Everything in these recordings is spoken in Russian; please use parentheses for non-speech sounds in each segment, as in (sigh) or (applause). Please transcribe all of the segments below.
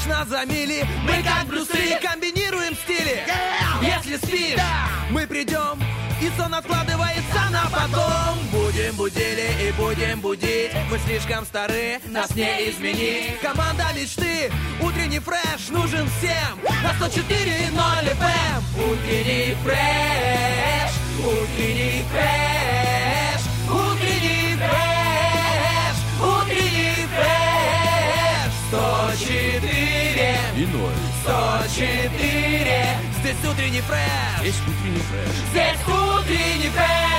Видишь нас за мили, мы как Брюсы комбинируем стили. Если спишь, мы придем и сон откладывается на потом. Будем будили и будем будить. Мы слишком стары, нас не изменить. Команда мечты, утренний фреш нужен всем. На 104.0 FM Утренний фреш, утренний фреш Утренний фреш, утренний фреш. 104 И ноль. 104 Здесь утренний фреш Здесь утренний фреш. Здесь утренний фреш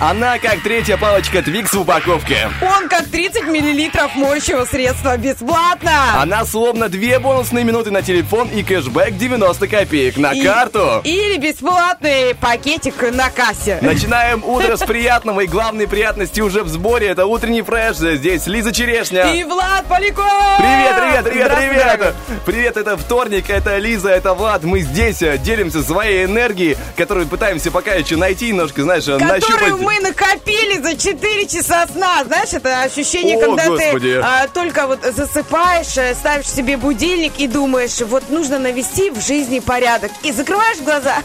Она как третья палочка Твикс в упаковке. Он как 30 миллилитров моющего средства бесплатно. Она словно две бонусные минуты на телефон и кэшбэк 90 копеек на И- карту. Или бесплатный пакетик на кассе. Начинаем утро с приятного и главной приятности уже в сборе. Это утренний фреш. Здесь Лиза Черешня. И Влад Поляков! Привет, привет, привет, привет! дорогой. Привет, это вторник, это Лиза, это Влад. Мы здесь э, делимся своей энергией, которую пытаемся пока еще найти, немножко, знаешь, э, Которую нащупать. Мы накопили за 4 часа сна. Знаешь, это ощущение, О, когда Господи. ты а, только вот засыпаешь, э, ставишь себе будильник и думаешь, вот нужно навести в жизни порядок. И закрываешь глаза,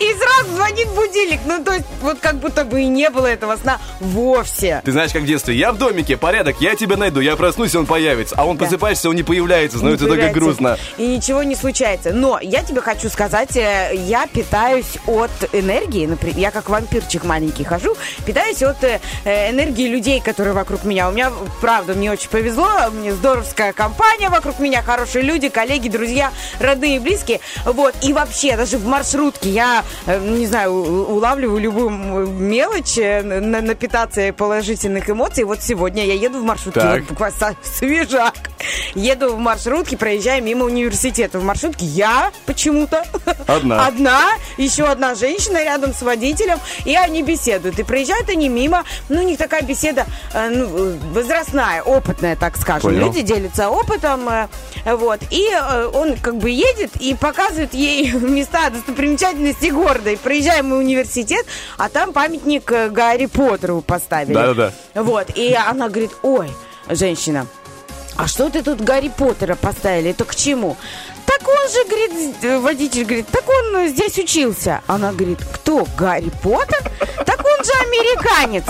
и сразу звонит будильник. Ну, то есть, вот как будто бы и не было этого сна вовсе. Ты знаешь, как в детстве, я в домике, порядок, я тебя найду, я проснусь, он появится. А он Да. просыпаешься, он не появляется, становится только грустно. И ничего не случается. Но я тебе хочу сказать, э, я питаюсь от энергии. Например, я как вампирчик маленький хожу, питаюсь от э, э, энергии людей, которые вокруг меня. У меня, правда, мне очень повезло, мне здоровская компания вокруг меня, хорошие люди, коллеги, друзья, родные и близкие. Вот. И вообще, даже в маршрутке я, э, не знаю, улавливаю любую мелочь, э, на- напитаться положительных эмоций. Вот сегодня я еду в маршрутке, Так. вот буквально (laughs) свежак. Еду в маршрутке, проезжаю мимо университета. В маршрутке я почему-то Одна. (laughs) одна, еще одна женщина рядом с водителем, и они беседуют. И проезжают они мимо, ну, у них такая беседа э, ну, возрастная, опытная, так скажем. Понял. Люди делятся опытом, вот. И он как бы едет и показывает ей (laughs) места достопримечательности города. И проезжаем мы университет, а там памятник э, Гарри Поттеру поставили. Да-да-да. Вот. И она говорит, ой, женщина, а что ты тут Гарри Поттера поставили? Это к чему? Так он же, говорит, водитель говорит, так он э, здесь учился. Она говорит, кто, Гарри Поттер? Так он же американец.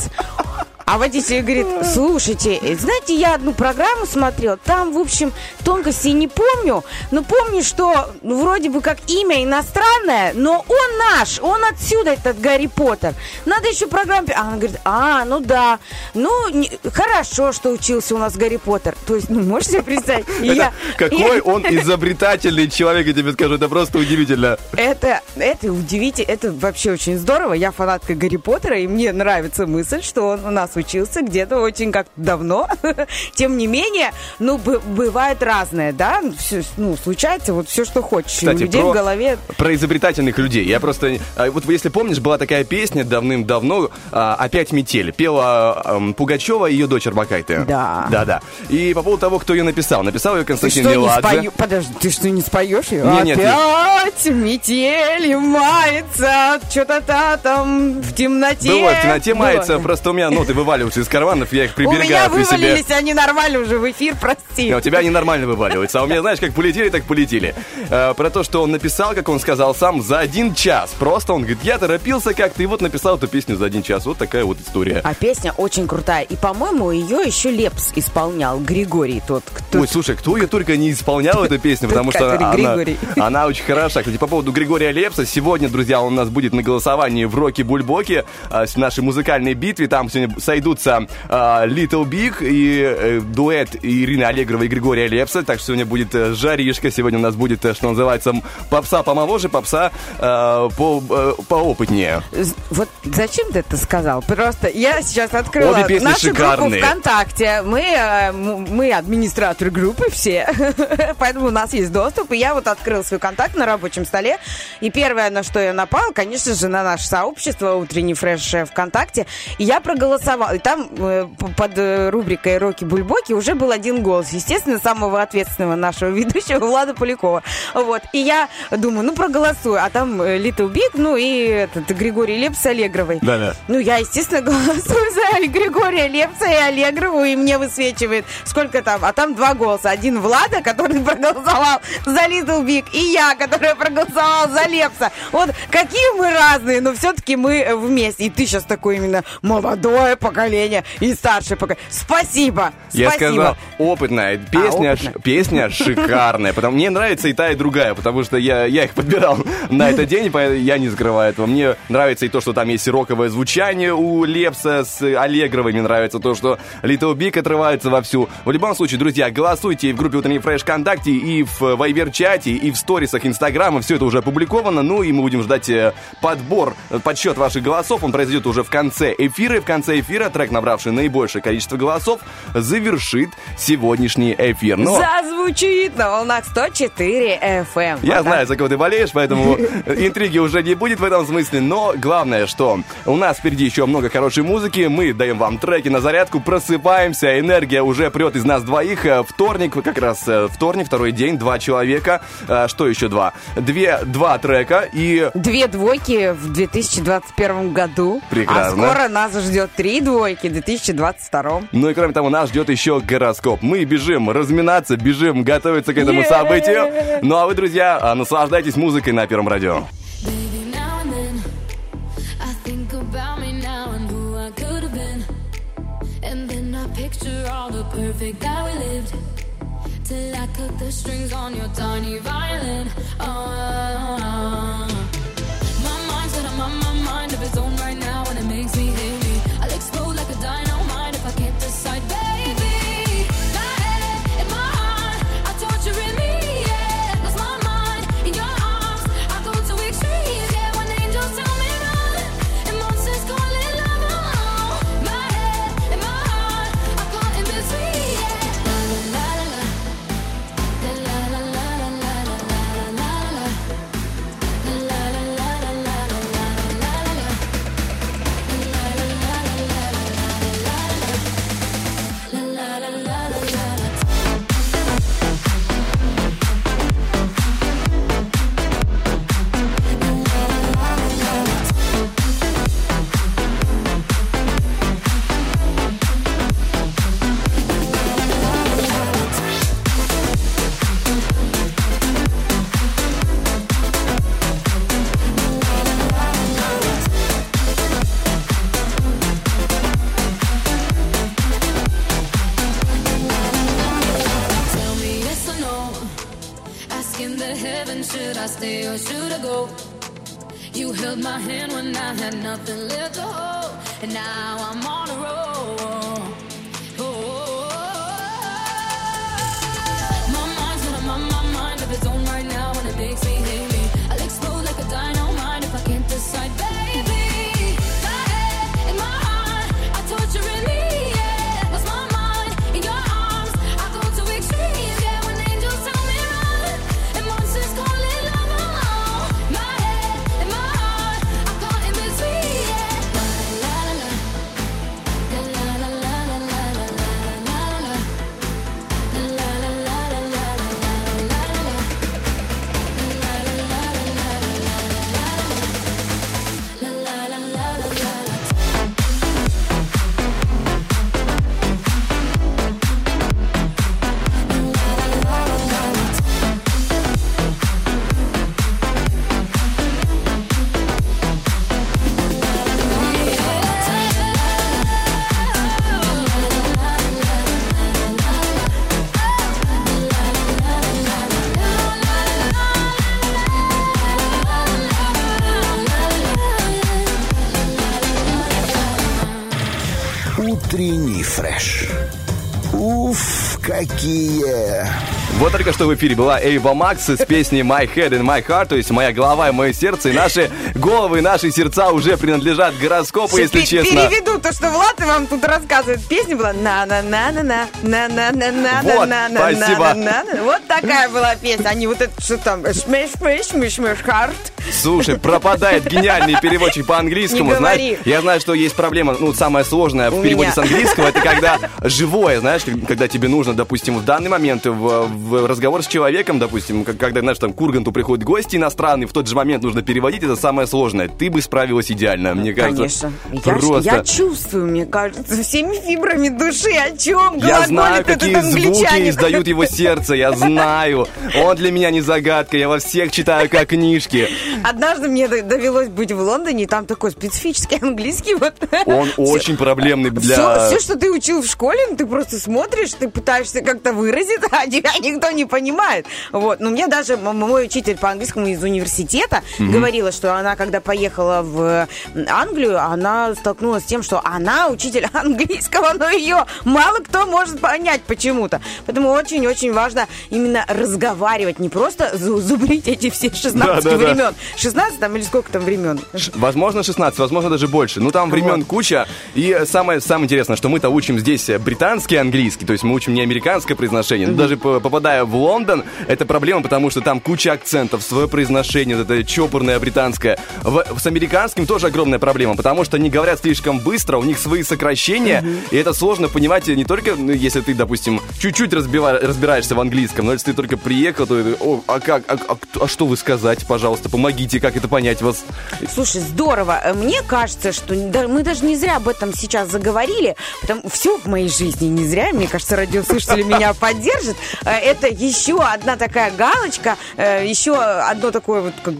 А водитель говорит, слушайте, знаете, я одну программу смотрел, там, в общем, тонкостей не помню, но помню, что ну, вроде бы как имя иностранное, но он наш, он отсюда, этот Гарри Поттер. Надо еще программу... А она говорит, а, ну да, ну, не- хорошо, что учился у нас Гарри Поттер. То есть, ну, можете себе представить? Я- какой он изобретательный человек, я тебе скажу, это просто удивительно. Это, это удивительно, это вообще очень здорово. Я фанатка Гарри Поттера, и мне нравится мысль, что он у нас учился где-то очень как давно. (laughs) Тем не менее, ну, бы- бывает разное, да? Всё, ну, случается вот все, что хочешь. И у Кстати, людей про- в голове... Про изобретательных людей. Я просто... а, Вот если помнишь, была такая песня давным-давно а, «Опять метель». Пела Пугачева и ее дочь Арбакайте. Да. Да-да. И по поводу того, кто ее написал. Написал ее Ты Константин что, не Меладзе. спою... Подожди, ты что, не споешь ее? Не, нет, нет. Опять метель мается, что-то там в темноте. Было в темноте Было. мается, просто у меня ноты вываливаются из карманов, я их У меня приберегаю при себе. вывалились, они нормально уже в эфир, прости. Не, у тебя они нормально вываливаются, а у меня, знаешь, как полетели, так полетели. Э, про то, что он написал, как он сказал сам, за один час. Просто он говорит, я торопился как-то, и вот написал эту песню за один час. Вот такая вот история. А песня очень крутая. И, по-моему, ее еще Лепс исполнял. Григорий тот, кто... Ой, слушай, кто ее только не исполнял, эту песню, потому что она, она очень хороша. Кстати, по поводу Григория Лепса, сегодня, друзья, он у нас будет на голосовании в Роке Бульбоке, а, в нашей музыкальной битве. Там сегодня сойдутся а, Little Big и э, дуэт Ирины Аллегровой и Григория Лепса. Так что сегодня будет э, жаришка, сегодня у нас будет, э, что называется, попса помоложе, попса э, по, э, поопытнее. Вот зачем ты это сказал? Просто я сейчас открыла Обе песни нашу шикарные. группу ВКонтакте. Мы, э, мы администраторы группы все, (laughs) поэтому у нас есть доступ. И я вот открыла свой контакт на рабочем столе. И первое, на что я напала, конечно же, на наше сообщество «Утренний фреш» э, ВКонтакте. И я проголосовала. И там э, под э, рубрикой «Роки Бульбоки» уже был один голос. Естественно, самого ответственного нашего (laughs) ведущего Влада Полякова. Вот. И я думаю, ну, проголосую. А там э, Little Big, ну, и этот Григорий Лепс с Аллегровой. Да-да. Ну, я, естественно, (laughs) голосую за Григория Лепса, и Аллегрову, и мне высвечивает, сколько там, а там два голоса. Один Влада, который (laughs) проголосовал за Little Big, и я, которая проголосовала за Лепса. Вот какие мы разные, но все-таки мы вместе. И ты сейчас такой именно молодое поколение и старшее поколение. Спасибо! Я спасибо. сказал, опытная. Песня, А, опытная. ш- песня шикарная. Потому, мне нравится и та, и другая, потому что я, я их подбирал (laughs) на этот день, поэтому я не скрываю этого. Мне нравится и то, что там есть роковое звучание у Лепса с Аллегровой. Мне нравится то, что Little Big отрывается вовсю. В любом случае, друзья, голосуйте и в группе Утренний Фреш ВКонтакте, и в Вайбер-чате, и в сторисах Инстаграма. Все это уже опубликовано. Ну и мы будем ждать э, подбор, подсчет ваших голосов. Он произойдет уже в конце эфира. И в конце эфира трек, набравший наибольшее количество голосов, завершит сегодняшний эфир. Но Зазвучит на волнах 104 FM. я Вот знаю, за кого ты болеешь, поэтому (laughs) интриги уже не будет в этом смысле. Но главное, что у нас впереди еще много хорошей музыки. Мы даем вам треки на зарядку, просыпаемся, энергия уже прет из нас двоих. Э, Вторник, как раз э, вторник, второй день, два человека. Э, Что еще два? Две, два трека и... Две двойки в 2021 году. Прекрасно. А скоро нас ждет три двойки в 2022. Ну и кроме того, нас ждет еще гороскоп. Мы бежим разминаться, бежим готовиться к этому событию. Ну а вы, друзья, а, наслаждайтесь музыкой на Первом радио. Perfect that we lived. Till I cut the strings on your tiny violin. Oh, my mind's got a my, my mind of its own right now, and my hand when I had nothing left to hold, and now I'm on a roll. Фреш. Уф, какие! Вот только что в эфире была Эйва Макс с песней My Head and My Heart, то есть моя голова и мое сердце, и наши головы наши сердца уже принадлежат гороскопу, если честно. Переведу то, что Влад вам тут рассказывает. Песня была на на на на на на на на на Вот, на на спасибо. на на Вот такая была песня. Они вот это что там шмеш шмеш шмеш шмеш харт. Слушай, пропадает гениальный переводчик по английскому. Не Знаешь, я знаю, что есть проблема, ну, самая сложная в переводе с английского, это когда живое, знаешь, когда тебе нужно, допустим, в данный момент в разговор с человеком, допустим, как- когда, знаешь, там, к Урганту приходят гости иностранные, в тот же момент нужно переводить, это самое сложное. Ты бы справилась идеально, мне кажется. Конечно. Я, Просто. я чувствую, мне кажется, всеми фибрами души, о чем Я знаю, какие звуки издают его сердце, я знаю. Он для меня не загадка, я во всех читаю как книжки. Однажды мне довелось быть в Лондоне, и там такой специфический английский. Вот. (laughs) Он очень проблемный для... Все, все, что ты учил в школе, ну, ты просто смотришь, ты пытаешься как-то выразить, (laughs) а тебя никто не понимает. Вот. Но мне даже мой учитель по английскому из университета говорила, что она, когда поехала в Англию, она столкнулась с тем, что она учитель (laughs) английского, но ее мало кто может понять почему-то. Поэтому очень-очень важно именно разговаривать, не просто зу- зубрить эти все 16 Да-да-да. времен. 16 там или сколько там времен? Возможно, 16, возможно, даже больше. Ну, там времен Вот. куча. И самое, самое интересное, что мы-то учим здесь британский английский, то есть мы учим не американское произношение. Но даже по- в Лондон, это проблема, потому что там куча акцентов, свое произношение, вот это чопорное британское. В- с американским тоже огромная проблема, потому что они говорят слишком быстро, у них свои сокращения, и это сложно понимать не только, ну, если ты, допустим, чуть-чуть разбива- разбираешься в английском, но если ты только приехал, то о, а как, а, а а что вы сказать, пожалуйста, помогите, как это понять вас. Слушай, здорово. Мне кажется, что мы даже не зря об этом сейчас заговорили, потому все в моей жизни не зря. Мне кажется, радиослушатели меня поддержат. Э, Это еще одна такая галочка, э, еще одно такое вот как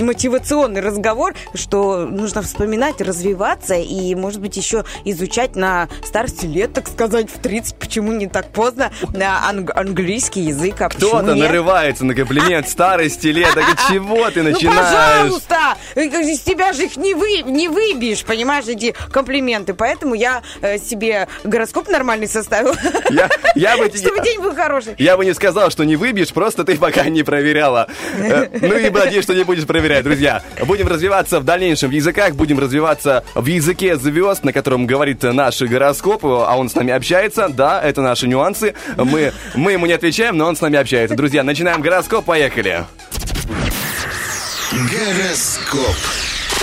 мотивационный разговор, что нужно вспоминать, развиваться и, может быть, еще изучать на старости лет, так сказать, в 30, почему не так поздно, на анг- английский язык. А Кто-то нарывается на комплимент старости лет. Так (laughs) чего ты Ну, начинаешь? пожалуйста! Э, Из тебя же их не, вы, не выбьешь, понимаешь, эти комплименты. Поэтому я э, себе гороскоп нормальный составил, Я, я бы, (laughs) чтобы день был хороший. я бы не сказал, что не выбьешь, просто ты пока не проверяла. Э, Ну и надеюсь, что не будешь проверять, друзья. Будем развиваться в дальнейшем в языках, будем развиваться в языке звезд, на котором говорит наш гороскоп, а он с нами общается. Да, это наши нюансы. Мы, мы ему не отвечаем, но он с нами общается. Друзья, начинаем гороскоп, поехали. Гороскоп.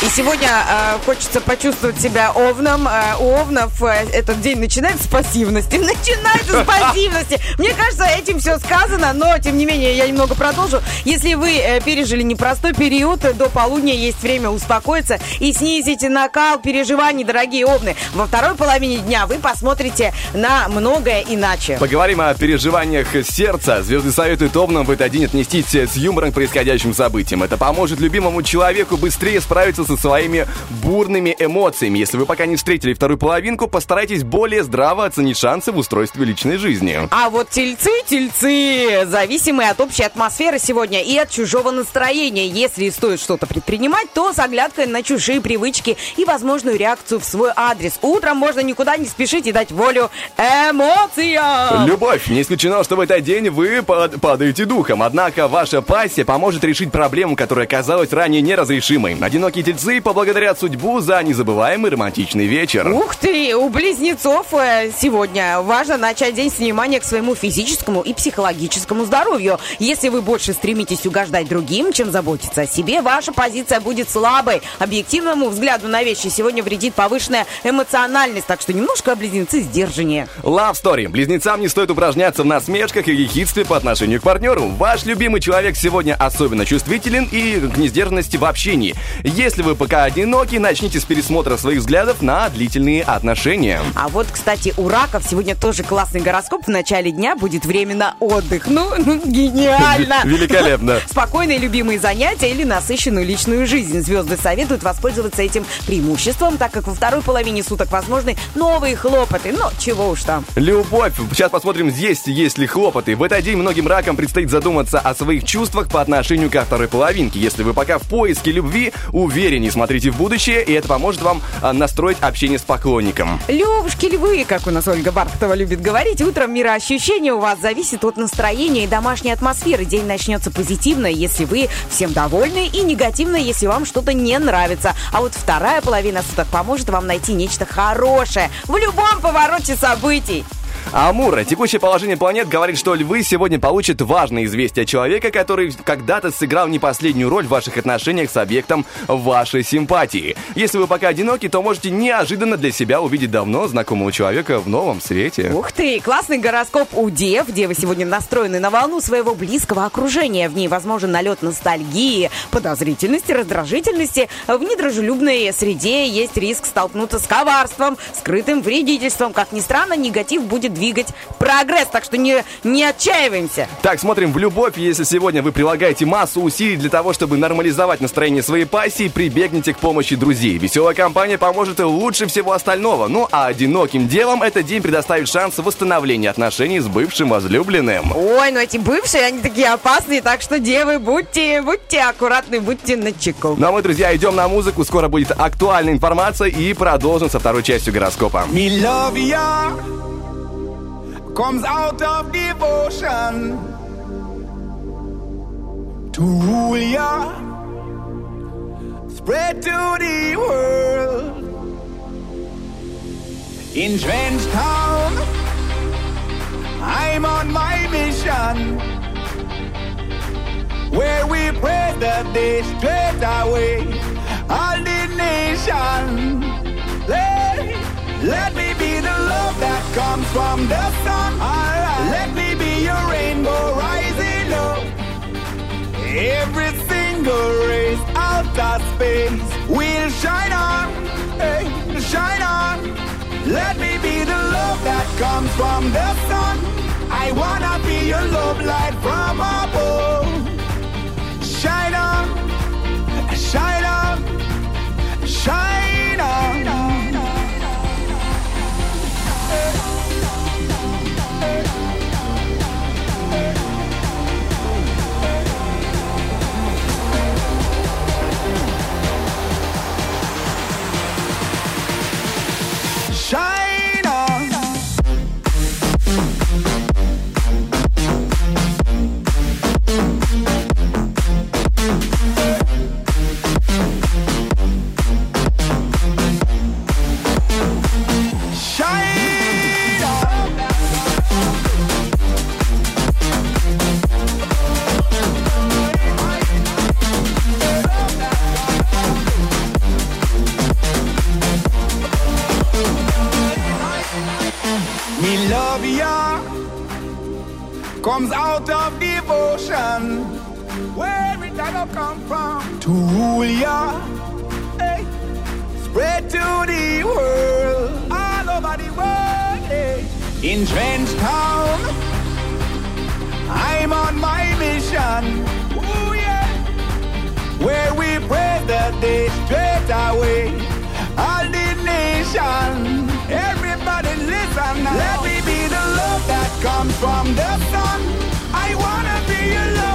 И сегодня э, хочется почувствовать себя овном. Э, у овнов э, этот день начинается с пассивности. (laughs) Начинается с пассивности. Мне кажется, этим все сказано, но, тем не менее, я немного продолжу. Если вы э, пережили непростой период, э, до полудня есть время успокоиться и снизить накал переживаний, дорогие овны. Во второй половине дня вы посмотрите на многое иначе. Поговорим о переживаниях сердца. Звезды советуют Овнам в этот день отнестись с юмором к происходящим событиям. Это поможет любимому человеку быстрее справиться со своими бурными эмоциями. Если вы пока не встретили вторую половинку, постарайтесь более здраво оценить шансы в устройстве личной жизни. А вот тельцы, тельцы, зависимые от общей атмосферы сегодня и от чужого настроения. Если стоит что-то предпринимать, то с оглядкой на чужие привычки и возможную реакцию в свой адрес. Утром можно никуда не спешить и дать волю эмоциям. Любовь. Не исключено, что в этот день вы пад- падаете духом. Однако ваша пассия поможет решить проблему, которая казалась ранее неразрешимой. Одинокие тельцы поблагодарят судьбу за незабываемый романтичный вечер. Ух ты, у близнецов э, сегодня важно начать день с внимания к своему физическому и психологическому здоровью. Если вы больше стремитесь угождать другим, чем заботиться о себе, ваша позиция будет слабой. Объективному взгляду на вещи сегодня вредит повышенная эмоциональность, так что немножко близнецы сдержаннее. Love Story. Близнецам не стоит упражняться в насмешках и ехидстве по отношению к партнеру. Ваш любимый человек сегодня особенно чувствителен и к несдержанности в общении. Если вы пока одиноки, начните с пересмотра своих взглядов на длительные отношения. А вот, кстати, у раков сегодня тоже классный гороскоп. В начале дня будет время на отдых. Ну, ну, гениально! Великолепно. (laughs) Спокойные любимые занятия или насыщенную личную жизнь. Звезды советуют воспользоваться этим преимуществом, так как во второй половине суток возможны новые хлопоты. Но чего уж там. Любовь. Сейчас посмотрим, есть, есть ли хлопоты. В этот день многим ракам предстоит задуматься о своих чувствах по отношению ко второй половинке. Если вы пока в поиске любви, увереннее смотрите в будущее, и это поможет вам а, настроить общение с поклонником. Левушки львы, как у нас Ольга Бархтова любит говорить, утром мироощущение у вас зависит от настроения и домашней атмосферы. День начнется позитивно, если вы всем довольны, и негативно, если вам что-то не нравится. А вот вторая половина суток поможет вам найти нечто хорошее в любом повороте событий. Амура. Текущее положение планет говорит, что львы сегодня получат важное известие человека, который когда-то сыграл не последнюю роль в ваших отношениях с объектом вашей симпатии. Если вы пока одиноки, то можете неожиданно для себя увидеть давно знакомого человека в новом свете. Ух ты, классный гороскоп у дев. Девы сегодня настроены на волну своего близкого окружения. В ней возможен налет ностальгии, подозрительности, раздражительности. В недружелюбной среде есть риск столкнуться с коварством, скрытым вредительством. Как ни странно, негатив будет двигать прогресс, так что не, не отчаиваемся. Так, смотрим в любовь. Если сегодня вы прилагаете массу усилий для того, чтобы нормализовать настроение своей пассии, прибегните к помощи друзей. Веселая компания поможет лучше всего остального. Ну а одиноким делом этот день предоставит шанс восстановления отношений с бывшим возлюбленным. Ой, ну эти бывшие, они такие опасные, так что, девы, будьте, будьте аккуратны, будьте начеку. Ну а мы, друзья, идем на музыку. Скоро будет актуальная информация и продолжим со второй частью гороскопа. Me love ya comes out of devotion to rule ya, spread to the world. In Trench Town, I'm on my mission. Where we pray the day straight away, all the nation. Let, let me be the love that comes from the sun. Let me be your rainbow rising up. Every single race out of space will shine on, hey, shine on. Let me be the love that comes from the sun. I wanna be your love light from above. Shine on, shine on, comes out of devotion. Where it gonna come from? To rule ya, hey. spread to the world, all over the world. Hey. In Trench Town, I'm on my mission. Ooh, yeah. Where we pray the day straight away. All the nation, everybody listen now. Let me come from the sun. I wanna be alone.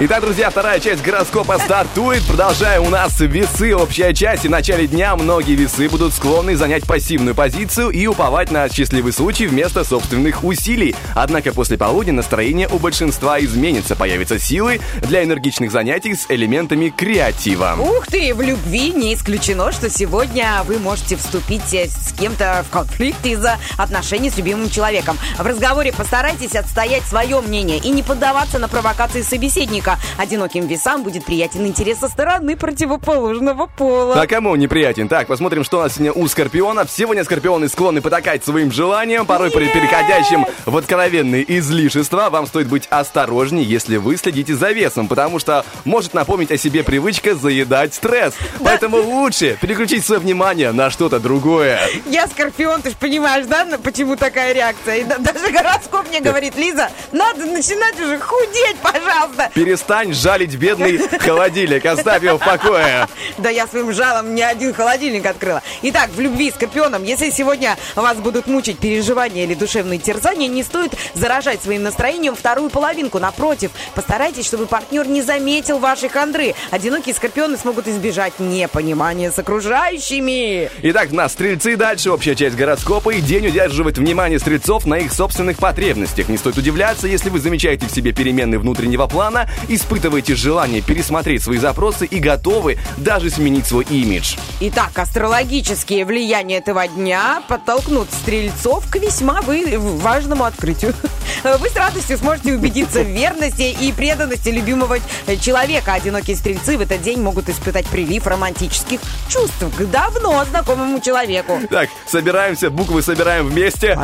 Итак, друзья, вторая часть гороскопа стартует. Продолжаем у нас весы. Общая часть. И в начале дня многие весы будут склонны занять пассивную позицию и уповать на счастливый случай вместо собственных усилий. Однако после полудня настроение у большинства изменится. Появятся силы для энергичных занятий с элементами креатива. Ух ты, в любви не исключено, что сегодня вы можете вступить э, с кем-то в конфликт из-за отношений с любимым человеком. В разговоре постарайтесь отстоять свое мнение и не поддаваться на провокации собеседника. Только одиноким весам будет приятен интерес со стороны противоположного пола. А кому неприятен? Так, посмотрим, что у нас сегодня у скорпионов. Сегодня скорпионы склонны потакать своим желаниям, порой при переходящим в откровенные излишества. Вам стоит быть осторожнее, если вы следите за весом, потому что может напомнить о себе привычка заедать стресс. Поэтому лучше переключить свое внимание на что-то другое. Я скорпион, ты же понимаешь, да, почему такая реакция? И да- даже гороскоп мне говорит, Лиза, надо начинать уже худеть, пожалуйста. Перестань жалить бедный холодильник, оставь его в покое. Да я своим жалом не один холодильник открыла. Итак, в любви с Скорпионом, если сегодня вас будут мучить переживания или душевные терзания, не стоит заражать своим настроением вторую половинку. Напротив, постарайтесь, чтобы партнер не заметил вашей хандры. Одинокие скорпионы смогут избежать непонимания с окружающими. Итак, на стрельцы дальше общая часть гороскопа и день удерживает внимание стрельцов на их собственных потребностях. Не стоит удивляться, если вы замечаете в себе перемены внутреннего плана, испытываете желание пересмотреть свои запросы и готовы даже сменить свой имидж. Итак, астрологические влияния этого дня подтолкнут стрельцов к весьма вы- важному открытию. (laughs) Вы с радостью сможете убедиться в верности и преданности любимого человека. Одинокие стрельцы в этот день могут испытать прилив романтических чувств к давно знакомому человеку. Так, собираемся, буквы собираем вместе.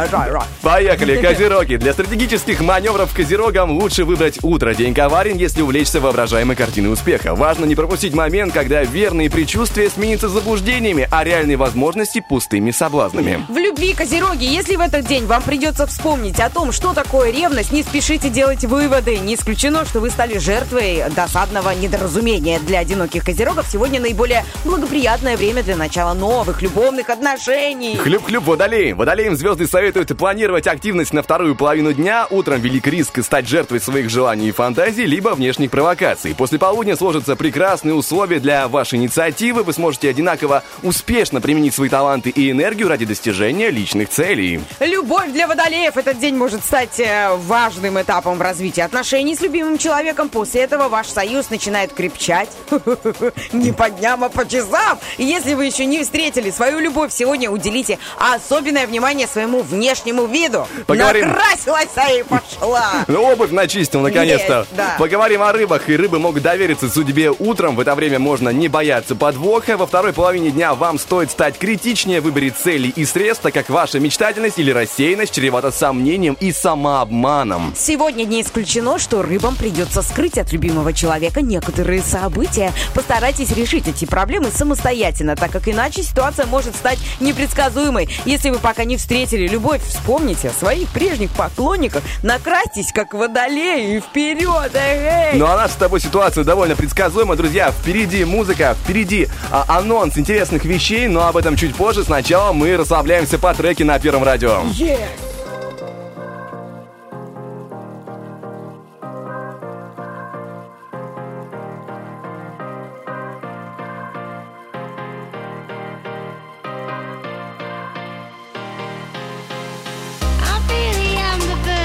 Поехали, козероги. Для стратегических маневров козерогам лучше выбрать утро. День коварен, если увлечься воображаемой картиной успеха. Важно не пропустить момент, когда верные предчувствия сменятся заблуждениями, а реальные возможности пустыми соблазнами. В любви, козероги, если в этот день вам придется вспомнить о том, что такое ревность, не спешите делать выводы. Не исключено, что вы стали жертвой досадного недоразумения. Для одиноких козерогов сегодня наиболее благоприятное время для начала новых любовных отношений. Хлюп-хлюп, водолеем. Водолеем звезды советуют планировать активность на вторую половину дня. Утром велик риск стать жертвой своих желаний и фантазий, либо внешних провокаций. После полудня сложатся прекрасные условия для вашей инициативы. Вы сможете одинаково успешно применить свои таланты и энергию ради достижения личных целей. Любовь для водолеев этот день может стать э, важным этапом в развитии отношений с любимым человеком. После этого ваш союз начинает крепчать. (laughs) Не по дням, а по часам. Если вы еще не встретили свою любовь, сегодня уделите особенное внимание своему внешнему виду. Поговорим. Накрасилась а и пошла. Обувь начистил, наконец-то. Да. Поговорим о рыбах, и рыбы могут довериться судьбе утром. В это время можно не бояться подвоха. Во второй половине дня вам стоит стать критичнее в выборе целей и средств, так как ваша мечтательность или рассеянность чревата сомнением и самообманом. Сегодня не исключено, что рыбам придется скрыть от любимого человека некоторые события. Постарайтесь решить эти проблемы самостоятельно, так как иначе ситуация может стать непредсказуемой. Если вы пока не встретили любовь, вспомните о своих прежних поклонниках, накрасьтесь как водолей и вперед! эй! Ну а наша с тобой ситуация довольно предсказуема, друзья. Впереди музыка, впереди а, анонс интересных вещей, но об этом чуть позже. Сначала мы расслабляемся по треке на Первом радио. I feel the amber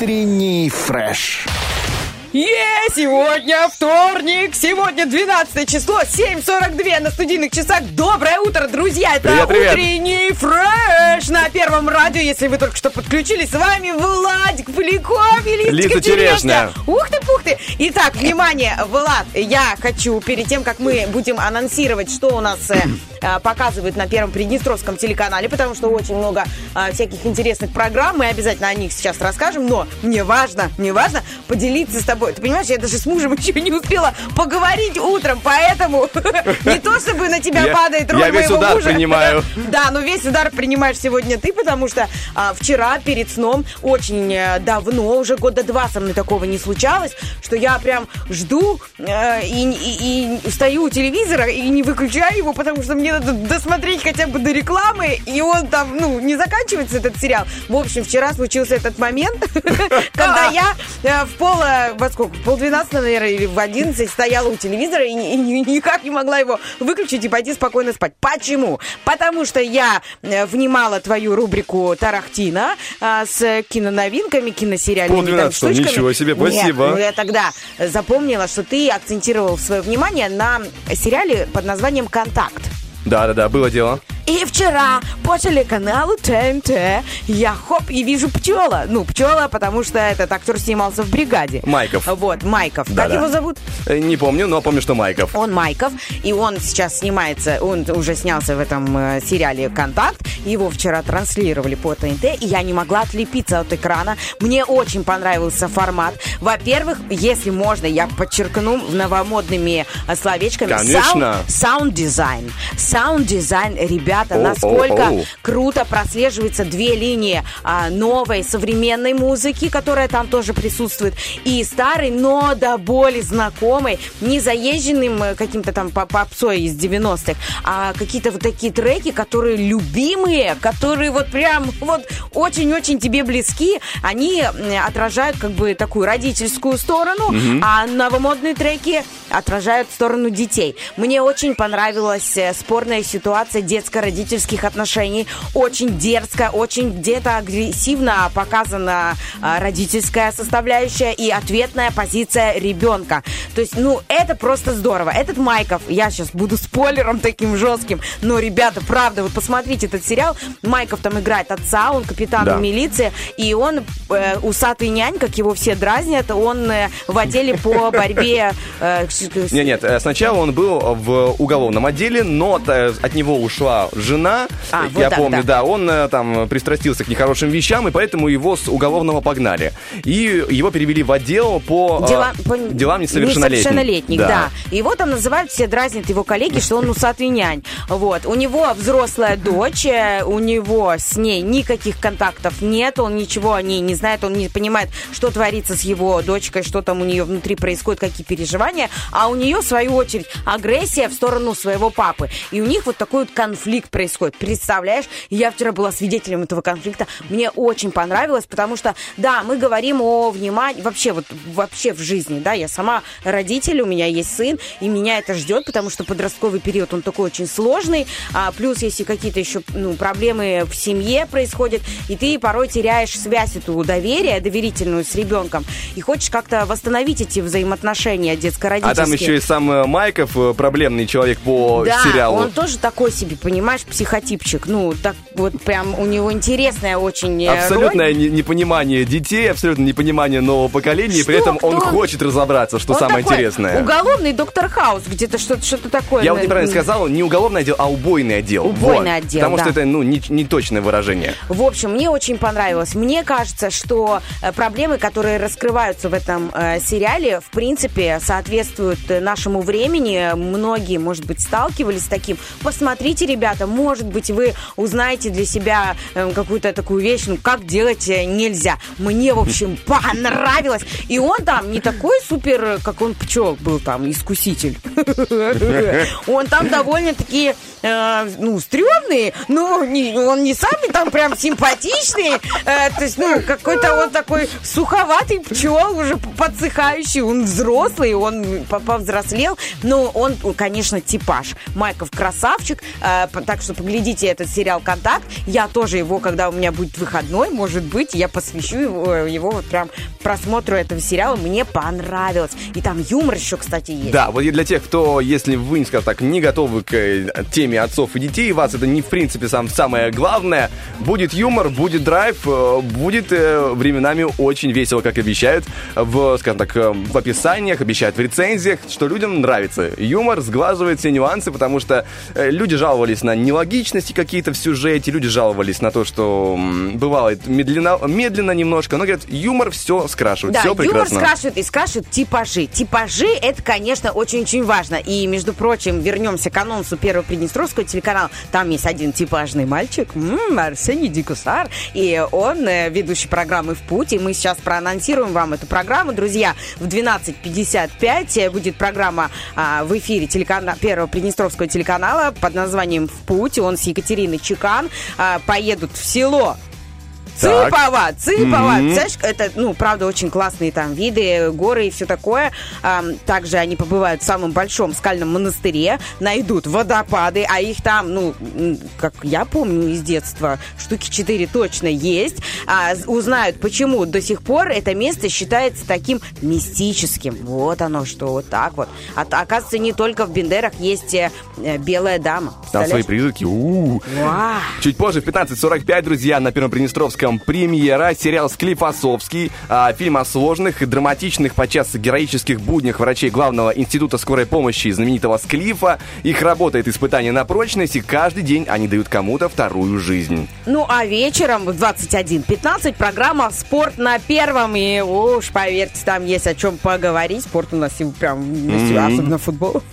Утренний фреш. Е, сегодня вторник, сегодня 12 число, 7.42 на студийных часах. Доброе утро, друзья! Это Привет, привет. утренний фреш на Первом радио. Если вы только что подключились, с вами Владик Поляков и Лизочка Лиза Черешня. Ух ты, пух ты! Итак, внимание, Влад, я хочу перед тем, как мы будем анонсировать, что у нас э, показывают на Первом Приднестровском телеканале, потому что очень много э, всяких интересных программ, мы обязательно о них сейчас расскажем, но мне важно, мне важно поделиться с тобой. Ты понимаешь, я даже с мужем (laughs) еще не успела поговорить утром, поэтому (laughs) не то чтобы на тебя падает роль я весь моего удар мужа. принимаю. (laughs) Да, но весь удар принимаешь сегодня ты, потому что а, вчера перед сном очень э, давно, уже года два со мной такого не случалось, что я прям жду э, и, и- и стою у телевизора и не выключаю его, потому что мне надо досмотреть хотя бы до рекламы, и он там, ну, не заканчивается этот сериал. В общем, вчера случился этот момент, (laughs) (laughs) когда я э, в пол, э, во сколько, в полдвенадцатого, наверное, или в одиннадцать стояла у телевизора и, ни- и ни- никак не могла его выключить и пойти спокойно спать. Почему? Потому что я э, внимала твою рубрику Тарахтина а, с киноновинками, киносериальными там штучками. ничего себе, спасибо. ну, я тогда запомнила, что ты акцентировал свое внимание на сериале под названием «Контакт». Да-да-да, было дело. И вчера по телеканалу ТНТ я хоп и вижу пчела. Ну, пчела, потому что этот актер снимался в бригаде. Майков. Вот, Майков. Как Да-да. его зовут? Э, Не помню, но помню, что Майков. Он Майков, и он сейчас снимается, он уже снялся в этом э, сериале «Контакт». Его вчера транслировали по ТНТ, и я не могла отлепиться от экрана. Мне очень понравился формат. Во-первых, если можно, я подчеркну новомодными э, словечками. Конечно. Саунд-дизайн. Саунд-дизайн, ребята, Оу, насколько оу, оу. круто прослеживаются две линии а, новой современной музыки, которая там тоже присутствует, и старой, но до боли знакомой, не заезженным э, каким-то там по- попсой из 90-х, а какие-то вот такие треки, которые любимые, которые вот прям вот очень-очень тебе близки, они отражают как бы такую родительскую сторону, а новомодные треки отражают сторону детей. Мне очень понравилась э, спорная ситуация детско-родительских отношений. Очень дерзко, очень где-то агрессивно показана а, родительская составляющая и ответная позиция ребенка. То есть, ну, это просто здорово. Этот Майков, я сейчас буду спойлером таким жестким, но, ребята, правда, вот посмотрите этот сериал. Майков там играет отца, он капитан Да. милиции, и он э, усатый нянь, как его все дразнят, он э, в отделе по борьбе э, с- с- Нет, нет, э, сначала он был в уголовном отделе, но э, от него ушла жена. А, вот Я так, помню, да. да, он э, там пристрастился к нехорошим вещам, и поэтому его с уголовного погнали. И его перевели в отдел по, э, Дела- по- делам несовершеннолетних. Несовершеннолетних, да. И его там называют, все дразнят его коллеги, что он усатый нянь. Вот. У него взрослая дочь, э, у него с ней никаких контактов нет, он ничего о ней не знает, он не понимает, что творится с его дочкой, что там у нее внутри происходит, какие переживания, а у нее, в свою очередь, агрессия в сторону своего папы. И у них вот такой вот конфликт происходит. Представляешь? Я вчера была свидетелем этого конфликта. Мне очень понравилось, потому что, да, мы говорим о внимании, вообще вот вообще в жизни, да, я сама родитель, у меня есть сын, и меня это ждет, потому что подростковый период, он такой очень сложный, а плюс если какие-то еще ну, проблемы в семье происходят, и ты порой теряешь связь эту доверия, доверительную с ребенком, и хочешь как-то восстановить эти взаимоотношения А детско-родительские. там еще и сам э, Майков, э, проблемный человек по Да, сериалу. он тоже такой себе, понимаешь, психотипчик. Ну, так вот прям у него интересная очень э, Абсолютное роль. не- непонимание детей, абсолютно непонимание нового поколения, и при Что? этом он Кто? хочет разобраться, что Он самое такой интересное. Уголовный доктор Хаус, где-то что-то что такое. Я вот неправильно сказал, не уголовный отдел, а убойный отдел. Убойный Вот. отдел, Потому да. что это, ну, не, не точное выражение. В общем, мне очень понравилось. Мне кажется, что э, проблемы, которые раскрываются в этом э, сериале, в принципе, соответствуют э, нашему времени. Многие, может быть, сталкивались с таким. Посмотрите, ребята, может быть, вы узнаете для себя э, какую-то такую вещь, ну, как делать э, нельзя. Мне, в общем, (laughs) понравилось. И он там не такой супер, как он пчел был там, искуситель. (laughs) Он там довольно-таки, э, ну, стрёмный, но он не самый там прям симпатичный. э, То есть, ну, какой-то вот такой суховатый пчел, уже подсыхающий. Он взрослый, он по- повзрослел. Но он, конечно, типаж. Майков красавчик, так что поглядите этот сериал «Контакт». Я тоже его, когда у меня будет выходной, может быть, я посвящу его, его вот прям просмотру этого сериала. Мне понравилось. И там юмор еще, кстати, есть. Да, вот и для тех, кто, если вы, скажем так, не готовы к э, теме отцов и детей, вас это не, в принципе, сам, самое главное, будет юмор, будет драйв, э, будет э, временами очень весело, как обещают в, скажем так, в описаниях, обещают в рецензиях, что людям нравится. Юмор сглаживает все нюансы, потому что люди жаловались на нелогичности какие-то в сюжете, люди жаловались на то, что м, бывает медленно, медленно немножко, но говорят, юмор все скрашивает, Да, все юмор прекрасно. скрашивает и скрашивает типажи. Типажи это, конечно, очень-очень важно. И, между прочим, вернемся к анонсу первого Приднестровского телеканала. Там есть один типажный мальчик, м, Арсений Дикусар. И он э, ведущий программы «В путь». И мы сейчас проанонсируем вам эту программу. Друзья, в 12.55 э, будет программа а, в эфире телекана... первого Приднестровского телеканала под названием «В путь». Он с Екатериной Чекан а, поедут в село. Цыпова, Цыпова. Мгм. Знаешь, это, ну, правда, очень классные там виды, горы и все такое. Также они побывают в самом большом скальном монастыре, найдут водопады, а их там, ну, как я помню из детства, штуки 4 точно есть. А, узнают, почему до сих пор это место считается таким мистическим. Вот оно что, вот так вот. А, оказывается, не только в Бендерах есть э, э, белая дама. Там свои призраки. У-у-у. Чуть позже, в 15.45, друзья, на Первом Приднестровском премьера, сериал «Склифосовский», а, фильм о сложных и драматичных, подчас героических буднях врачей Главного института скорой помощи знаменитого Склифа. Их работает испытание на прочность, и каждый день они дают кому-то вторую жизнь. Ну, а вечером в 21.15 программа «Спорт на первом». И уж, поверьте, там есть о чем поговорить. Спорт у нас прям, особенно футбол. (laughs)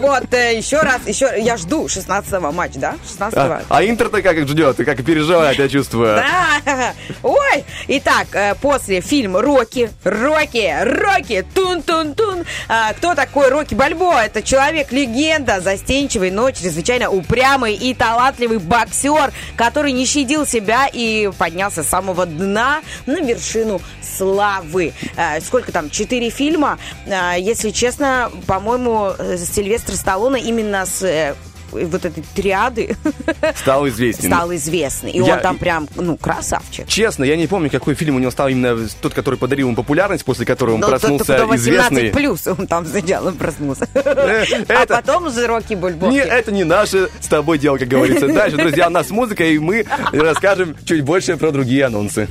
Вот, э, еще раз, еще, я жду 16-го матч, да? 16-го. А, а Интер-то как ждет, и как переживает, я чувствую. Да. (laughs) Ой! Итак, э, после фильм «Рокки», «Рокки», «Рокки», «Тун-тун-тун». А, Кто такой Рокки Бальбо? Это человек-легенда, застенчивый, но чрезвычайно упрямый и талантливый боксер, который не щадил себя и поднялся с самого дна на вершину славы. А, Сколько там? Четыре фильма. А, Если честно, по-моему, э, Сильвестр Сталлоне именно с э, вот этой триады (laughs) Стал известен. стал известный. И Я- он там прям, ну, красавчик. Честно, я не помню, какой фильм у него стал именно тот, который подарил ему популярность, после которого он Ну, тот, проснулся кто 18 известный. плюс, он там сначала проснулся. (laughs) Э, А потом уже Рокки Бульбоки. Не, это не наше с тобой дело, как говорится. (laughs) Дальше, друзья, у нас музыка, и мы расскажем чуть больше про другие анонсы.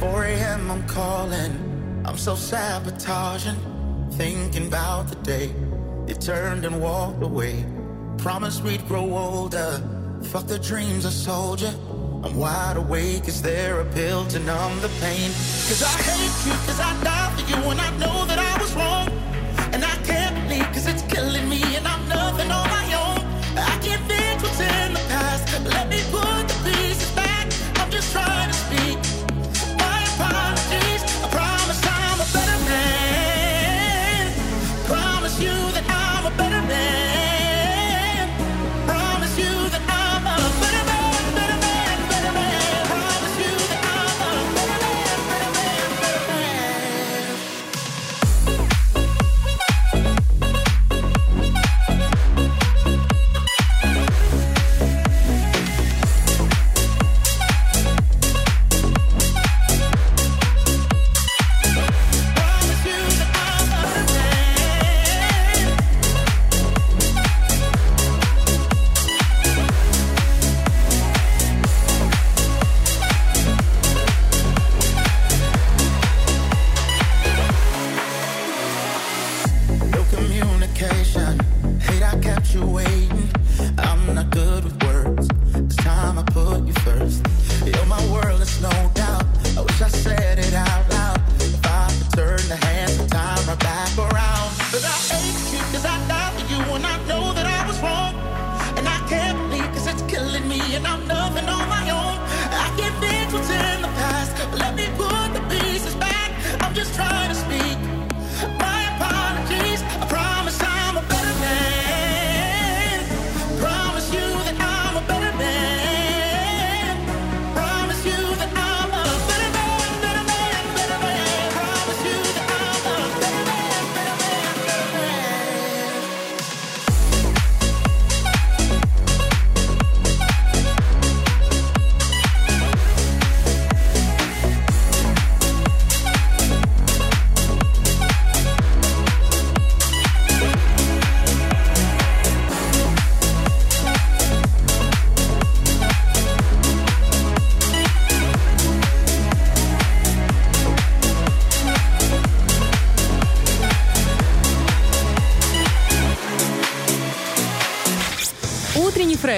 4 a.m. I'm calling. I'm so sabotaging. Thinking about the day you turned and walked away. Promised we'd grow older. Fuck the dreams I sold you. I'm wide awake. Is there a pill to numb the pain? Cause I hate you, cause I die for you, and I know that I was wrong. And I can't believe, cause it's killing me, and I'm nothing on my own. I can't fix what's in the past. Let me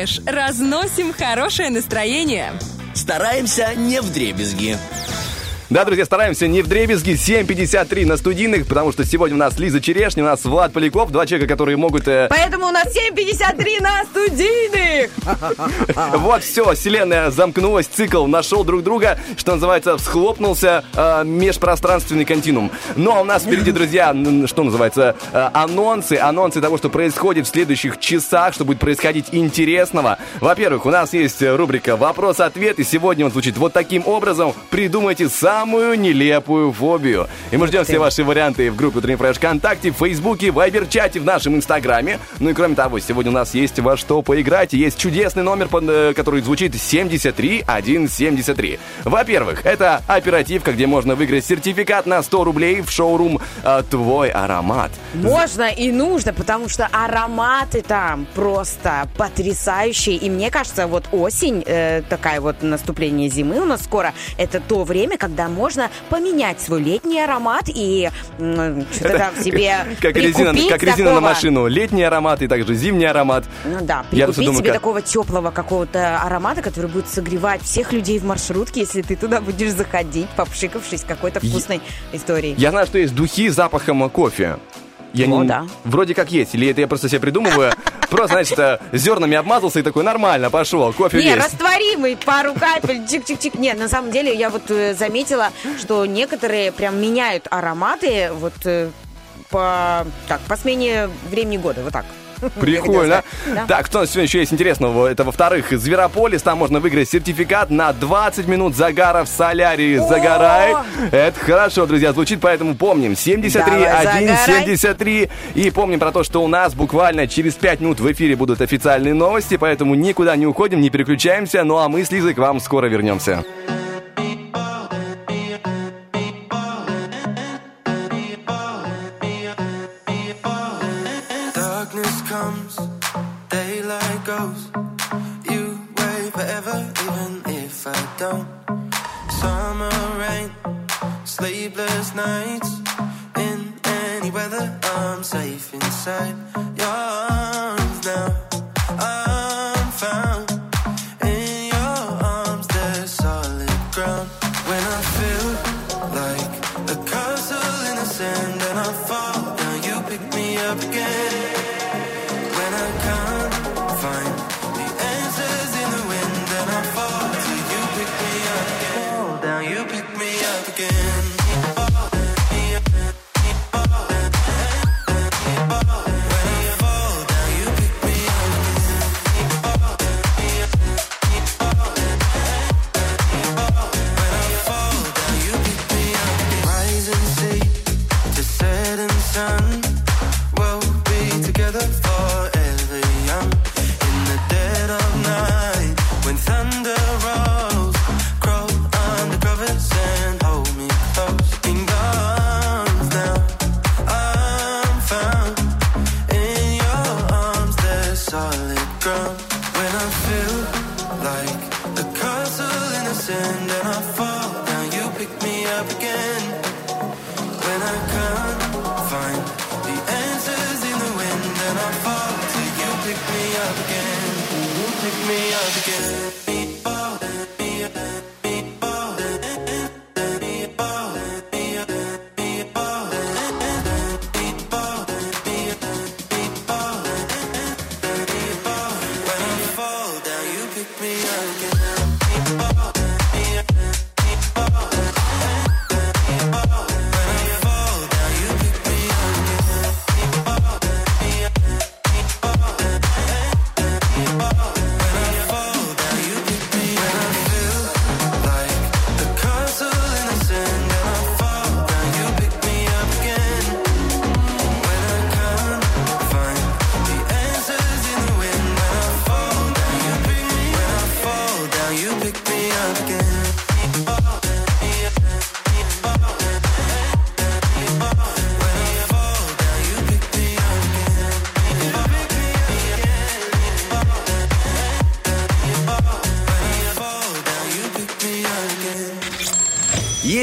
фреш. Разносим хорошее настроение. Стараемся не в дребезги. Да, друзья, стараемся не в дребезги. 7.53 на студийных, потому что сегодня у нас Лиза Черешня, у нас Влад Поляков, два человека, которые могут... э, Поэтому у нас 7.53 на студийных. (laughs) Вот, все, вселенная замкнулась, цикл нашел друг друга, что называется, всхлопнулся э, межпространственный континуум. Ну, а у нас впереди, друзья, что называется, э, анонсы, анонсы того, что происходит в следующих часах, что будет происходить интересного. Во-первых, у нас есть рубрика «Вопрос-ответ», и сегодня он звучит вот таким образом. Придумайте самую нелепую фобию. И мы ждем все ваши варианты в группе Утренний Фреш ВКонтакте, в Фейсбуке, в Вайбер-чате, в нашем Инстаграме. Ну и кроме того, сегодня у нас есть во что поиграть. Есть чудесный номер, э, который звучит 73173. Во-первых, это оперативка, где можно выиграть сертификат на 100 рублей в шоурум э, «Твой аромат». Можно и нужно, потому что ароматы там просто потрясающие. И мне кажется, вот осень, э, такая вот наступление зимы у нас скоро, это то время, когда можно поменять свой летний аромат и что-то там себе (laughs) Как резина, как резина на машину. Летний аромат и также зимний аромат. Ну да, Я прикупить просто думаю, себе как- такого теплого какого-то аромата, который будет согревать всех людей в маршрутке, если ты туда будешь заходить, попшикавшись какой-то вкусной историей. Я знаю, что есть духи с запахом кофе. Я О, не... да. Вроде как есть. Или это я просто себе придумываю. (laughs) Просто, значит, зернами обмазался и такой, нормально, пошел, кофе Не, есть. растворимый, пару капель, чик-чик-чик. Нет, на самом деле я вот э, заметила, что некоторые прям меняют ароматы вот э, по, так, по смене времени года, вот так. Прикольно. Да. Так, что у нас сегодня еще есть интересного? Это, во-вторых, Зверополис. Там можно выиграть сертификат на 20 минут загара в солярии. Загорай. Это хорошо, друзья, звучит, поэтому помним. 73 Давай, 1 загорай. 73. И помним про то, что у нас буквально через 5 минут в эфире будут официальные новости, поэтому никуда не уходим, не переключаемся. Ну а мы с Лизой к вам скоро вернемся. Sleepless nights. In any weather, I'm safe inside your arms now. I'm found in your arms, there's solid ground. When I feel like a castle in the sand and I fall down, you pick me up again. When I can't find the answers in the wind and I fall till you pick me up again. Fall down, you pick me up again.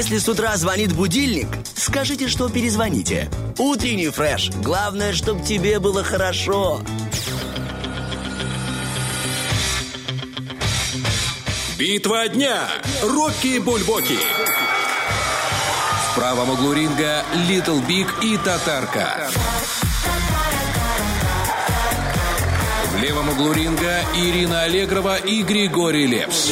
Если с утра звонит будильник, скажите, что перезвоните. Утренний фреш. Главное, чтобы тебе было хорошо. Битва дня. Рокки Бульбоки. В правом углу ринга Little Big и Татарка. В левом углу ринга Ирина Аллегрова и Григорий Лепс.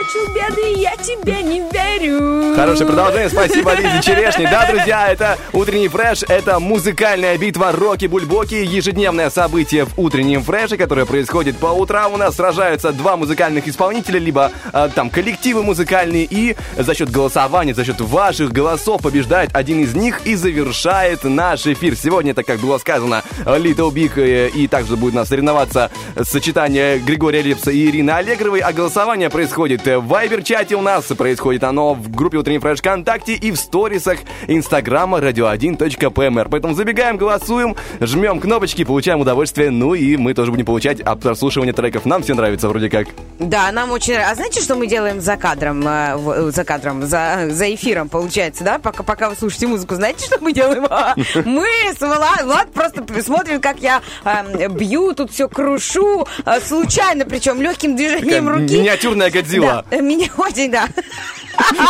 Короче, беды, я тебе не верю. Хорошее продолжение, спасибо Лизе Черешни. Да, друзья, это утренний фреш, это музыкальная битва Роки Бульбоки, ежедневное событие в утреннем фреше, которое происходит по утрам. У нас сражаются два музыкальных исполнителя, либо э, там коллективы музыкальные, и за счет голосования, за счет ваших голосов побеждает один из них и завершает наш эфир. Сегодня, это, как было сказано, Little Big э, и также будет у нас соревноваться сочетание Григория Лепса и Ирины Аллегровой, а голосование происходит в Вайбер-чате у нас, происходит оно в группе Утренний Фреш ВКонтакте и в сторисах Инстаграма radio1.pmr. Поэтому забегаем, голосуем, жмем кнопочки, получаем удовольствие, ну и мы тоже будем получать от прослушивания треков. Нам все нравится вроде как. Да, нам очень... А знаете, что мы делаем за кадром, э, э, за кадром, за, за эфиром, получается, да? Пока, пока вы слушаете музыку, знаете, что мы делаем? А, Мы с Влад, Влад просто смотрит, как я э, бью, тут все крушу, э, случайно, причем легким движением руки. миниатюрная Годзилла. Э, меня (laughs) очень, да.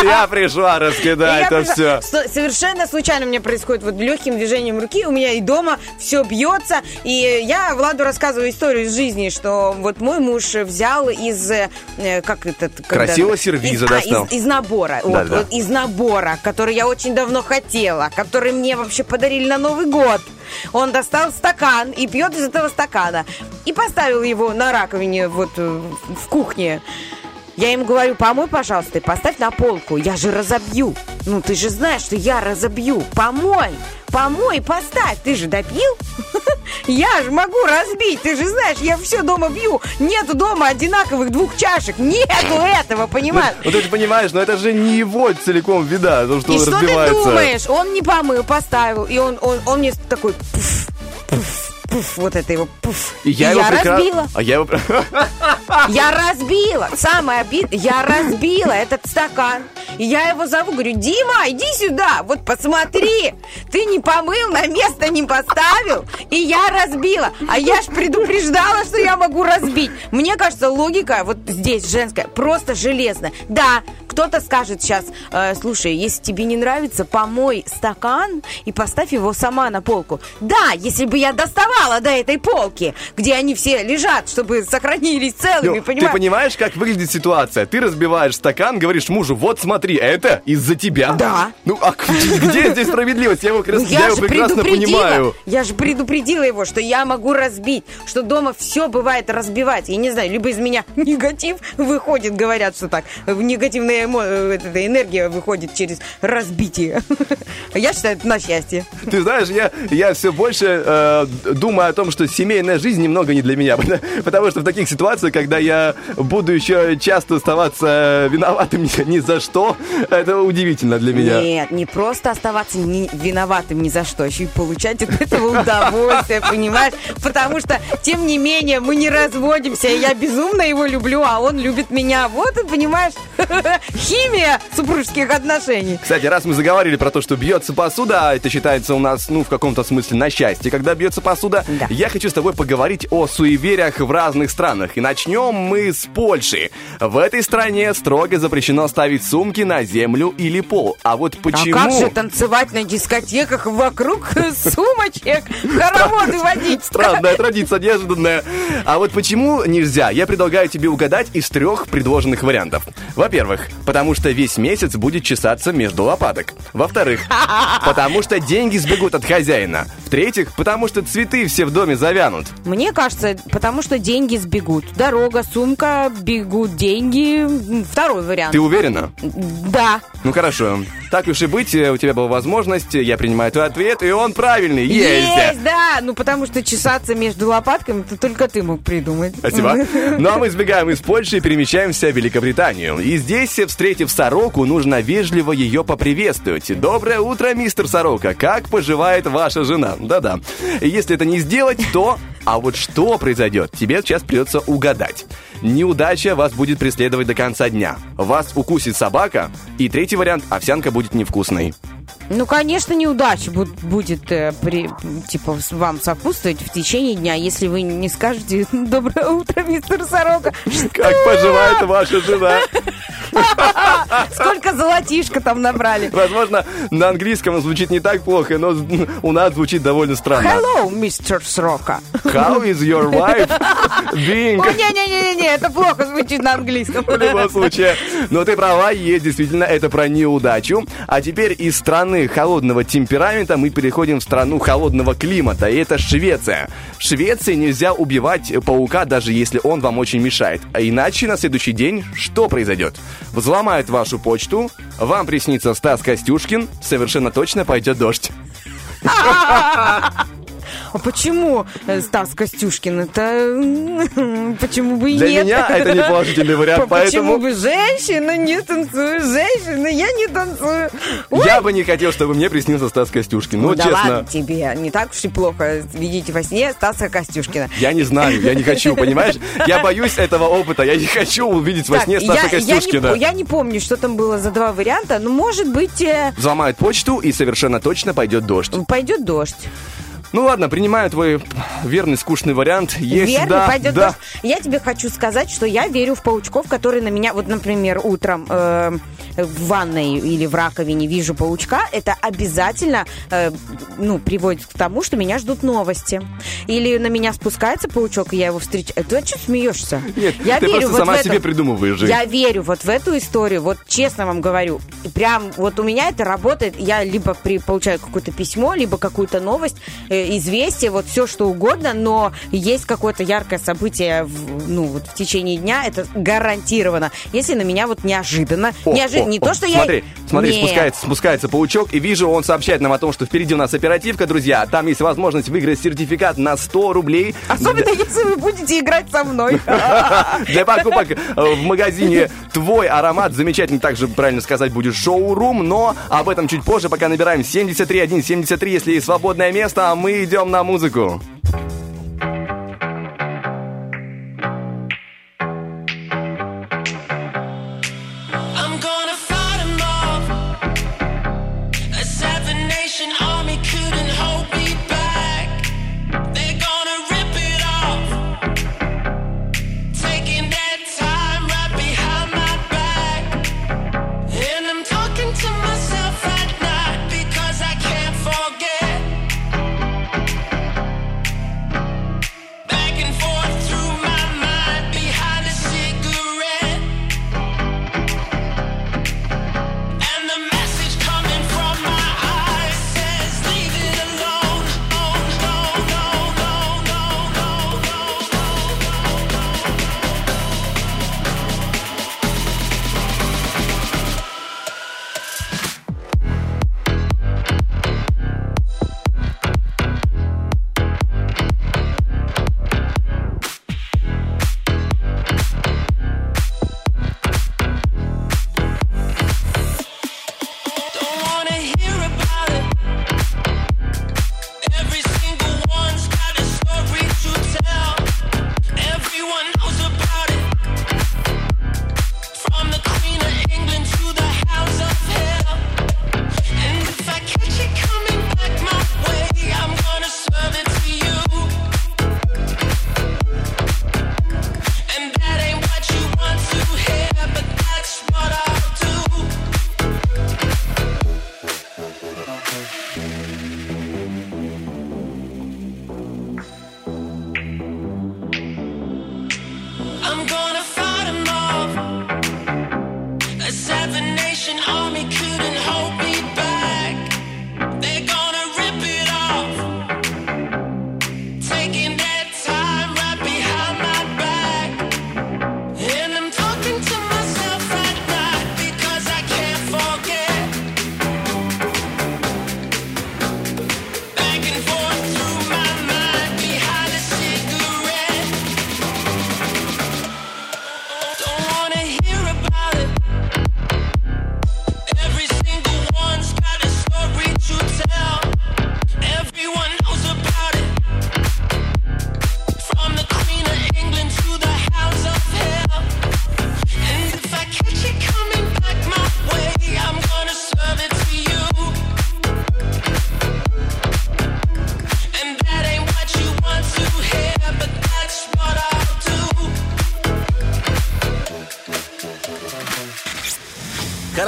Я пришла раскидать это все. Совершенно случайно у меня происходит вот легким движением руки, у меня и дома все бьется, и я Владу рассказываю историю из жизни, что вот мой муж взял из, э, как этот... Красивого сервиза из, а, достал. из, набора, из набора, который я очень давно хотела, который мне вообще подарили на Новый год. Он достал стакан и пьет из этого стакана. И поставил его на раковине вот э, в кухне. Я ему говорю, помой, пожалуйста, и поставь на полку. Я же разобью. Ну, ты же знаешь, что я разобью. Помой, помой, поставь. Ты же допил? (laughs) Я же могу разбить. Ты же знаешь, я все дома бью. Нету дома одинаковых двух чашек. Нету этого, понимаешь? Вот ты понимаешь, но это же не его целиком вида, то, что И что ты думаешь? Он не помыл, поставил. И он, он, он мне такой пуф, вот это его пуф. И я, его прекра- разбила. А я его... (laughs) Я разбила. Самое обидное, я разбила этот стакан. И я его зову, говорю, Дима, иди сюда, вот посмотри. Ты не помыл, на место не поставил. И я разбила. А я ж предупреждала, что я могу разбить. Мне кажется, логика вот здесь женская просто железная. Да, кто-то скажет сейчас, э, слушай, если тебе не нравится, помой стакан и поставь его сама на полку. Да, если бы я доставала до этой полки, где они все лежат, чтобы сохранились целыми, Ну, понимаешь? Ты понимаешь, как выглядит ситуация? Ты разбиваешь стакан, говоришь мужу, вот смотри, это из-за тебя. Да. Ну, а где здесь справедливость? Я его, Ну, я его же прекрасно понимаю. Я же предупредила его, что я могу разбить, что дома все бывает разбивать. Я не знаю, либо из меня (laughs) негатив выходит, говорят, что так, негативная э, энергия выходит через разбитие. (laughs) Я считаю, это на счастье. Ты знаешь, я, я все больше э, думаю о том, что семейная жизнь немного не для меня. (laughs) Потому что в таких ситуациях, когда я буду еще часто оставаться виноватым (laughs) ни, за что, это удивительно для меня. Нет, не просто оставаться не виноватым ни за что, еще и получать от этого удовольствие, (laughs) понимаешь? Потому что, тем не менее, мы не разводимся, и я безумно его люблю, а он любит меня. Вот и, понимаешь, химия супружеских отношений. Кстати, раз мы заговорили про то, что бьется посуда, а это считается у нас, ну, в каком-то смысле на счастье, когда бьется посуда, я хочу с тобой поговорить о суевериях в разных странах. И начнем мы с Польши. В этой стране строго запрещено ставить сумки на землю или пол. А вот почему... А как же танцевать на дискотеках вокруг (laughs) сумочек, хороводы водить? Странная традиция, неожиданная. А вот почему нельзя? Я предлагаю тебе угадать из трех предложенных вариантов. Во-первых, потому что весь месяц будет чесаться между лопаток. Во-вторых, (laughs) потому что деньги сбегут от хозяина. В-третьих, потому что цветы все в доме завянут. Мне кажется, потому что деньги сбегут. Дорога, сумка, бегут деньги. Второй вариант. Ты уверена? Да. Ну хорошо. Так уж и быть, э, у тебя была возможность, я принимаю твой ответ, и он правильный. Есть! Есть, да. Ну, потому что чесаться между лопатками, это только ты мог придумать. Спасибо. (laughs) Ну а мы сбегаем из Польши и перемещаемся в Великобританию. И здесь, встретив сороку, нужно вежливо ее поприветствовать. Доброе утро, мистер Сорока. Как поживает ваша жена? Да-да. Если это не сделать, то... А вот что произойдет, тебе сейчас придется угадать. Неудача вас будет преследовать до конца дня. Вас укусит собака. И третий вариант – овсянка будет невкусной. Ну, конечно, неудача буд- будет э, при, типа вам сопутствовать в течение дня, если вы не скажете (laughs) «Доброе утро, мистер Сорока». Как поживает ваша жена? (laughs) Сколько золотишка там набрали. Возможно, на английском звучит не так плохо, но у нас звучит довольно странно. Hello, мистер Сорока. How is your wife being? О, не-не-не-не, это плохо звучит на английском. В любом случае. Но ты права, есть действительно это про неудачу. А теперь из страны холодного темперамента мы переходим в страну холодного климата, и это Швеция. В Швеции нельзя убивать паука, даже если он вам очень мешает. А иначе на следующий день что произойдет? Взломают вашу почту, вам приснится Стас Костюшкин, совершенно точно пойдет дождь. (laughs) А почему э, Стас Костюшкин? Это (laughs) почему бы и Для нет? меня это не положительный вариант, По- (laughs) Почему поэтому- бы женщина не танцует? Женщина, я не танцую. Ой, Я бы не хотел, чтобы мне приснился Стас Костюшкин. Ну, ну да честно. ладно тебе, не так уж и плохо. Видите во сне Стаса Костюшкина. Я не знаю, я не хочу, понимаешь? (laughs) Я боюсь этого опыта, я не хочу увидеть во Так, сне я, Стаса я не, Костюшкина. по- я не помню, что там было за два варианта, но может быть э, Взломают почту и совершенно точно пойдет дождь. пойдет дождь. Ну ладно, принимаю твой верный скучный вариант. Есть, Верно, да, пойдет да. Я тебе хочу сказать, что я верю в паучков, которые на меня, вот, например, утром э, в ванной или в раковине вижу паучка, это обязательно, э, ну, приводит к тому, что меня ждут новости. Или на меня спускается паучок, и я его встречаю. Ты что смеешься? Нет, я ты верю просто вот сама в себе придумываешь жизнь. Я верю вот в эту историю, вот честно вам говорю. Прям вот у меня это работает. Я либо при, получаю какое-то письмо, либо какую-то новость, э, известие, вот все что угодно, но есть какое-то яркое событие, в, ну вот в течение дня, это гарантированно. Если на меня вот неожиданно, О, неожиданно, о, не о, то, что смотри, я... Смотри, Нет. спускается, спускается паучок, и вижу, он сообщает нам о том, что впереди у нас оперативка, друзья. Там есть возможность выиграть сертификат на 100 рублей. Особенно если вы будете играть со мной. (laughs) Для покупок э, в магазине «Твой аромат». Замечательно, также правильно сказать, будет шоурум, но об этом чуть позже, пока набираем 731 73, если есть свободное место, а мы идем на музыку.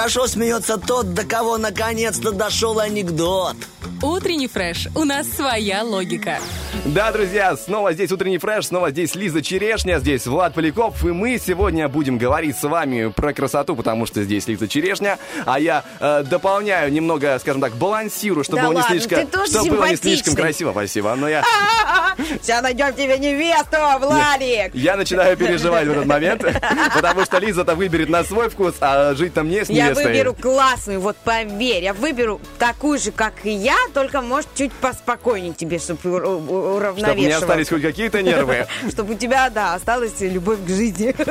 Хорошо смеется тот, до кого наконец-то дошел анекдот. Утренний фреш. У нас своя логика. Да, друзья, снова здесь утренний фреш, снова здесь Лиза Черешня, здесь Влад Поляков, и мы сегодня будем говорить с вами про красоту, потому что здесь Лиза Черешня, а я э, дополняю немного, скажем так, балансирую, чтобы Да было не ладно, слишком, ты тоже чтобы было не слишком красиво, спасибо. Но я, (laughs) Сейчас найдем тебе невесту, Владик. я начинаю переживать в этот момент, (laughs) потому что Лиза-то выберет на свой вкус, а жить там не с Я невестой. выберу классную, вот поверь, я выберу такую же, как и я, только, может, чуть поспокойнее тебе, чтобы уравновешивать. Чтобы у меня остались хоть какие-то нервы. (laughs) Чтобы у тебя, да, осталась любовь к жизни. (laughs)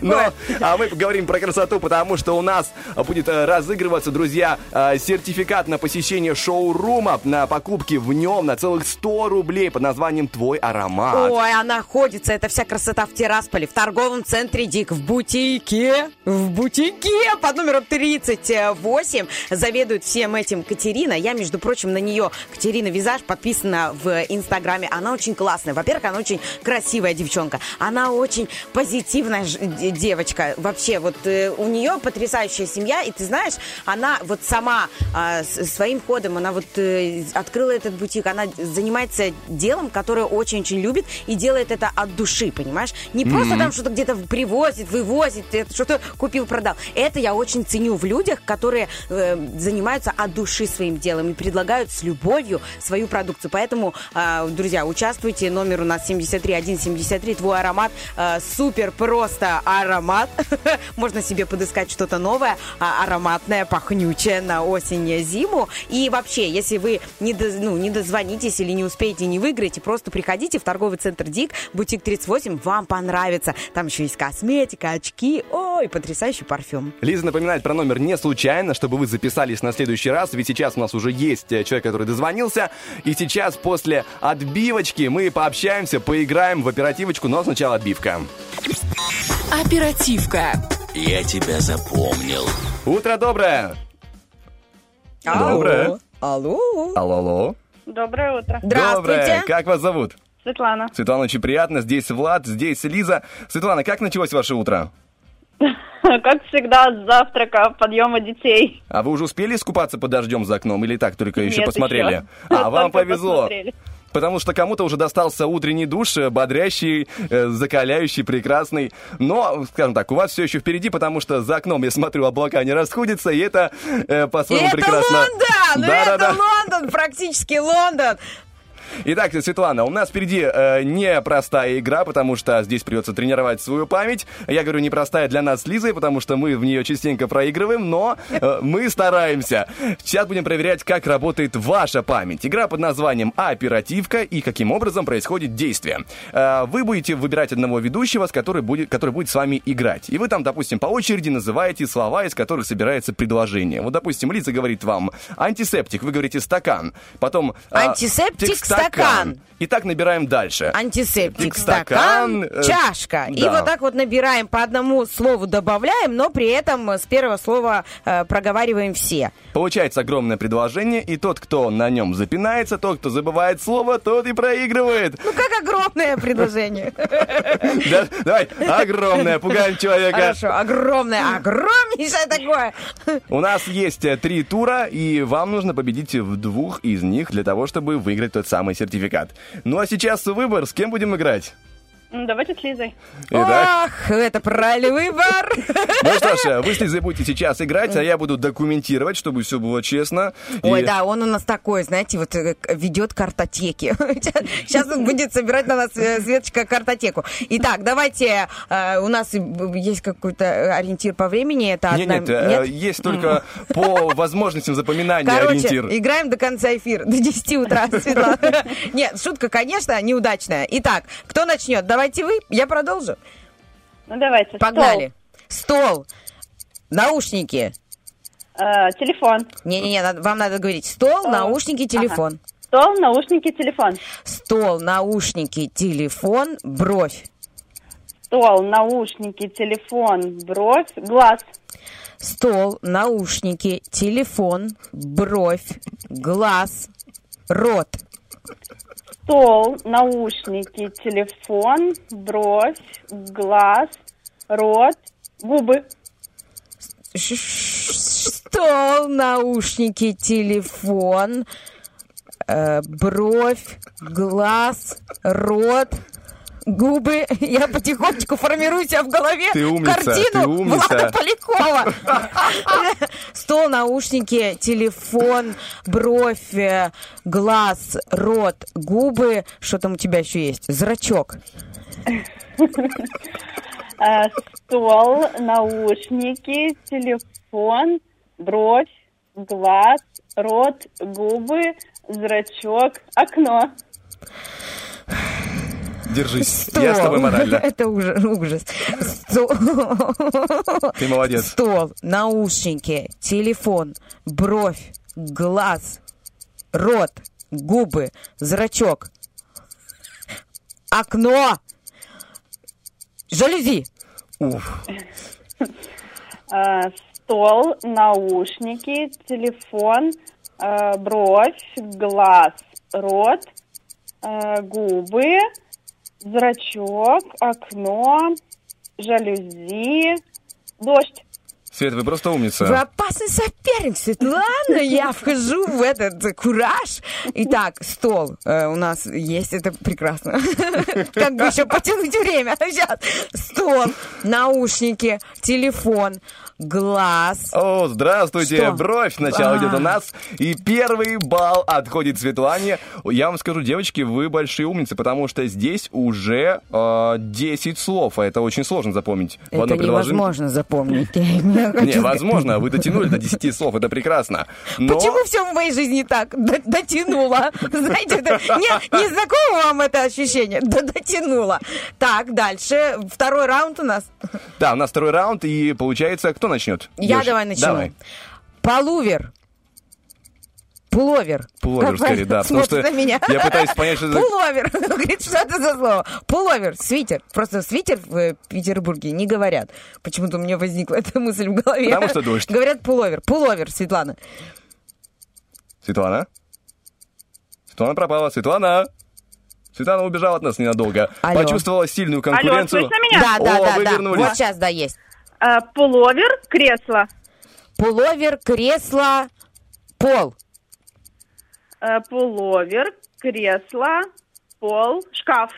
Но, а мы говорим про красоту, потому что у нас будет э, разыгрываться, друзья, э, сертификат на посещение шоурума на покупки в нем на целых 100 рублей под названием «Твой аромат». Ой, а находится эта вся красота в Тирасполе, в торговом центре Дик, в бутике, в бутике под номером 38 заведует всем этим Катерина. Я, между прочим, на нее, Катерина Визаж, подписана в Инстаграме. Она очень классная. Во-первых, она очень красивая девчонка. Она очень позитивная девочка. Вообще, вот э, у нее потрясающая семья. И ты знаешь, она вот сама а, с- своим ходом, она вот э, открыла этот бутик. Она занимается делом, которое очень-очень любит и делает это от души, понимаешь? Не просто Мгм. там что-то где-то привозит, вывозит, это что-то купил, продал. Это я очень ценю в людях, которые э, занимаются от души своим делом и предлагают с любовью свою продукцию. Поэтому, э, друзья, участвуйте. Номер у нас 73173. Твой аромат. э, супер просто аромат. (laughs) Можно себе подыскать что-то новое, а, ароматное, пахнючее на осень, зиму. И вообще, если вы не, ну, не дозвонитесь или не успеете, не выиграете, просто приходите в торговый центр Дик, бутик 38, вам понравится. Там еще есть косметика, очки, ой, потрясающий парфюм. Лиза напоминает про номер не случайно, чтобы вы записались на следующий раз, ведь сейчас у нас уже есть э, человек, который дозвонился, и сейчас после отбивочки мы пообщаемся, поиграем в оперативочку, но сначала отбивка. Оперативка. Я тебя запомнил. Утро доброе! Алло. Доброе. Алло. Алло, алло. Доброе утро. Доброе. Как вас зовут? Светлана. Светлана, очень приятно. Здесь Влад, здесь Лиза. Светлана, как началось ваше утро? (laughs) Как всегда, с завтрака, подъема детей. А вы уже успели искупаться под дождем за окном или так только еще Нет, посмотрели? еще. А, вам повезло. посмотрели. Потому что кому-то уже достался утренний душ, э, бодрящий, э, закаляющий, прекрасный. Но, скажем так, у вас все еще впереди, потому что за окном, я смотрю, облака не расходятся, и это э, по-своему это прекрасно. Лондон! Да-да-да. Это Лондон! Практически Лондон! Итак, Светлана, у нас впереди э, непростая игра, потому что здесь придется тренировать свою память. Я говорю непростая для нас с Лизой, потому что мы в нее частенько проигрываем, но э, мы стараемся. Сейчас будем проверять, как работает ваша память. Игра под названием «Оперативка» и каким образом происходит действие. Э, вы будете выбирать одного ведущего, с который будет, который будет с вами играть. И вы там, допустим, по очереди называете слова, из которых собирается предложение. Вот, допустим, Лиза говорит вам «антисептик», вы говорите «стакан». Потом э, Антисептик, стакан. И так набираем дальше. Антисептик, Стакан, стакан, э, чашка. И да. вот так вот набираем по одному слову, добавляем, но при этом с первого слова э, проговариваем все. Получается огромное предложение, и тот, кто на нем запинается, тот, кто забывает слово, тот и проигрывает. Ну как огромное (laughs) предложение. Да, Давай, огромное, пугаем человека. Хорошо, огромное, огромнейшее такое. У нас есть э, три тура, и вам нужно победить в двух из них для того, чтобы выиграть тот самый сертификат. Ну а сейчас выбор, с кем будем играть? Давайте с Лизой. Итак, Ах, это правильный выбор. ну что ж, вы с Лизой будете сейчас играть, а я буду документировать, чтобы все было честно. И- Ой, да, он у нас такой, знаете, вот э, ведет картотеки. (laughs) Сейчас он будет собирать на нас, э, Светочка, картотеку. Итак, давайте, э, у нас есть какой-то ориентир по времени. Это Нет, одна- нет, э, есть только по возможностям запоминания ориентир. Короче, играем до конца эфира, (laughs) до 10 утра, Светлана. (laughs) Нет, шутка, конечно, неудачная. Итак, кто начнет? Давайте вы, я продолжу. Ну, давайте. Погнали. Стол. Наушники. Э, телефон. Не-не-не, вам надо говорить. Стол, наушники, телефон. Стол, наушники, телефон. Стол, наушники, телефон, бровь. Стол, наушники, телефон, бровь, глаз. Стол, наушники, телефон, бровь, глаз, рот. Стол, наушники, телефон, бровь, глаз, рот, губы. стол, наушники, телефон, э, бровь, глаз, рот, губы. Я потихонечку формирую себя в голове Ты умница, картину ты умница. Влада Полякова. Стол, наушники, телефон, бровь, э, глаз, рот, губы. Что там у тебя еще есть? Зрачок. Э, Стол, наушники, телефон, бровь, глаз, рот, губы, зрачок, окно. Держись. Я с тобой морально. (laughs) Это ужас. ужас. Стол. Ты молодец. Стол, наушники, телефон, бровь, глаз, рот, губы, зрачок, окно, жалюзи. Э, Стол, наушники, телефон, э, бровь, глаз, рот, э, губы, зрачок, окно, жалюзи, дождь. Свет, вы просто умница. Вы опасный соперник, Светлана. (laughs) Я вхожу в этот кураж. Итак, стол э, у нас есть, это прекрасно. (laughs) Как бы еще потянуть время. (laughs) Сейчас. Стол, наушники, телефон, глаз. О, здравствуйте. Что? Бровь сначала А. идет у нас. И первый балл отходит Светлане. Я вам скажу, девочки, вы большие умницы, потому что здесь уже э, 10 слов, а это очень сложно запомнить. Это предложении. невозможно хочу (laughs) Не, возможно, вы дотянули до 10 слов, это прекрасно. Но... Почему все в моей жизни так? Дотянула. (laughs) Знаете, не знакомо вам это ощущение? Да дотянула. Так, дальше. Второй раунд у нас. Да, у нас второй раунд, и получается, кто начнет? Я Лёш, давай начну. Давай. Полувер. Пуловер. Пуловер, Как скорее, да, потому что на меня. я пытаюсь понять, что это- Пуловер. (laughs) Говорит, что это за слово? Пуловер, свитер. Просто свитер в э, Петербурге не говорят. Почему-то у меня возникла (laughs) эта мысль в голове. Потому что дождь. Говорят пуловер. Пуловер, Светлана. Светлана? Светлана пропала. Светлана? Светлана убежала от нас ненадолго. Алло. Почувствовала сильную конкуренцию. слышно меня? Да, да, О, да, вы да. вернулись. Вот сейчас, да, есть. Э, Пуловер, кресло. Пуловер, кресло, пол. Э, Пуловер, кресло, пол, шкаф.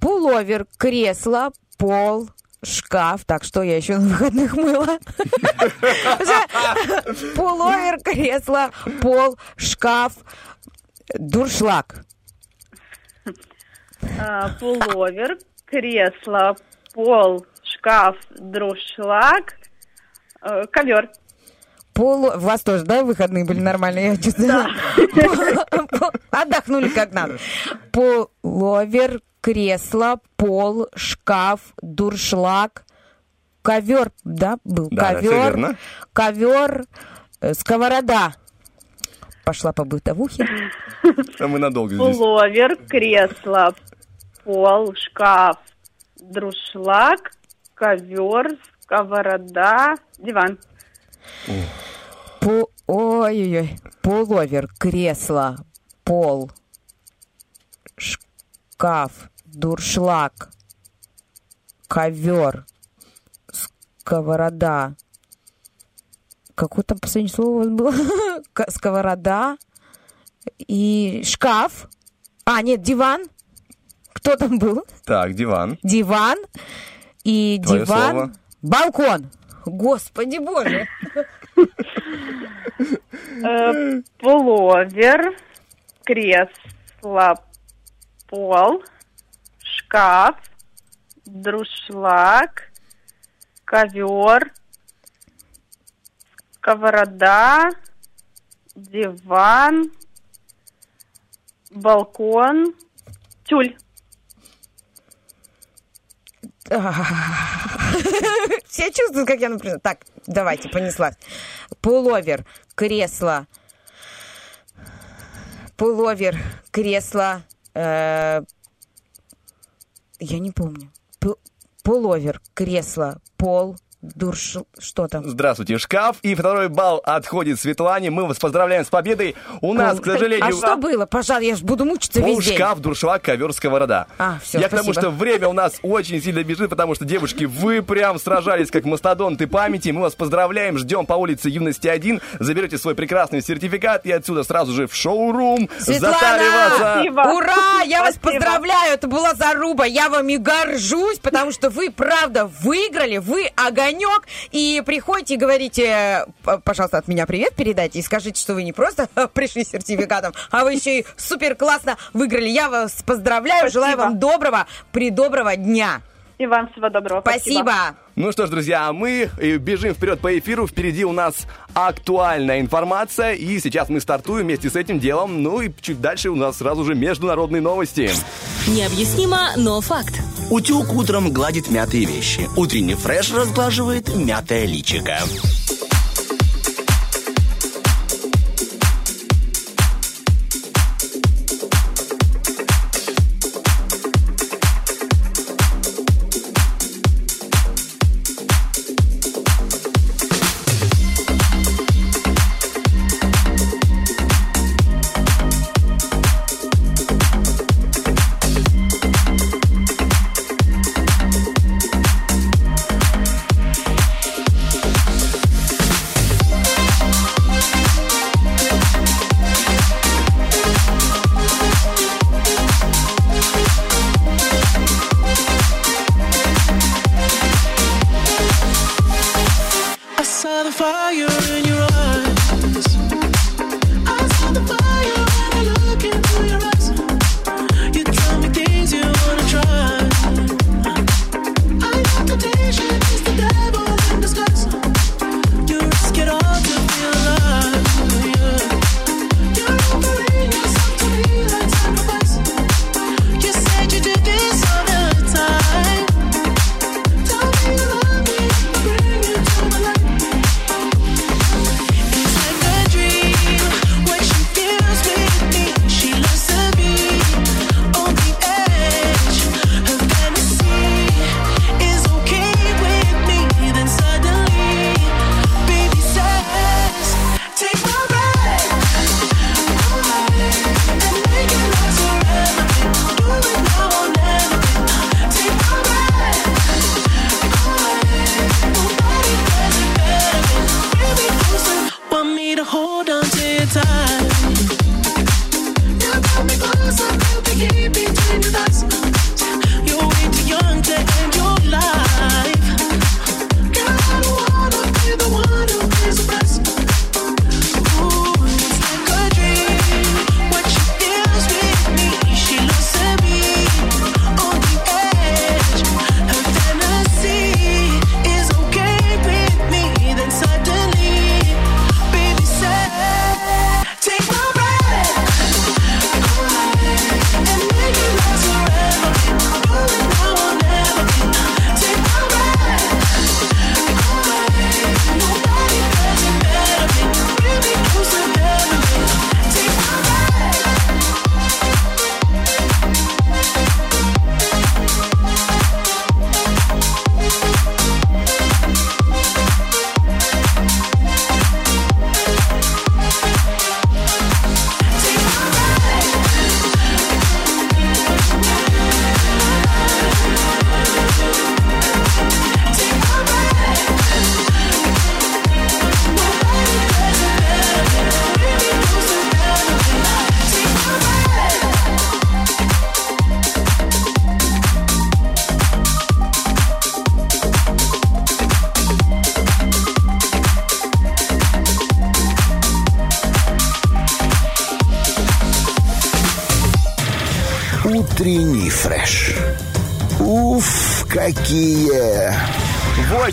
Пуловер, кресло, пол, шкаф. Так, что я еще на выходных мыла? (laughs) Пуловер, кресло, пол, шкаф, дуршлаг. Э, Пуловер, кресло, пол, шкаф, друшлаг, э, ковер. Пол... У вас тоже, да, выходные были нормальные? Я чувствую. Отдохнули как надо. Пуловер, кресло, пол, шкаф, дуршлаг, ковер, да, был? Да, ковер, ковер, э, сковорода. Пошла по бытовухе. А мы надолго здесь. Пуловер, кресло, пол, шкаф, друшлаг, ковер, сковорода, диван. Пу- Ой-ой-ой. Пуловер, кресло, пол, шкаф, дуршлаг, ковер, сковорода. Какое там последнее слово у вас было? (laughs) Сковорода и шкаф. А, нет, диван. Кто там был? Так, диван. Диван и Твое диван. слово. Балкон. Господи боже. Э, Пуловер, кресло, пол, шкаф, друшлаг, ковер, сковорода, диван, балкон, тюль. (laughs) Все чувствуют, как я, например. Так, давайте, понеслась. Пуловер, кресло. Пуловер, кресло. э, я не помню. Пу- Пуловер, кресло, пол, дурш... Что там? Здравствуйте, шкаф. И второй балл отходит Светлане. Мы вас поздравляем с победой. У нас, к сожалению... А что было? Пожалуй, я же буду мучиться весь день. шкаф, дуршлаг, ковер, сковорода. А, все, Я к тому, что время у нас очень сильно бежит, потому что, девушки, вы прям сражались как мастодонты памяти. Мы вас поздравляем, ждем по улице Юности 1. Заберете свой прекрасный сертификат и отсюда сразу же в шоу-рум. Светлана! Ура! Я вас поздравляю! Это была заруба. Я вами горжусь, потому что вы, правда, выиграли. Вы огонек. И приходите и говорите, пожалуйста, от меня привет передайте. И скажите, что вы не просто (laughs) пришли с сертификатом, а вы еще и супер классно выиграли. Я вас поздравляю. Желаю вам доброго, придоброго дня. И вам всего доброго. Спасибо. Ну что ж, друзья, мы э, бежим вперед по эфиру. Впереди у нас актуальная информация. И сейчас мы стартуем вместе с этим делом. Ну и чуть дальше у нас сразу же международные новости. Необъяснимо, но факт. Утюг утром гладит мятые вещи. Утренний фреш разглаживает мятое личико.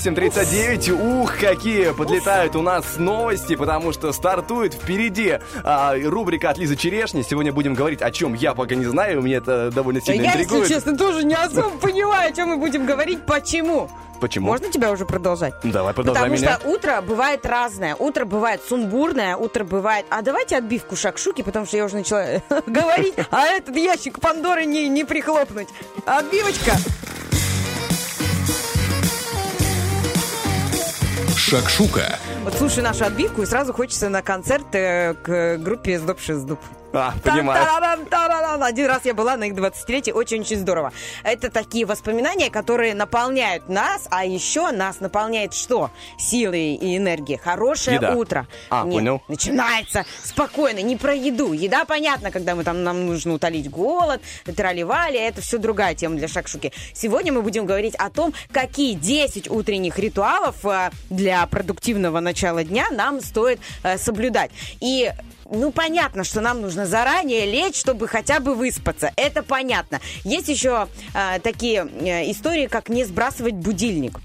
8.39, ух, какие подлетают у нас новости, потому что стартует впереди а, рубрика от Лизы Черешни. Сегодня будем говорить о чем я пока не знаю, мне это довольно сильно Я, интригует. если честно, тоже не особо (laughs) понимаю, о чем мы будем говорить. Почему? Почему? Можно тебя уже продолжать? Давай, продолжай Потому меня. что утро бывает разное. Утро бывает сумбурное, утро бывает... А давайте отбивку шакшуки, потому что я уже начала (laughs) говорить, а этот ящик Пандоры не, не прихлопнуть. Отбивочка. Шакшука. Вот слушаю нашу отбивку, и сразу хочется на концерт э, к группе «Сдоб Шиздуб». А, понимаю. Один раз я была на их 20-летии, очень-очень здорово. Это такие воспоминания, которые наполняют нас, а еще нас наполняет что? Силой и энергией. Хорошее Еда. утро. А, Нет, понял. Начинается спокойно, не про еду. Еда, понятно, когда мы там, нам нужно утолить голод, тролливали, это все другая тема для шакшуки. Сегодня мы будем говорить о том, какие 10 утренних ритуалов э, для продуктивного начала дня нам стоит э, соблюдать. И ну, понятно, что нам нужно заранее лечь, чтобы хотя бы выспаться. Это понятно. Есть еще э, такие э, истории, как не сбрасывать будильник.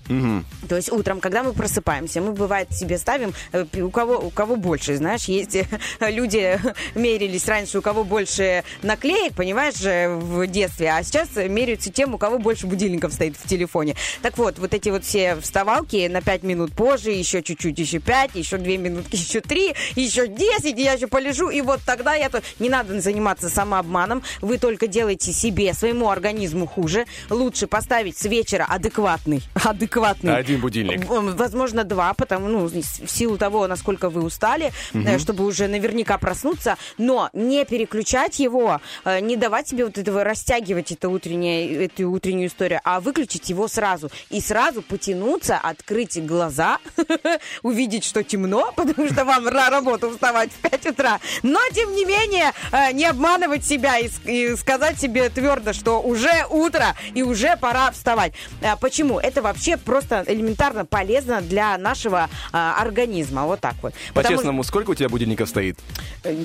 То есть утром, когда мы просыпаемся, мы, бывает, себе ставим, э, у кого, у кого больше, знаешь, есть э, (laughs) люди (laughs) мерились раньше, у кого больше наклеек, понимаешь, э, в детстве, а сейчас меряются тем, у кого больше будильников стоит в телефоне. Так вот, вот эти вот все вставалки на 5 минут позже, еще чуть-чуть, еще 5, еще 2 минутки, еще 3, еще 10, и я еще полежу, и вот тогда я... то- Не надо заниматься самообманом, вы только делаете себе, своему организму хуже. Лучше поставить с вечера адекватный, адекватный Один будильник. Возможно, два, потому, ну, в силу того, насколько вы устали, э, чтобы уже наверняка проснуться, но не переключать его, э, не давать себе вот этого растягивать это утреннее, эту утреннюю историю, а выключить его сразу. И сразу потянуться, открыть глаза, (laughs) увидеть, что темно, (laughs) потому что вам на работу вставать в 5 утра. Но, тем не менее, э, не обманывать себя и, сказать себе твердо, что уже утро и уже пора вставать. А Почему? Это вообще просто элементарно полезно для нашего а, организма. Вот так вот. Потому- По-честному, сколько у тебя будильников стоит? Э, (laughs)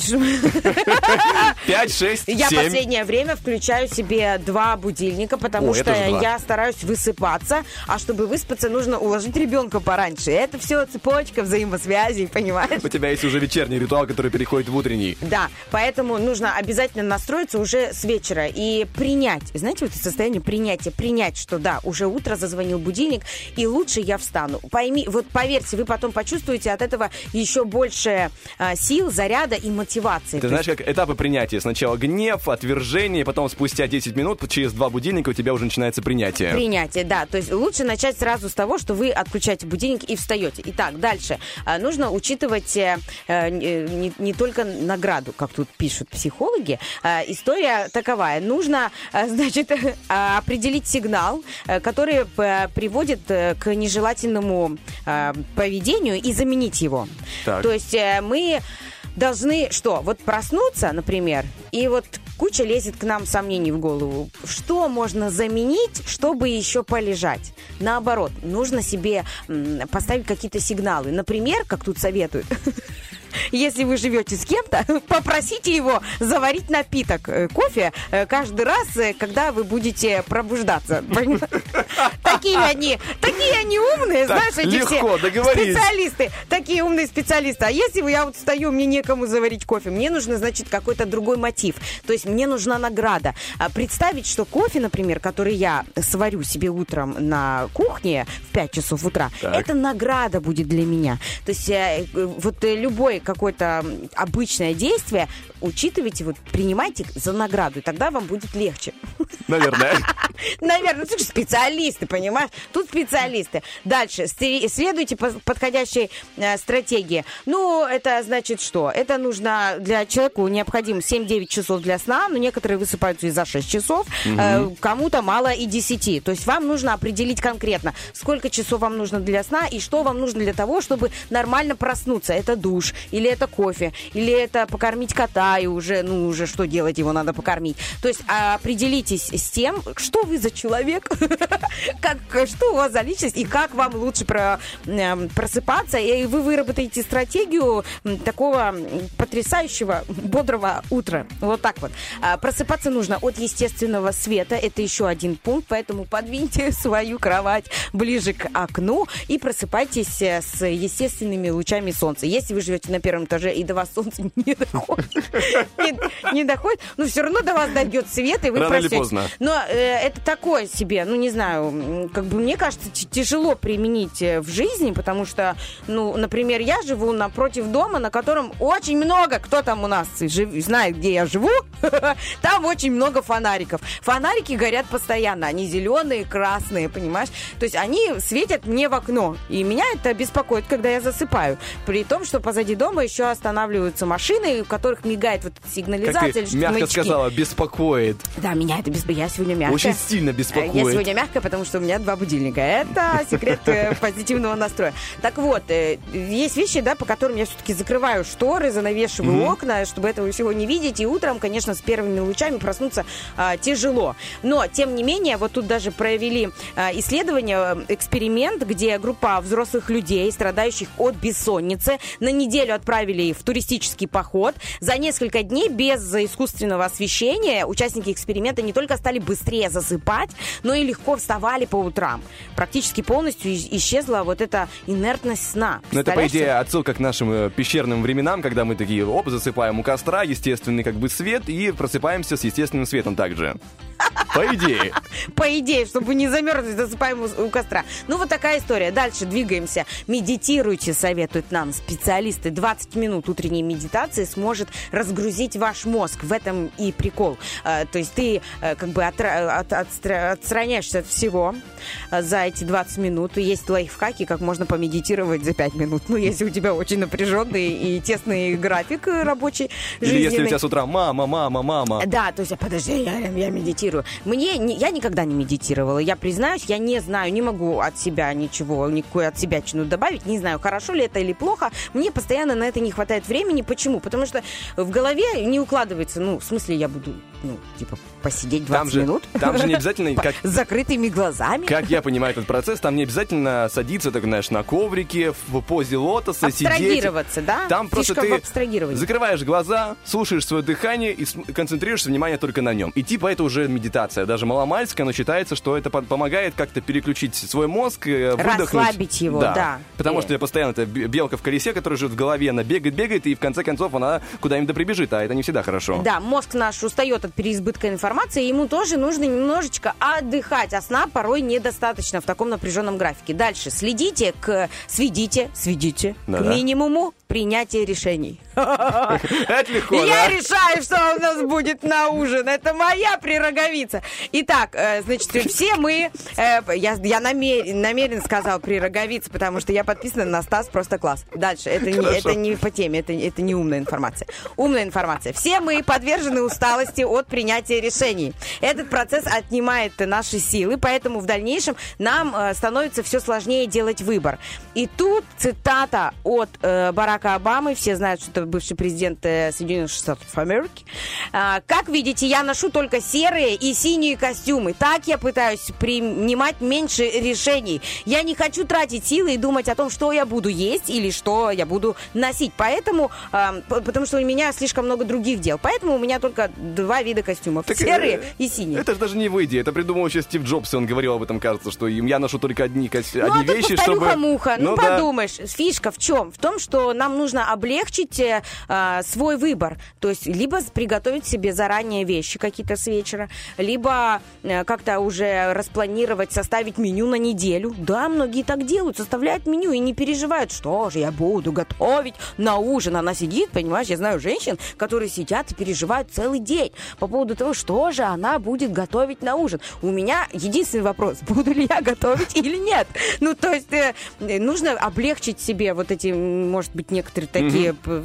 Пять, шесть, Я семь? последнее время включаю себе два будильника, потому О, что я стараюсь высыпаться, а чтобы выспаться, нужно уложить ребенка пораньше. Это все цепочка взаимосвязей, понимаешь? У тебя есть уже вечерний ритуал, который переходит в утренний. Да, поэтому нужно обязательно настроиться уже с вечера и принять, знаете, вот это состояние принятия, принять, что да, уже утро зазвонил будильник, и лучше я встану. Пойми, вот поверьте, вы потом почувствуете от этого еще больше а, сил, заряда и мотивации. Ты знаешь, как этапы принятия. Сначала гнев, отвержение, потом спустя 10 минут, через два будильника у тебя уже начинается принятие. Принятие, да. То есть лучше начать сразу с того, что вы отключаете будильник и встаете. Итак, дальше. А, Нужно учитывать э, э, не, не только награду, как тут пишут психологи. А, История таковая. Нужно, а, значит, (laughs) а, определить сигнал, э, который п- приводит э, к нежелательному поведению и заменить его. Так. То есть э, мы должны что? Вот проснуться, например, и вот куча лезет к нам сомнений в голову. Что можно заменить, чтобы еще полежать? Наоборот, нужно себе поставить какие-то сигналы. Например, как тут советуют, (laughs) если вы живете с кем-то, (laughs) попросите его заварить напиток, э, кофе, э, каждый раз, э, когда вы будете пробуждаться. (laughs) Такие они, такие они умные, знаешь, эти все специалисты, такие умные специалисты. А если я вот встаю, мне некому заварить кофе, мне нужно, значит, какой-то другой мотив. То есть мне нужна награда. А представить, что кофе, например, который я сварю себе утром на кухне в 5 часов утра, это награда будет для меня. То есть вот любое какое-то обычное действие учитывайте, вот принимайте за награду, и тогда вам будет легче. Наверное. (laughs) Наверное, ну, слушай, специалисты, понимаешь? Тут специалисты. Дальше, следуйте по подходящей э, стратегии. Ну, это значит что? Это нужно для человеку необходимо 7-9 часов для сна, но некоторые высыпаются и за 6 часов, э, кому-то мало и 10. То есть вам нужно определить конкретно, сколько часов вам нужно для сна и что вам нужно для того, чтобы нормально проснуться. Это душ, или это кофе, или это покормить кота, и уже, ну, уже что делать, его надо покормить. То есть а, определитесь с тем, что вы за человек, (laughs) как, что у вас за личность, и как вам лучше про- эм, просыпаться, и вы выработаете стратегию такого потрясающего, бодрого утра. Вот так вот. А, Просыпаться нужно от естественного света, это еще один пункт, поэтому подвиньте (laughs) свою кровать ближе к окну и просыпайтесь э, с естественными лучами солнца. Если вы живете на первом этаже и до вас солнце (laughs) не доходит, не, не доходит, но все равно до вас дойдет свет, и вы Рано или. Конечно. Но э, это такое себе, ну не знаю, как бы мне кажется, тяжело применить э, в жизни, потому что, ну, например, я живу напротив дома, на котором очень много, кто там у нас жив- знает, где я живу, (laughs) там очень много фонариков. Фонарики горят постоянно, они зеленые, красные, понимаешь? То есть они светят мне в окно, и меня это беспокоит, когда я засыпаю. При том, что позади дома еще останавливаются машины, у которых мигает вот эта Как сигнализация. ты или что-то, мягко маячки. сказала, беспокоит. Да, меня это беспокоит. Я сегодня мягкая. Очень сильно Э, беспокоит. Я сегодня мягкая, потому что у меня два будильника. Это секрет э, позитивного настроя. Так вот, э, есть вещи, да, по которым я все-таки закрываю шторы, занавешиваю окна, чтобы этого всего не видеть. И утром, конечно, с первыми лучами проснуться а, тяжело. Но, тем не менее, вот тут даже провели а, исследование, эксперимент, где группа взрослых людей, страдающих от бессонницы, на неделю отправили в туристический поход. За несколько дней без искусственного освещения участники эксперимента не только стали быстрее засыпать, но и легко вставали по утрам. Практически полностью ис- исчезла вот эта инертность сна. Ну, это, по идее, отсылка к нашим э, пещерным временам, когда мы такие, оп, засыпаем у костра, естественный как бы свет, и просыпаемся с естественным светом также. По идее. (laughs) По идее, чтобы не замерзнуть, засыпаем у, у костра. Ну, вот такая история. Дальше двигаемся. Медитируйте, советуют нам специалисты. 20 минут утренней медитации сможет разгрузить ваш мозг. В этом и прикол. Э, то есть ты э, как бы отра- от- отстра- отстраняешься от всего э, за эти 20 минут. Есть лайфхаки, как можно помедитировать за 5 минут. Ну, если у тебя очень напряженный и тесный график рабочий, Или если у жизненный. тебя с утра мама, мама, мама. Да, то есть, а подожди, я, я медитирую. Мне, не- я никогда не медитировала. Я признаюсь, я не знаю, не могу от себя ничего, никакую от себя чину добавить. Не знаю, хорошо ли это или плохо. Мне постоянно на это не хватает времени. Почему? Потому что в голове не укладывается, ну, в смысле, я буду, ну, типа, посидеть 20 Там же, минут. там же не (laughs) обязательно, как, С закрытыми глазами. как я понимаю этот процесс, там не обязательно садиться, так знаешь, на коврике, в позе лотоса, сидеть. Абстрагироваться, да? Там просто Фишка в ты закрываешь глаза, слушаешь свое дыхание и концентрируешься внимание только на нем. И типа это уже медитация. Даже маломальская, но считается, что это по- помогает как-то переключить свой мозг, э, выдохнуть. Расслабить его, да. Потому Э. что постоянно это бе- белка в колесе, которая живет в голове, она бегает, бегает, и в конце концов она куда-нибудь да прибежит, а это не всегда хорошо. Да, мозг наш устает от переизбытка информации, ему тоже нужно немножечко отдыхать, а сна порой недостаточно в таком напряженном графике. Дальше следите к, сведите, сведите к Да-да. минимуму принятия решений. (laughs) Это легко, Я да? решаю, что у нас будет на ужин. Это моя прероговица. Итак, э, значит, все мы... э, я я намерен, намерен сказал прероговица, потому что я подписана на Стас просто класс. Дальше. Это не, это не по теме, это, это не умная информация. Умная информация. Все мы подвержены усталости от принятия решений. Этот процесс отнимает наши силы, поэтому в дальнейшем нам э, становится все сложнее делать выбор. И тут цитата от э, Барака Обамы. Все знают, что это бывший президент э, Соединенных Штатов Америки. А, как видите, я ношу только серые и синие костюмы. Так я пытаюсь принимать меньше решений. Я не хочу тратить силы и думать о том, что я буду есть или что я буду носить. Поэтому, потому что у меня слишком много других дел. Поэтому у меня только два вида костюмов. Так, серые э, и синие. Это же даже не в идее. Это придумал еще Стив Джобс, и он говорил об этом, кажется, что им я ношу только одни, кос- Ну, одни а тут вещи, чтобы... повторюха-муха. Ну, да. подумаешь, фишка в чем? В том, что нам нужно облегчить э, а, свой выбор. То есть, либо приготовить себе заранее вещи какие-то с вечера, либо э, как-то уже распланировать, составить меню на неделю. Да, многие так делают, составляют меню и не переживают, что же я буду готовить на ужин. Она сидит, понимаешь, я знаю женщин, которые сидят и переживают целый день по поводу того, что же она будет готовить на ужин. У меня единственный вопрос, (laughs) буду ли я готовить или нет. Ну, то есть э, нужно облегчить себе вот эти, может быть, некоторые такие п-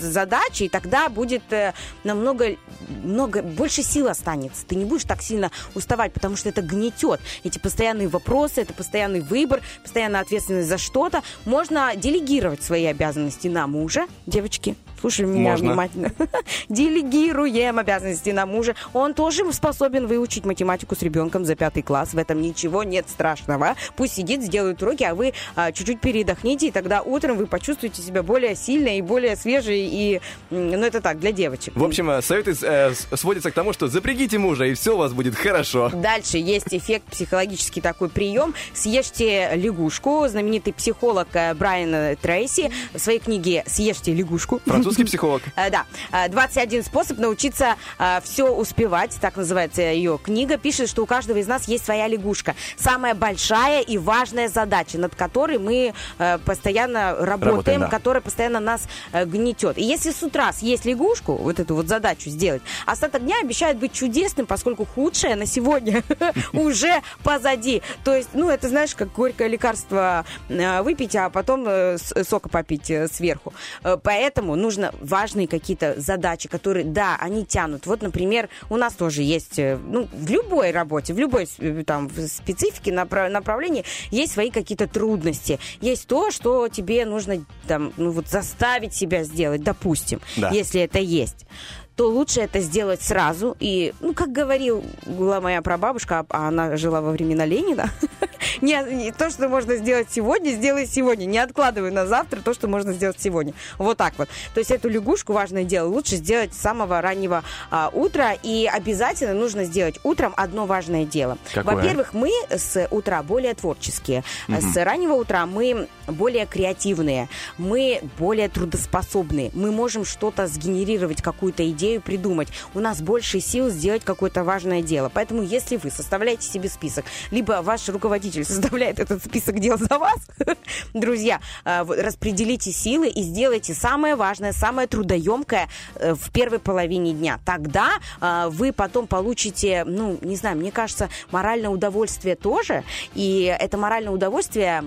задачи, и тогда будет э, намного много, больше сил останется. Ты не будешь так сильно уставать, потому что это гнетет. Эти постоянные вопросы, это постоянный выбор, постоянная ответственность за что-то. Можно делегировать свои обязанности на мужа. Девочки, слушай меня Можно. внимательно. (laughs) Делегируем обязанности на мужа. Он тоже способен выучить математику с ребенком за пятый класс. В этом ничего нет страшного. Пусть сидит, сделает уроки, а вы а, чуть-чуть передохните, и тогда утром вы почувствуете себя более сильной и более свежей. И, ну, это так, для девочек. В общем, э, советы э, с- сводятся к тому, что запрягите мужа, и все у вас будет хорошо. Дальше есть эффект психологический такой прием. Съешьте лягушку. Знаменитый психолог э, Брайан э, Трейси в своей книге «Съешьте лягушку». Французский Французский психолог. Э, Да, Э, 21 способ научиться все успевать, так называется ее книга, пишет, что у каждого из нас есть своя лягушка. Самая большая и важная задача, над которой мы э, постоянно работаем, Работаем, да. которая постоянно нас э, гнетет. И если с утра съесть лягушку, вот эту вот задачу сделать, остаток дня обещает быть чудесным, поскольку худшее на сегодня (laughs) уже позади. То есть, ну, это, знаешь, как горькое лекарство э, выпить, а потом э, сока попить э, сверху. Э, Поэтому нужно важные какие-то задачи, которые, да, они тянут. Вот, например, у нас тоже есть, э, ну, в любой работе, в любой э, там специфике, напра- направлении есть свои какие-то трудности. Есть то, что тебе нужно там, ну, вот заставить себя сделать, допустим, Да. если это есть то лучше это сделать сразу. И, ну, как говорила моя прабабушка, а она жила во времена Ленина, (laughs) не, то, что можно сделать сегодня, сделай сегодня. Не откладывай на завтра то, что можно сделать сегодня. Вот так вот. То есть эту лягушку, важное дело, лучше сделать с самого раннего а, утра. И обязательно нужно сделать утром одно важное дело. Во-первых, мы с утра более творческие. Мгм. С раннего утра мы более креативные, мы более трудоспособные, мы можем что-то сгенерировать, какую-то идею придумать. У нас больше сил сделать какое-то важное дело. Поэтому, если вы составляете себе список, либо ваш руководитель составляет этот список дел за вас, (laughs) друзья, э, распределите силы и сделайте самое важное, самое трудоемкое э, в первой половине дня. Тогда э, вы потом получите, ну, не знаю, мне кажется, моральное удовольствие тоже. И это моральное удовольствие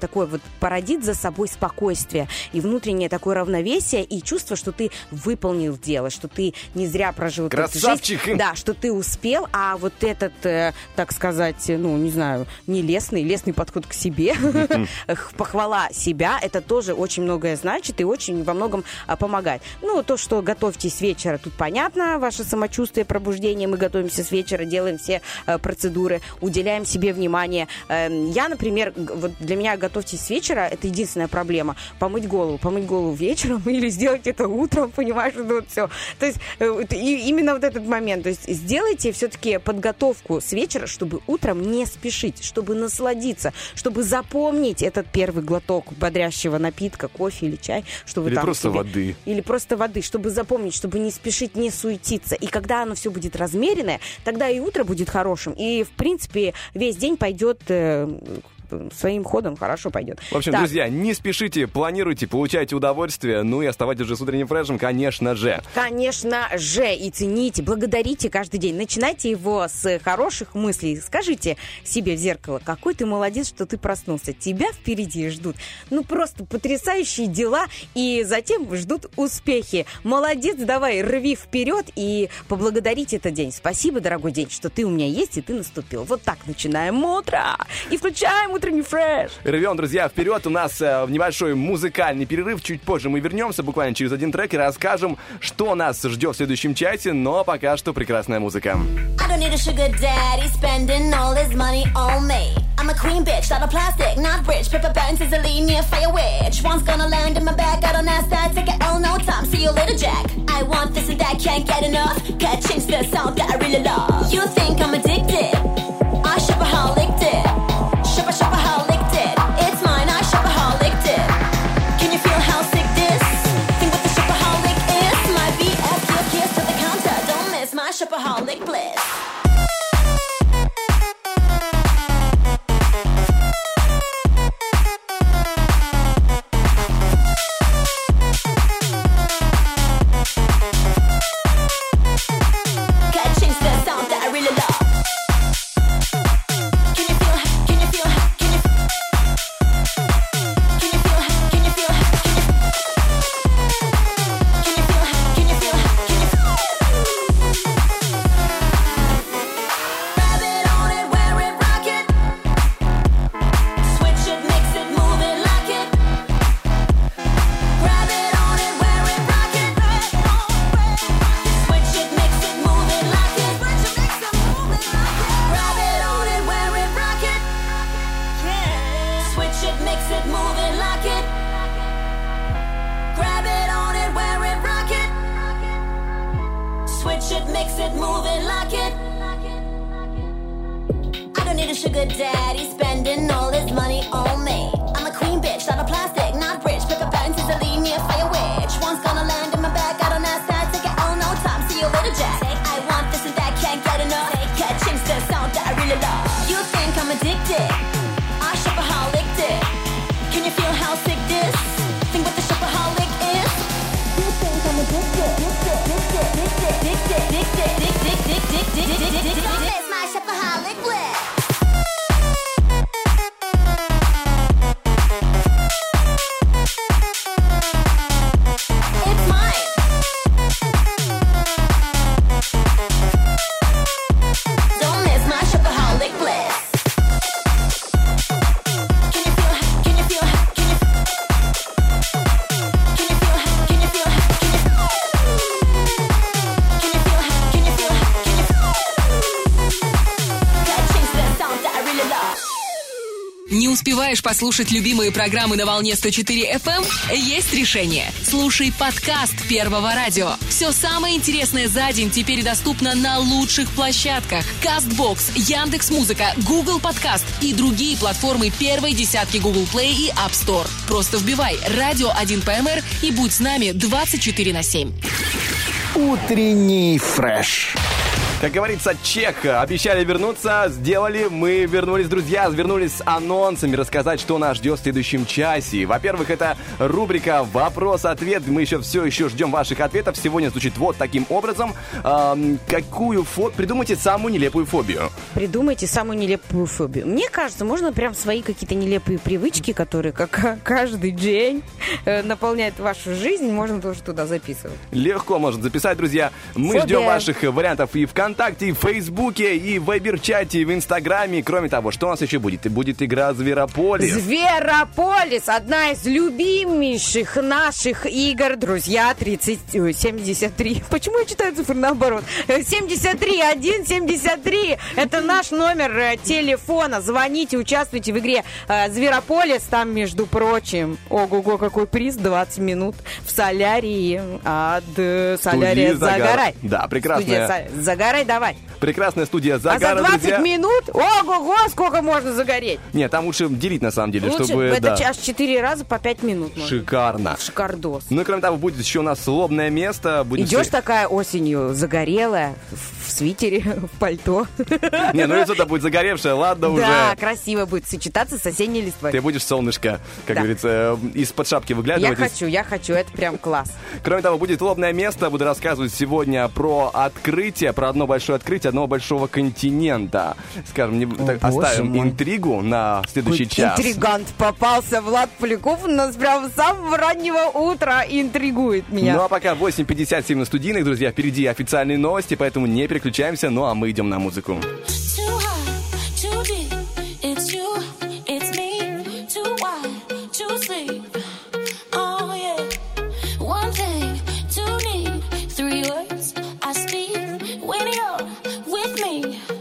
такое вот породит за собой спокойствие и внутреннее такое равновесие и чувство, что ты выполнил дело, что ты не зря прожил эту жизнь. Красавчик! Да, что ты успел, а вот этот, так сказать, ну, не знаю, не лесный, лесный подход к себе, похвала себя, это тоже очень многое значит и очень во многом а, помогает. Ну, то, что готовьтесь с вечера, тут понятно, ваше самочувствие, пробуждение, мы готовимся с вечера, делаем все э, процедуры, уделяем себе внимание. Эм, Я, например, вот для меня готовьтесь с вечера, это единственная проблема. Помыть голову, помыть голову вечером (laughs) или сделать это утром, понимаешь, ну, вот все. То есть э, именно вот этот момент, то есть сделайте все-таки подготовку с вечера, чтобы утром не спешить, чтобы насладиться, чтобы запомнить этот первый глоток бодрящего напитка, кофе или чай, чтобы Или там просто себе- воды. или просто воды, чтобы запомнить, чтобы не спешить, не суетиться. И когда оно все будет размеренное, тогда и утро будет хорошим. И, в принципе, весь день пойдет э, своим ходом, хорошо пойдет. В общем, Так. друзья, не спешите, планируйте, получайте удовольствие, ну и оставайтесь же с утренним фрешем, конечно же. Конечно же, и цените, благодарите каждый день. Начинайте его с хороших мыслей. Скажите себе в зеркало, какой ты молодец, что ты проснулся. Тебя впереди ждут. Ну, просто потрясающие дела, и затем ждут успехи. Молодец, давай, рви вперед и поблагодарить этот день. Спасибо, дорогой день, что ты у меня есть, и ты наступил. Вот так начинаем утро. И включаем утренний фреш. Ревен, друзья, вперед! У нас э, небольшой музыкальный перерыв. Чуть позже мы вернемся, буквально через один трек, и расскажем, что нас ждет в следующем часе. Но пока что прекрасная музыка. I don't need a sugar daddy spending all his money on me. I'm a queen bitch, out of plastic, not rich. Pepper burns easily near fire witch. One's gonna land in my bag, I don't ask that. Take a L, no time. See you later, Jack. I want this and that, can't get enough. Can't change the sound that I really love. You think I'm addicted? I shopaholic Не успеваешь послушать любимые программы на волне 104 FM? Есть решение. Слушай подкаст Первого радио. Все самое интересное за день теперь доступно на лучших площадках. Castbox, Яндекс Музыка, Google Подкаст и другие платформы первой десятки Google Play и App Store. Просто вбивай «Радио 1 ПМР» и будь с нами 24 на 7. Утренний фреш. Как говорится, чек. Обещали вернуться, сделали. Мы вернулись, друзья, вернулись с анонсами, рассказать, что нас ждет в следующем часе. Во-первых, это рубрика «Вопрос-ответ». Мы еще все еще ждем ваших ответов. Сегодня звучит вот таким образом. Эм, какую фо... Придумайте самую нелепую фобию. Придумайте самую нелепую фобию. Мне кажется, можно прям свои какие-то нелепые привычки, которые как (laughs) каждый день э, наполняют вашу жизнь, можно тоже туда записывать. Легко можно записать, друзья. Мы Фобия. ждем ваших вариантов и ВКонтакте, в Фейсбуке, и в Вайбер-чате, и в Инстаграме. Кроме того, что у нас еще будет? И будет игра «Зверополис». Зверополис, одна из любимейших наших игр, друзья, 30, ой, 73. (laughs) Почему я читаю цифры наоборот? Э, 73, 1, 73. Это наш номер э, телефона. Звоните, участвуйте в игре э, Зверополис. Там, между прочим, ого-го, какой приз, 20 минут в солярии от э, солярия. «Загорай». Да, прекрасная. Студия «Са- «Загорай» давай. Прекрасная студия а за «Загара», 20 друзья. минут? Ого-го, сколько можно загореть? Нет, там лучше делить, на самом деле, Лучше, чтобы... это да. аж 4 раза по 5 минут можно. Шикарно. Шикардос. Ну и кроме того, будет еще у нас лобное место. Будет Идешь все- такая осенью, загорелая, в, свитере, (laughs) в пальто. Не, ну лицо-то будет загоревшее, ладно уже. Да, красиво будет сочетаться с осенней листвой. Ты будешь солнышко, как Да. говорится, э, из-под шапки Я выглядывать. из- хочу, я хочу, это прям класс. Кроме того, будет лобное место. Буду рассказывать сегодня про открытие, про одно большое открытие одного большого континента. Скажем, не, так, боже оставим мой. интригу на следующий час. Интригант попался, Влад Поляков у нас прям с самого раннего утра интригует меня. Ну а пока 8.57 на студийных, друзья, впереди официальные новости, поэтому не переключаемся, ну а мы идем на музыку. Oh three words Win it with me.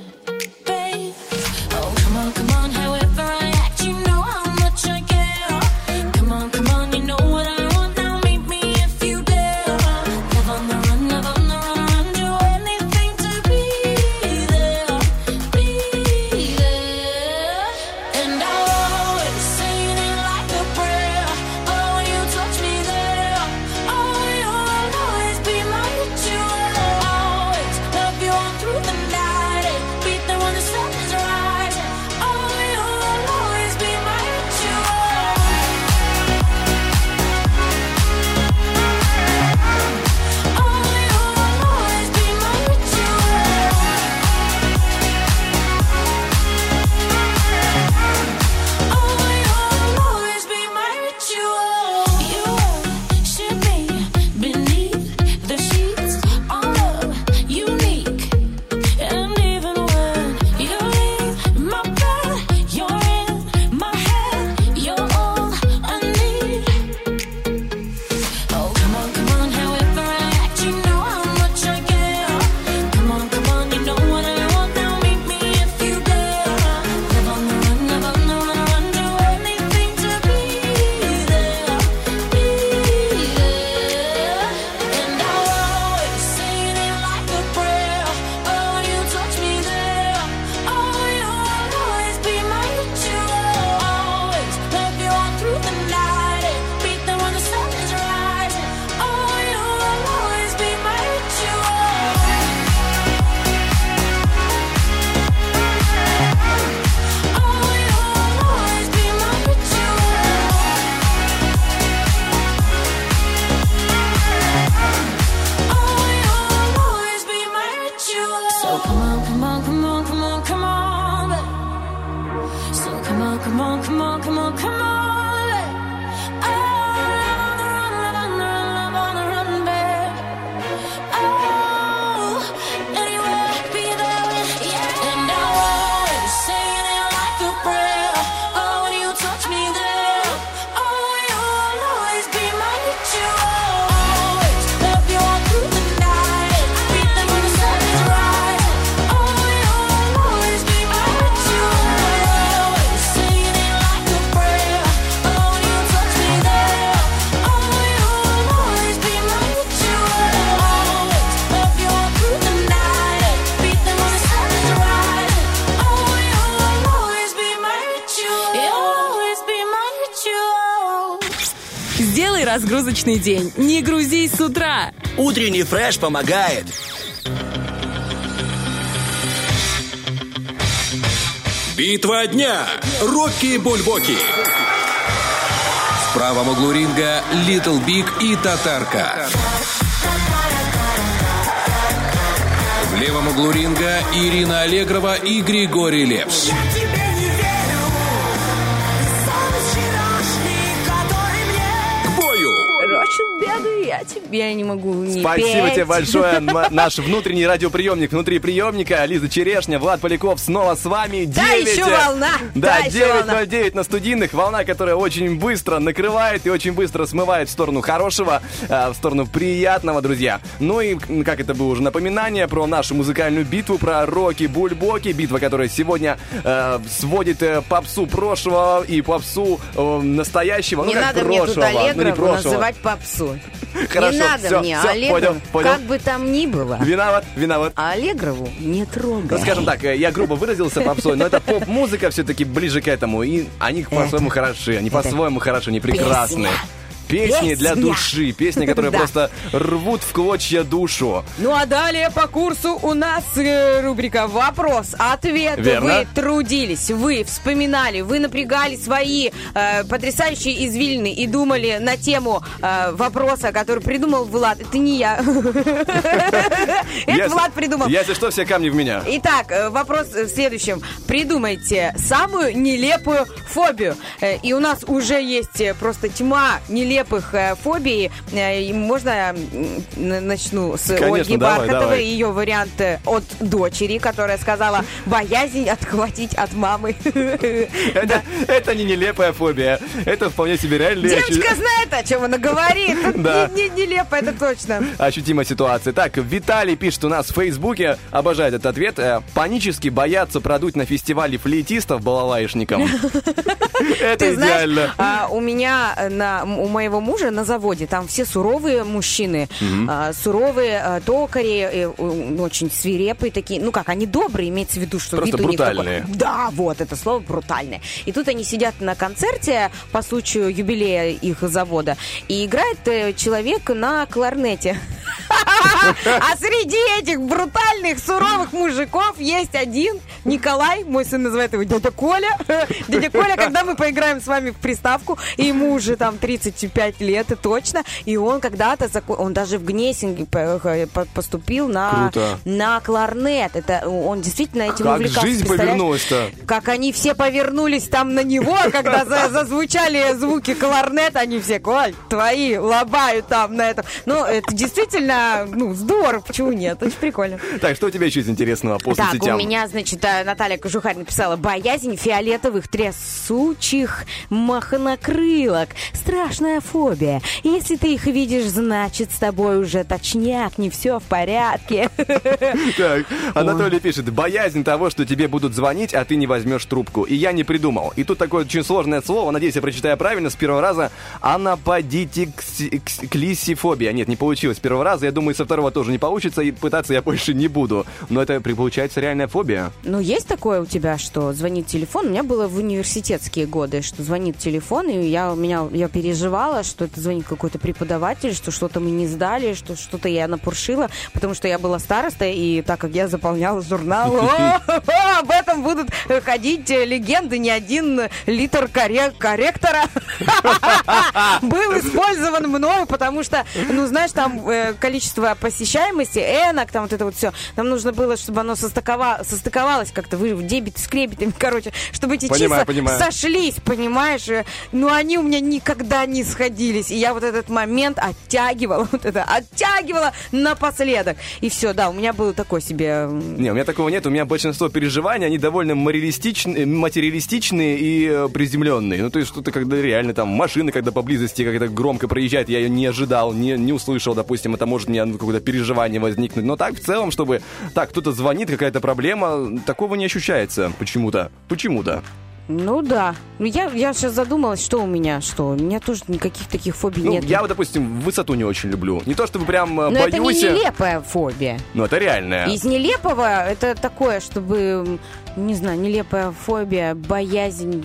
Разгрузочный день. Не грузись с утра. Утренний фреш помогает. Битва дня. Рокки Бульбоки. В правом углу ринга Little Big и Татарка. В левом углу ринга Ирина Аллегрова и Григорий Лепс. Я не могу не Спасибо петь. тебе большое. (laughs) Наш внутренний радиоприемник внутри приемника. Лиза Черешня, Влад Поляков снова с вами. Да, Девять, еще э, волна. Да, Да, еще волна. 9.09 на студийных. Волна, которая очень быстро накрывает и очень быстро смывает в сторону хорошего, э, в сторону приятного, друзья. Ну и, как это было уже напоминание про нашу музыкальную битву, про роки бульбоки. Битва, которая сегодня э, сводит э, попсу прошлого и попсу э, настоящего. Ну, Не как надо мне тут прошлого, ну, Аллегрову прошлого. называть попсу. (laughs) Хорошо, не надо всё, мне всё, Аллегрову, понял, понял. как бы там ни было. Виноват, виноват. А Аллегрову не трогай. Ну, скажем так, э, я грубо выразился попсой, но это (laughs) поп-музыка все-таки ближе к этому. И они по-своему хороши, они по-своему хороши, они прекрасные. песня. Песни для Песня. души, песни, которые (laughs) Да. просто рвут в клочья душу. Ну а далее по курсу у нас э, рубрика «Вопрос-ответ». Верно. Вы трудились, вы вспоминали, вы напрягали свои э, потрясающие извилины и думали на тему э, вопроса, который придумал Влад. Это не я. (laughs) Это Влад придумал. Если что, все камни в меня. Итак, э, вопрос в следующем. Придумайте самую нелепую фобию. Э, И у нас уже есть просто тьма нелепых э, фобий. Э, Можно начну с Конечно, Ольги давай, Бархатовой. давай. Ее вариант э, от дочери, которая сказала боязнь отхватить от мамы. Это, это не нелепая фобия. Это вполне себе реальная Девочка знает, о чем она говорит. (laughs) Да. не- не Нелепо, это точно. ощутимая ситуация. Так, Виталий пишет у нас в Фейсбуке, обожает этот ответ, панически боятся продуть на фестивале флейтистов балалаишникам. (laughs) Это идеально. а, у меня на у моего мужа на заводе там все суровые мужчины, Мгм. а, суровые а, токари, э, у- очень свирепые такие. Ну как, они добрые, имеется в виду, что Просто вид у них такой- брутальные. Да, вот это слово брутальное. И тут они сидят на концерте по случаю юбилея их завода и играет э, человек на кларнете. А среди этих брутальных, суровых мужиков есть один, Николай, мой сын называет его дядя Коля. Дядя Коля, когда мы поиграем с вами в приставку, ему уже там 35 лет, и точно, и он когда-то, он даже в Гнесинге по- по- поступил на, Круто. на кларнет. Это он действительно этим Как увлекался. жизнь представляешь? повернулась-то. Как они все повернулись там на него, когда за- зазвучали звуки кларнета, они все, Коль, твои лобают там на этом. Ну, это действительно, ну, здорово, почему нет? Очень прикольно. Так, что у тебя еще из интересного по Так, соцсетям? у меня, значит, э, Наталья Кожухарь написала «Боязнь фиолетовых трясучих махонокрылок. Страшная фобия. Если ты их видишь, значит, с тобой уже точняк, не все в порядке». (laughs) Так, Анатолий пишет, боязнь того, что тебе будут звонить, а ты не возьмешь трубку. И я не придумал. И тут такое очень сложное слово, надеюсь, я прочитаю правильно с первого раза. Анаподитиксифобия. Нет, не получилось с первого раза. Я думаю, со второго тоже не получится, и пытаться я больше не буду. Но это получается реальная фобия. Ну, есть такое у тебя, что звонит телефон? У меня было в университетские годы, что звонит телефон, и я, у меня, я переживала, что это звонит какой-то преподаватель, что что-то мы не сдали, что что-то я напуршила, потому что я была старостой, и так как я заполняла журнал, (laughs) об этом будут ходить легенды, не один литр корректора (laughs) был использован мною, потому что, ну, знаешь, там э, количество посещаемости, энок, там вот это вот все, нам нужно было, чтобы оно состыкова- состыковалось как-то, вы в дебет с кребетами, (laughs) короче, чтобы эти Понимаю, числа понимаю. сошлись, понимаешь? Э, Ну, они у меня никогда не сходились, и я вот этот момент оттягивала, (laughs) вот это, оттягивала напоследок. И все, да, у меня было такое себе... Не, у меня такого нет. У меня большинство переживаний, они довольно материалистичные, материалистичные и э, приземленные. Ну, то есть что-то, когда реально там машина, когда поблизости как-то громко проезжает, я ее не ожидал, не, не услышал, допустим, это может мне ну, какое-то переживание возникнуть. Но так, в целом, чтобы... Так, кто-то звонит, какая-то проблема, такого не ощущается почему-то. Почему-то. Ну да. Ну, Я, я сейчас задумалась, что у меня, что у меня тоже никаких таких фобий Ну, нет. я допустим, высоту не очень люблю. Не то чтобы прям э, Но это не боюсь. нелепая фобия. Но это реальная. Из нелепого это такое, чтобы, не знаю, нелепая фобия, боязнь,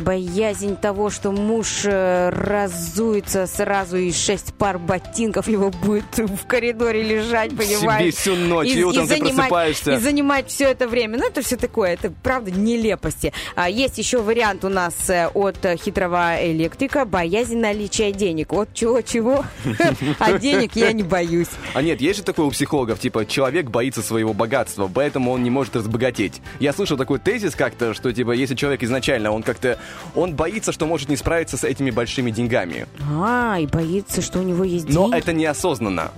боязнь того, что муж э, разуется сразу и шесть пар ботинков его будет в коридоре лежать, понимаешь? всю ночь, и утром ты просыпаешься. И занимать все это время. Ну, это все такое, это правда нелепости. А, есть еще вариант у нас э, от э, хитрого электрика, боязнь наличия денег. Вот чего-чего, (laughs) а денег я не боюсь. А нет, есть же такое у психологов, типа, человек боится своего богатства, поэтому он не может разбогатеть. Я слышал такой тезис как-то, что, типа, если человек изначально, он как-то, он боится, что может не справиться с этими большими деньгами. А, и боится, что у него есть Но деньги. это неосознанно.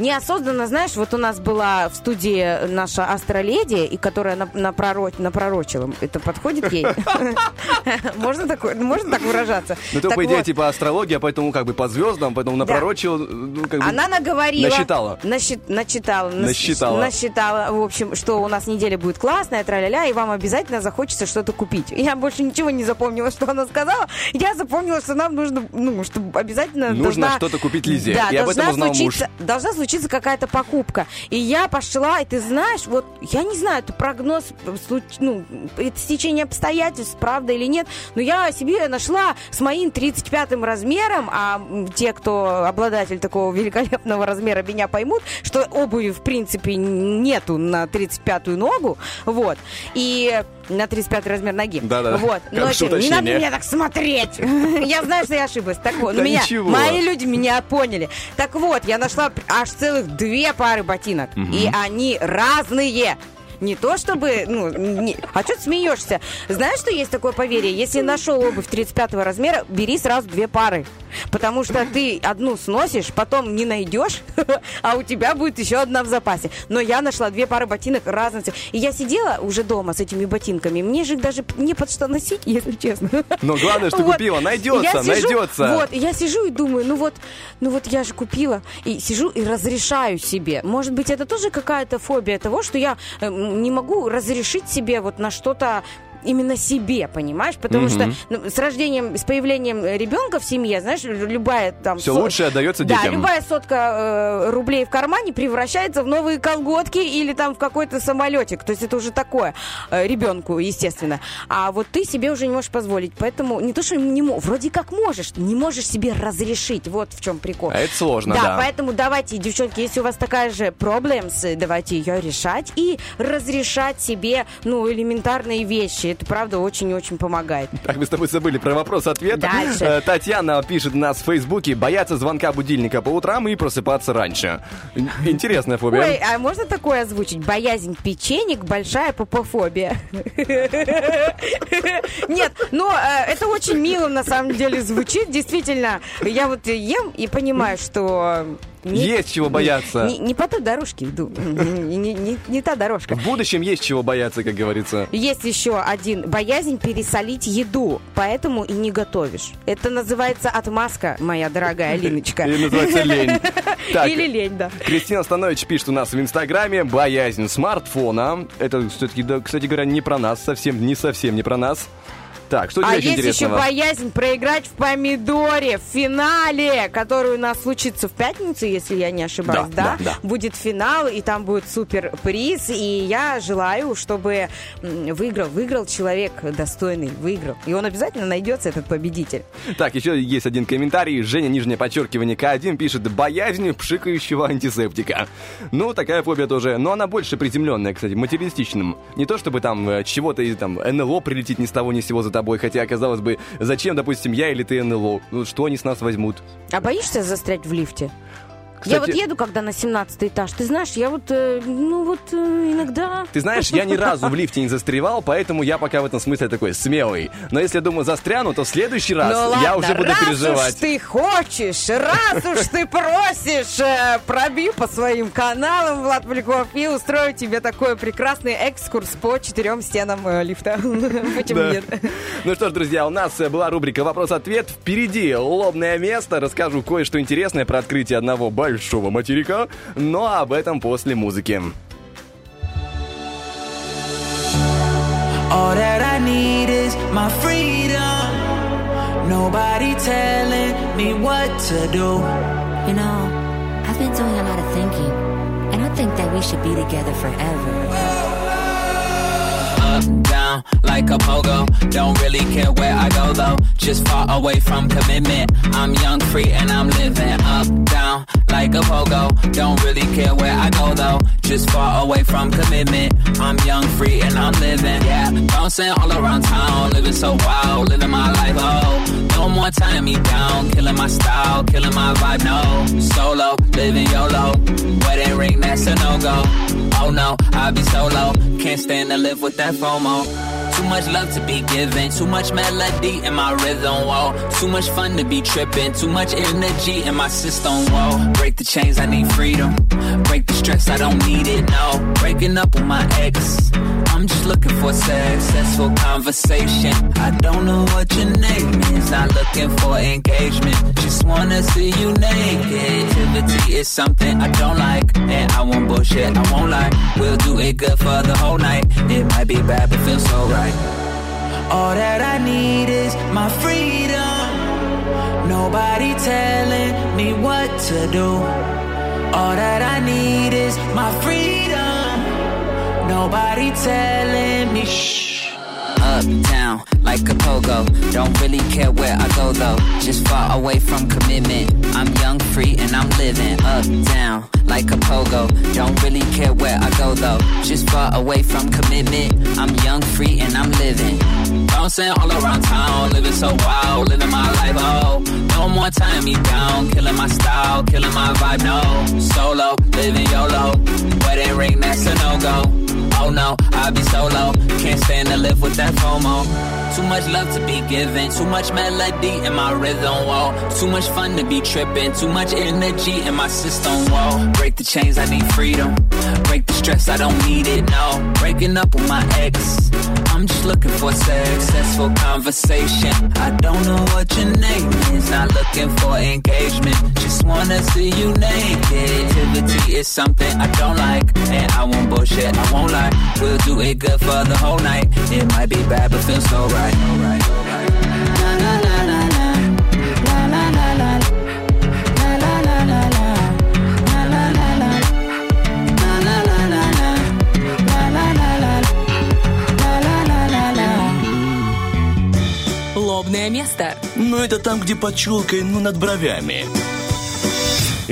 Неосознанно, знаешь, вот у нас была в студии наша астроледи, и которая на- напроро- напророчила. Это подходит ей? (laughs) Можно так выражаться? Ну, то, по идее, типа, астрология, поэтому как бы по звездам, поэтому напророчил, ну. Она наговорила. Насчитала. Насчит- начитала. нас- Насчитала. Насчитала, в общем, что у нас неделя будет классная, тра-ля-ля, и вам обязательно захочется что-то купить. Я больше ничего не запомнила, что она сказала. Я запомнила, что нам нужно, ну, что обязательно Нужно что-то купить Лизе. Да, И об этом узнал муж. должна случиться какая-то покупка. И я пошла, и ты знаешь, вот, я не знаю, это прогноз, ну, это стечение обстоятельств, правда или нет, но я себе нашла с моим 35-м размером, а те, кто обладатель такого великолепного размера, меня поймут, что обуви, в принципе, нету на 35-ю ногу, вот, и на 35 размер ноги. Да-да. Вот. Но это- не надо меня так смотреть. (laughs) Я знаю, что я ошиблась. Так вот, Да ну, меня, ничего. мои люди меня поняли. Так вот, я нашла аж целых две пары ботинок. Мгм. И они разные. Не то чтобы, ну, не- а что ты смеешься? Знаешь, что есть такое поверье? Если нашел обувь 35 размера, бери сразу две пары. Потому что ты одну сносишь, потом не найдешь, (laughs) а у тебя будет еще одна в запасе. Но я нашла две пары ботинок разных. цвет- И я сидела уже дома с этими ботинками. Мне же их даже не под что носить, (laughs) если честно. Но главное, что Вот. купила. Найдется, Я сижу- найдется. Вот, я сижу и думаю, ну вот, ну вот я же купила, и сижу и разрешаю себе. Может быть, это тоже какая-то фобия того, что я э, не могу разрешить себе вот на что-то именно себе, понимаешь? Потому Мгм. что ну, с рождением, с появлением ребенка в семье, знаешь, любая там... Всё со- лучшее отдается да, детям. любая сотка э, рублей в кармане превращается в новые колготки или там в какой-то самолетик. То есть это уже такое э, ребенку, естественно. А вот ты себе уже не можешь позволить. Поэтому не то, что не мо- вроде как можешь, не можешь себе разрешить. Вот в чем прикол. А это сложно, да. поэтому давайте, девчонки, если у вас такая же проблемс, давайте ее решать и разрешать себе, ну, элементарные вещи. Это, правда, очень-очень помогает. Так, мы с тобой забыли про вопрос-ответ. Дальше. Э, Татьяна пишет нас в Фейсбуке, бояться звонка будильника по утрам и просыпаться раньше. Ин- Интересная фобия. Ой, а можно такое озвучить? Боязнь печенек, большая попофобия. Нет, но э, это очень мило на самом деле звучит. Действительно, я вот ем и понимаю, что... не- Есть чего бояться. Не, не по той дорожке иду. Не, не- не- не та дорожка. В будущем есть чего бояться, как говорится. Есть еще один. Боязнь пересолить еду, поэтому и не готовишь. Это называется отмазка, моя дорогая Алиночка. И называется лень. (laughs) Так. Или лень, да. Кристина Станович пишет у нас в Инстаграме боязнь смартфона. Это, все-таки, да, кстати говоря, не про нас, совсем, не совсем не про нас. Так, что А есть еще боязнь проиграть в помидоре в финале, который у нас случится в пятницу, если я не ошибаюсь, Да, да? да, да. Будет финал, и там будет супер приз, и я желаю, чтобы выиграл, выиграл человек достойный, выиграл. И он обязательно найдется, этот победитель. Так, еще есть один комментарий. Женя, нижнее подчеркивание К1, пишет «Боязнь пшикающего антисептика». Ну, такая фобия тоже. Но она больше приземленная, кстати, материалистичным. Не то, чтобы там э, чего-то, из, там, НЛО прилетит ни с того ни с сего за тобой. Хотя, казалось бы, зачем, допустим, я или ты НЛО? Ну, что они с нас возьмут? А боишься застрять в лифте? Кстати- Я вот еду, когда на 17 этаж, ты знаешь, я вот, э, ну вот э, иногда... Ты знаешь, я ни разу в лифте не застревал, поэтому я пока в этом смысле такой смелый. Но если, я думаю, застряну, то в следующий раз ну я ладно, уже буду раз переживать. уж ты хочешь, раз уж ты просишь, э, пробью по своим каналам, Влад Поляков, и устрою тебе такой прекрасный экскурс по четырем стенам э, лифта. (laughs) Почему нет? Ну что ж, друзья, у нас э, была рубрика «Вопрос-ответ». Впереди лобное место. Расскажу кое-что интересное про открытие одного большого материка. Но об этом после музыки. All that I need is my freedom. Nobody telling me what to do. You know, I've been doing a lot of thinking, and I think that we should be together forever. up, down, like a pogo. Don't really care where I go though, just far away from commitment. I'm young, free, and I'm living up, down, like a pogo. Don't really care where I go though, just far away from commitment. I'm young, free, and I'm living, yeah. Bouncing all around town, living so wild, living my life, oh. No more tying me down, killing my style, killing my vibe, no. Solo, living YOLO, wedding ring, that's a no-go. Oh no, I'll be solo. Can't stand to live with that FOMO. Too much love to be given, too much melody in my rhythm, whoa. Too much fun to be tripping, too much energy in my system, whoa. Break the chains, I need freedom. Break the stress, I don't need it, no. Breaking up with my ex. I'm just looking for successful conversation. I don't know what your name is, not looking for engagement. Just wanna see you naked. Activity is something I don't like, and I won't bullshit, I won't lie. We'll do it good for the whole night. It might be bad, but feels so right. All that I need is my freedom. Nobody telling me what to do. All that I need is my freedom. Nobody telling me shh. Up, down, like a pogo. Don't really care where I go though, just far away from commitment. I'm young, free, and I'm living up, down, like a pogo. Don't really care where I go though, just far away from commitment. I'm young, free, and I'm living. Bouncing all around town, living so wild, living my life, oh. No more tying me down, killing my style, killing my vibe, no. Solo, living YOLO, wedding ring, that's a no-go. Oh no, I'll be solo. Can't stand to live with that FOMO. Too much love to be given, too much melody in my rhythm, whoa. Too much fun to be tripping, too much energy in my system, whoa. Break the chains, I need freedom. Break the stress, I don't need it, no. Breaking up with my ex. I'm just looking for successful conversation. I don't know what your name is, not looking for engagement. Just wanna see you naked. Activity is something I don't like, and I won't bullshit, I won't lie. We'll do it good for the whole night. It might be bad, but feels so right. Лобное место. Ну, это там, где под челкой, ну, над бровями.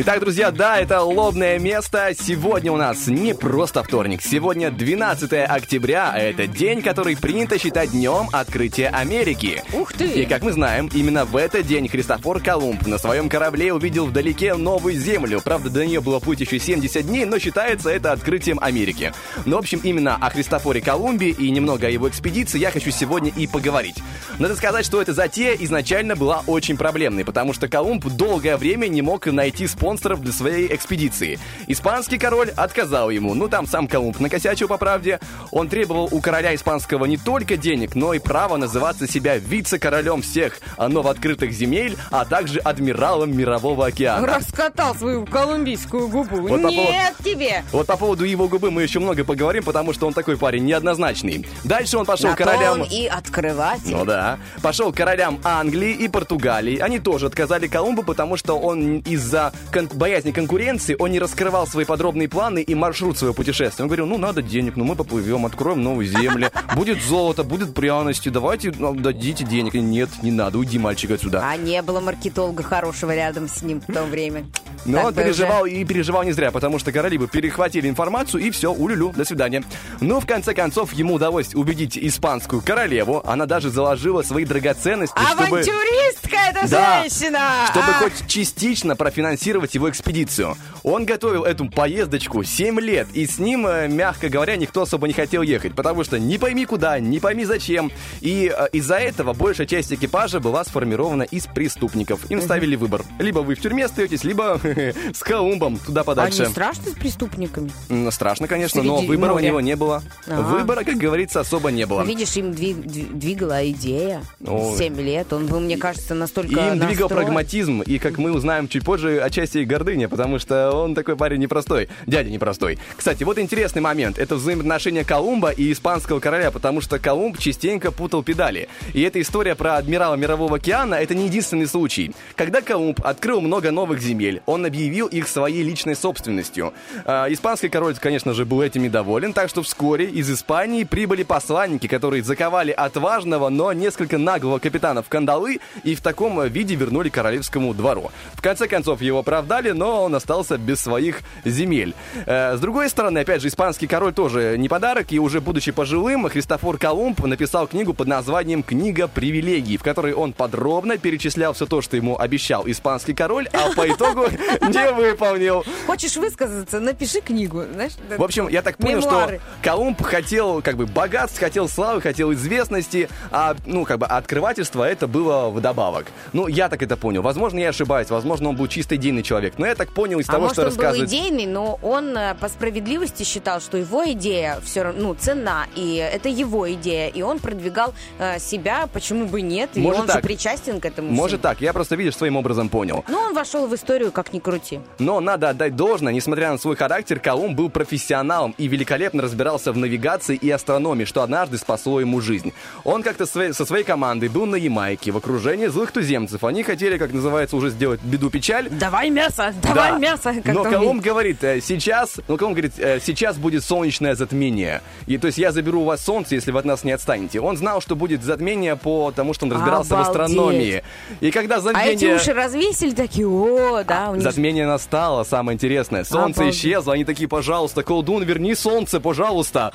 Итак, друзья, да, это лобное место. Сегодня у нас не просто вторник. Сегодня 12 октября, а это день, который принято считать днем открытия Америки. Ух ты! И как мы знаем, именно в этот день Христофор Колумб на своем корабле увидел вдалеке новую землю. Правда, до нее было путь еще 70 дней, но считается это открытием Америки. Но, в общем, именно о Христофоре Колумбе и немного о его экспедиции я хочу сегодня и поговорить. Надо сказать, что эта затея изначально была очень проблемной, потому что Колумб долгое время не мог найти спонсоров для своей экспедиции. Испанский король отказал ему. Ну, там сам Колумб накосячил, по правде. Он требовал у короля испанского не только денег, но и право называться себя вице-королем всех новооткрытых земель, а также адмиралом Мирового океана. Раскатал свою колумбийскую губу. Вот Нет тебе! Вот по поводу его губы мы еще много поговорим, потому что он такой парень неоднозначный. Дальше он пошел На королям... он и открыватель. Ну да. Пошел королям Англии и Португалии. Они тоже отказали Колумбу, потому что он из-за кон- боязни конкуренции, он не раскрывал свои подробные планы и маршрут своего путешествия. Он говорил, ну надо денег, ну мы поплывем, откроем новые земли, будет золото, будет пряности, давайте ну, дадите денег. Нет, не надо, уйди, мальчик, отсюда. А не было маркетолога хорошего рядом с ним в то время. Но Так он переживал и переживал не зря, потому что короли бы перехватили информацию и все, улюлю, до свидания. Но в конце концов ему удалось убедить испанскую королеву. Она даже заложила свои драгоценности, чтобы... Авантюристка эта женщина! чтобы А! хоть частично профинансировать его экспедицию. Он готовил эту поездочку 7 лет, и с ним, э, мягко говоря, никто особо не хотел ехать, потому что не пойми куда, не пойми зачем. И э, из-за этого большая часть экипажа была сформирована из преступников. Им ставили выбор. Либо вы в тюрьме остаетесь, либо (laughs) с Колумбом туда А подальше. не страшно с преступниками? Страшно, конечно, но выбора у него не было. Ага. Выбора, как говорится, особо не было. Видишь, им двиг- дви- двигала идея. Ой. Семь лет. Он был, мне кажется, настолько Им двигал прагматизм, и, как мы узнаем чуть позже, отчасти и гордыня, потому что он такой парень непростой. Дядя непростой. Кстати, вот интересный момент. Это взаимоотношения Колумба и испанского короля, потому что Колумб частенько путал педали. И эта история про адмирала Мирового океана — это не единственный случай. Когда Колумб открыл много новых земель, он объявил их своей личной собственностью. А, испанский король, конечно же, был этим недоволен, так что вскоре из Испании прибыли посланники, которые заковали отважного, но несколько наглого капитана в кандалы и в таком виде вернули королевскому двору. В конце концов, его оправдали, но он остался без своих земель. Э, С другой стороны, опять же, испанский король тоже не подарок, и уже будучи пожилым, Христофор Колумб написал книгу под названием «Книга привилегий», в которой он подробно перечислял все то, что ему обещал испанский король, а по (laughs) итогу не выполнил. Хочешь высказаться, напиши книгу, знаешь? В общем, я так понял, Мемуары. что Колумб хотел как бы богатств, хотел славы, хотел известности, а ну как бы открывательство это было вдобавок. Ну, я так это понял. Возможно, я ошибаюсь, возможно, он был чисто идейный человек, но я так понял из А того, может, что он был рассказывает. идейный, но он э, по справедливости считал, что его идея все равно, ну, цена, и это его идея, и он продвигал э, себя, почему бы нет, и Может он же так. причастен к этому Может всему. так, я просто, видишь, своим образом понял. Ну, он вошел в историю, как ни крути. Но надо отдать должное, несмотря на свой характер, Колумб был профессионалом и великолепно разбирался в навигации и астрономии, что однажды спасло ему жизнь. Он как-то со своей командой был на Ямайке в окружении злых туземцев. Они хотели, как называется, уже сделать беду-печаль. Давай мясо, давай Да. мясо. как Но Колумб говорит, э, сейчас, ну, Колумб говорит, э, сейчас будет солнечное затмение. И то есть я заберу у вас солнце, если вы от нас не отстанете. Он знал, что будет затмение по тому, что он разбирался в Обалдеть. астрономии. И когда А эти затмение... уши развесили, такие, о, да, у них... Затмение настало, самое интересное. Солнце Обалдеть. исчезло, они такие, пожалуйста, колдун, верни солнце, пожалуйста.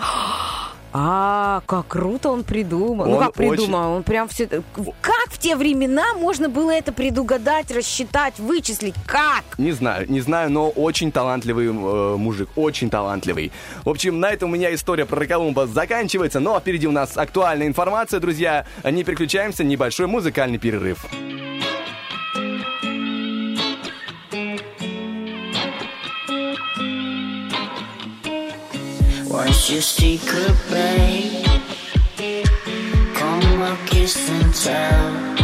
А, как круто он придумал. ну, Он как придумал? Он прям все... Как в те времена можно было это предугадать, рассчитать, вычислить? Как? Не знаю, не знаю, но очень талантливый э, мужик, очень талантливый. В общем, на этом у меня история про Колумба заканчивается, но впереди у нас актуальная информация, друзья. Не переключаемся, небольшой музыкальный перерыв. What's your secret, babe? Come on, kiss and tell.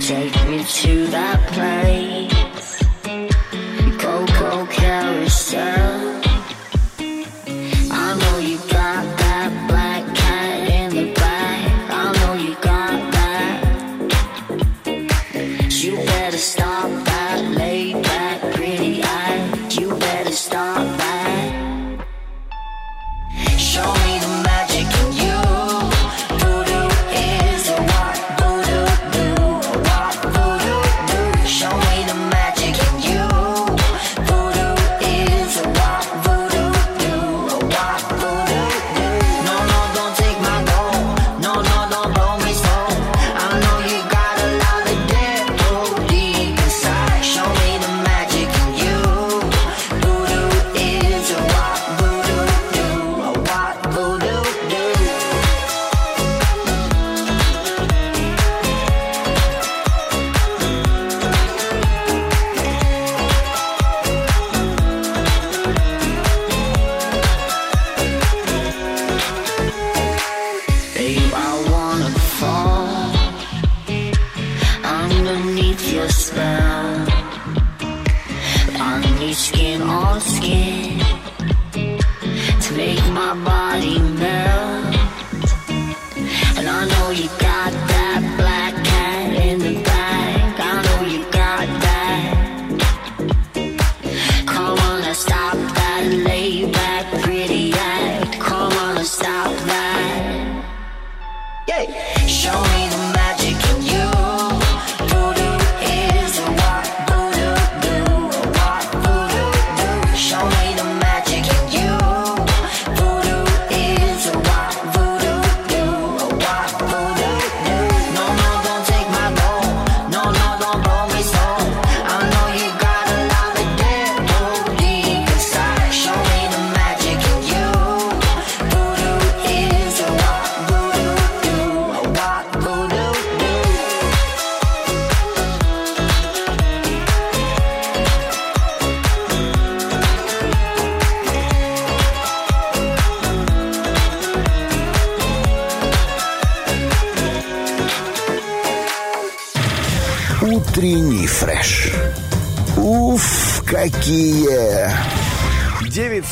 Take me to that place. Coco Carousel.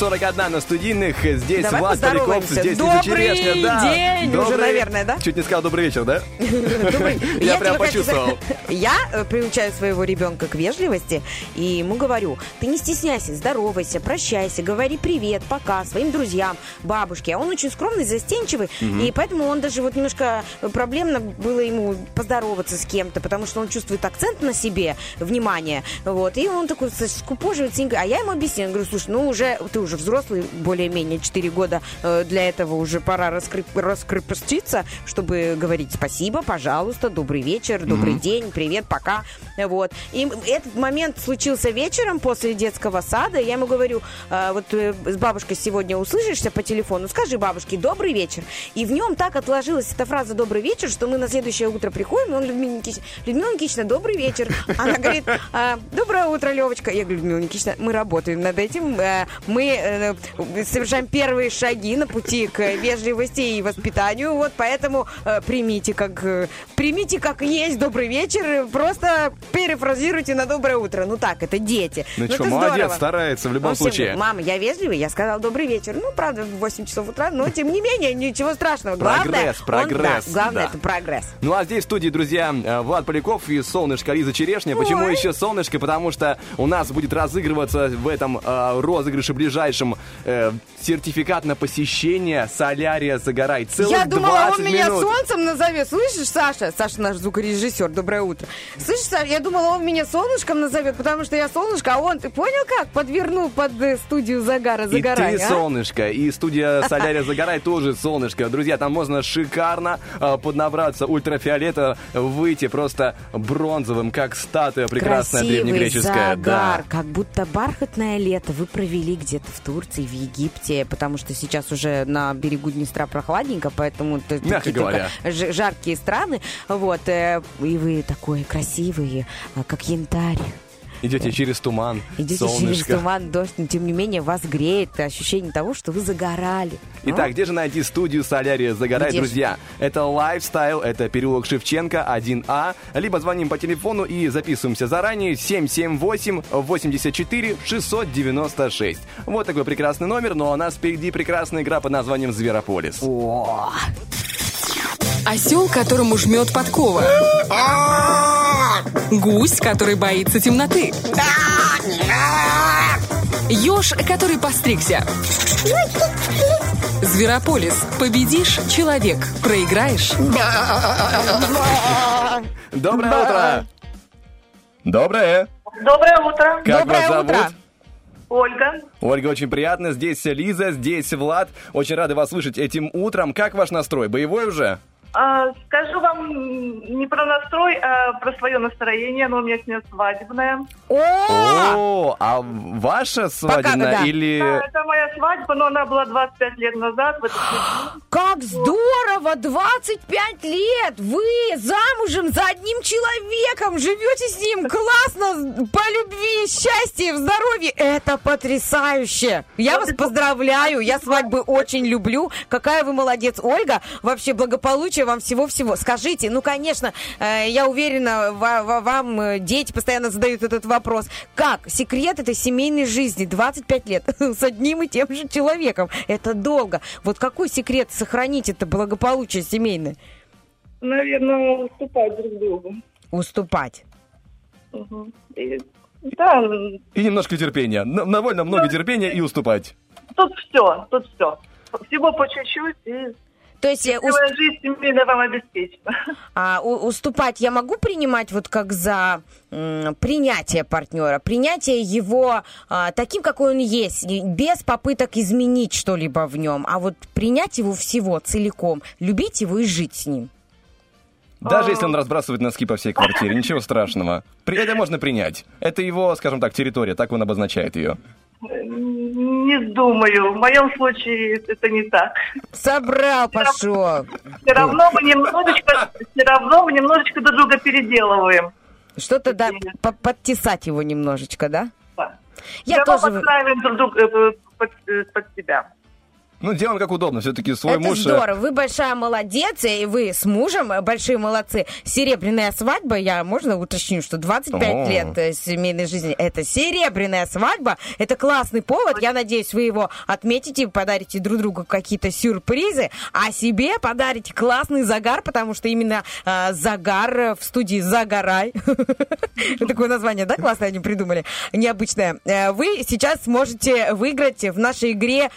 9.41 на студийных. Здесь Давай Влад Поляков, здесь Лиза Добрый Черешня. Да. день уже, наверное, да? Чуть не сказал добрый вечер, да? (laughs) Добрый. Я прям почувствовал. Я э, приучаю своего ребенка к вежливости и ему говорю, ты не стесняйся, здоровайся, прощайся, говори привет, пока своим друзьям, бабушке. А он очень скромный, застенчивый, Мгм. и поэтому он даже вот немножко проблемно было ему поздороваться с кем-то, потому что он чувствует акцент на себе, внимание, вот, и он такой скупоживается, а я ему объясню, я говорю, слушай, ну уже, ты уже взрослый, более-менее 4 года, э, для этого уже пора раскры- раскрепоститься, чтобы говорить спасибо, пожалуйста, добрый вечер, добрый Мгм. день, привет, пока, вот. И этот момент случился вечером после детского сада, я ему говорю, э, вот э, с бабушкой сегодня услышишься по телефону, скажи бабушке добрый вечер. И в нем так отложилась эта фраза добрый вечер, что мы на следующее утро приходим, и он Людмила Никитична, Людмила Никитична, добрый вечер. Она говорит, «А, доброе утро, Левочка. Я говорю, Людмила Никитична, мы работаем над этим, э, мы э, совершаем первые шаги на пути к вежливости и воспитанию, вот поэтому примите как примите как есть добрый вечер, просто перефразируйте на доброе утро. Ну так, это дети. Ну это что, молодец, здорово. старается в любом Он всем случае. говорит, Мама, я вежливый, я сказал добрый вечер. Ну, правда, в 8 часов утра, но тем не менее, ничего страшного. Главное, Прогресс, он- прогресс, да, главное, да. это прогресс. Ну а здесь в студии, друзья, э, Влад Поляков и Солнышко Лиза Черешня. Почему Ой. еще Солнышко? Потому что у нас будет разыгрываться в этом э, розыгрыше ближайшем э, сертификат на посещение солярия «Загорай». Целых я думала, 20 он меня минут. солнцем назовет. Слышишь, Саша? Саша наш звукорежиссер. Доброе утро. Слышишь, Саша, я думала, он меня солнышком назовет, потому что я солнышко, а он, ты понял как? Подвернул под э, студию загара, И загорания. ты а? солнышко, и студия (laughs) Солярия Загорай тоже солнышко. Друзья, там можно шикарно э, поднабраться ультрафиолета, выйти просто бронзовым, как статуя прекрасная Красивый древнегреческая. загар, Да. как будто бархатное лето вы провели где-то в Турции, в Египте, потому что сейчас уже на берегу Днестра прохладненько, поэтому Мягко говоря. жаркие страны, вот, э, и вы такой красивый, э, как янтарь. Идете через туман, Идете через солнышко. туман, дождь, но тем не менее вас греет ощущение того, что вы загорали. Итак, где же найти студию Солярия Загорай, Где друзья? Это лайфстайл, это переулок Шевченко, 1А. Либо звоним по телефону и записываемся заранее 778-84-696. Вот такой прекрасный номер, но у нас впереди прекрасная игра под названием «Зверополис». Осел, которому жмет подкова. Гусь, который боится темноты. Еж, который постригся. Зверополис. Победишь – человек. Проиграешь – Доброе утро! Доброе! Доброе утро. Как вас зовут? Ольга. Ольга, очень приятно. Здесь Лиза, здесь Влад. Очень рады вас слышать этим утром. Как ваш настрой? Боевой уже? А, скажу вам не про настрой, а про свое настроение. Оно у меня сегодня свадебное. О, а ваша свадебная или... Да, это моя свадьба, но она была 25 лет назад. В этот день. Как здорово! 25 лет! Вы замужем за одним человеком! Живете с ним классно! По любви, счастье, в здоровье! Это потрясающе! Я вас поздравляю! Я свадьбы очень люблю! Какая вы молодец, Ольга! Вообще благополучия вам всего-всего! Скажите, ну, конечно, э, я уверена, ва- ва- вам э, дети постоянно задают этот вопрос. Как? Секрет этой семейной жизни 25 лет (laughs) с одним и тем же человеком. Это долго. Вот какой секрет сохранить это благополучие семейное? Наверное, уступать друг другу. Уступать. Мгм. И- да, И немножко терпения. Довольно много терпения и уступать. тут все, тут все. Всего по чуть-чуть и То есть уст- счастливая жизнь вам обеспечена. а, у- уступать я могу принимать вот как за м, принятие партнера, принятие его а, таким, какой он есть, без попыток изменить что-либо в нем, а вот принять его всего целиком, любить его и жить с ним. Даже если он разбрасывает носки по всей квартире, ничего страшного. Это можно принять. Это его, скажем так, территория, так он обозначает ее. Не думаю. В моем случае это не так. Собрал, пошел. Все равно мы немножечко, все равно мы немножечко друг друга переделываем. Что-то, да, по- подтесать его немножечко, да? Да. Я Все тоже... подстраиваем друг друга э, под, э, под себя. Ну, делаем как удобно. Все-таки свой Это муж... э, здорово. Вы большая молодец, и вы с мужем э, большие молодцы. Серебряная свадьба, я можно уточню, что 25 О. лет э, семейной жизни. Это серебряная свадьба. Это классный повод. Я надеюсь, вы его отметите, подарите друг другу какие-то сюрпризы, а себе подарите классный загар, потому что именно э, загар в студии «Загорай». (laughs) Такое название, да, классное они придумали? Необычное. Вы сейчас сможете выиграть в нашей игре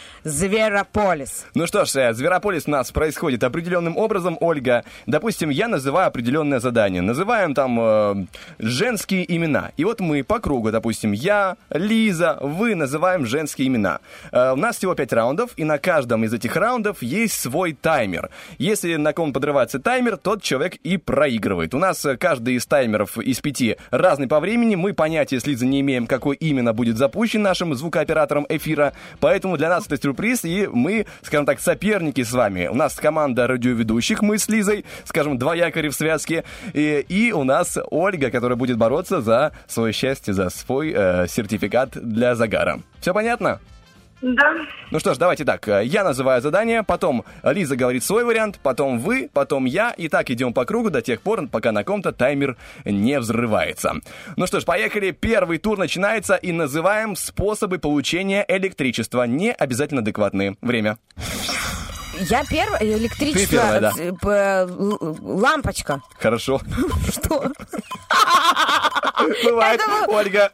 «Зверополис». Ну что ж, э, Зверополис у нас происходит определенным образом, Ольга. Допустим, я называю определенное задание. Называем там э, женские имена. И вот мы по кругу, допустим, я, Лиза, вы называем женские имена. Э, у нас всего 5 раундов, и на каждом из этих раундов есть свой таймер. Если на ком подрывается таймер, тот человек и проигрывает. У нас э, каждый из таймеров из пяти разный по времени. Мы понятия с Лизой не имеем, какой именно будет запущен нашим звукооператором эфира. Поэтому для нас это сюрприз, и мы, скажем так, соперники с вами. У нас команда радиоведущих, мы с Лизой, скажем, два якоря в связке. И, и у нас Ольга, которая будет бороться за свое счастье, за свой э, сертификат для загара. Все понятно? Да. Ну что ж, давайте так. Я называю задание, потом Лиза говорит свой вариант, потом вы, потом я, и так идем по кругу до тех пор, пока на ком-то таймер не взрывается. Ну что ж, поехали. Первый тур начинается и называем способы получения электричества. Не обязательно адекватные. Время. Я первая, электричество, Ты первая, да. э, лампочка. Хорошо. (laughs) Что? Бывает, Ольга.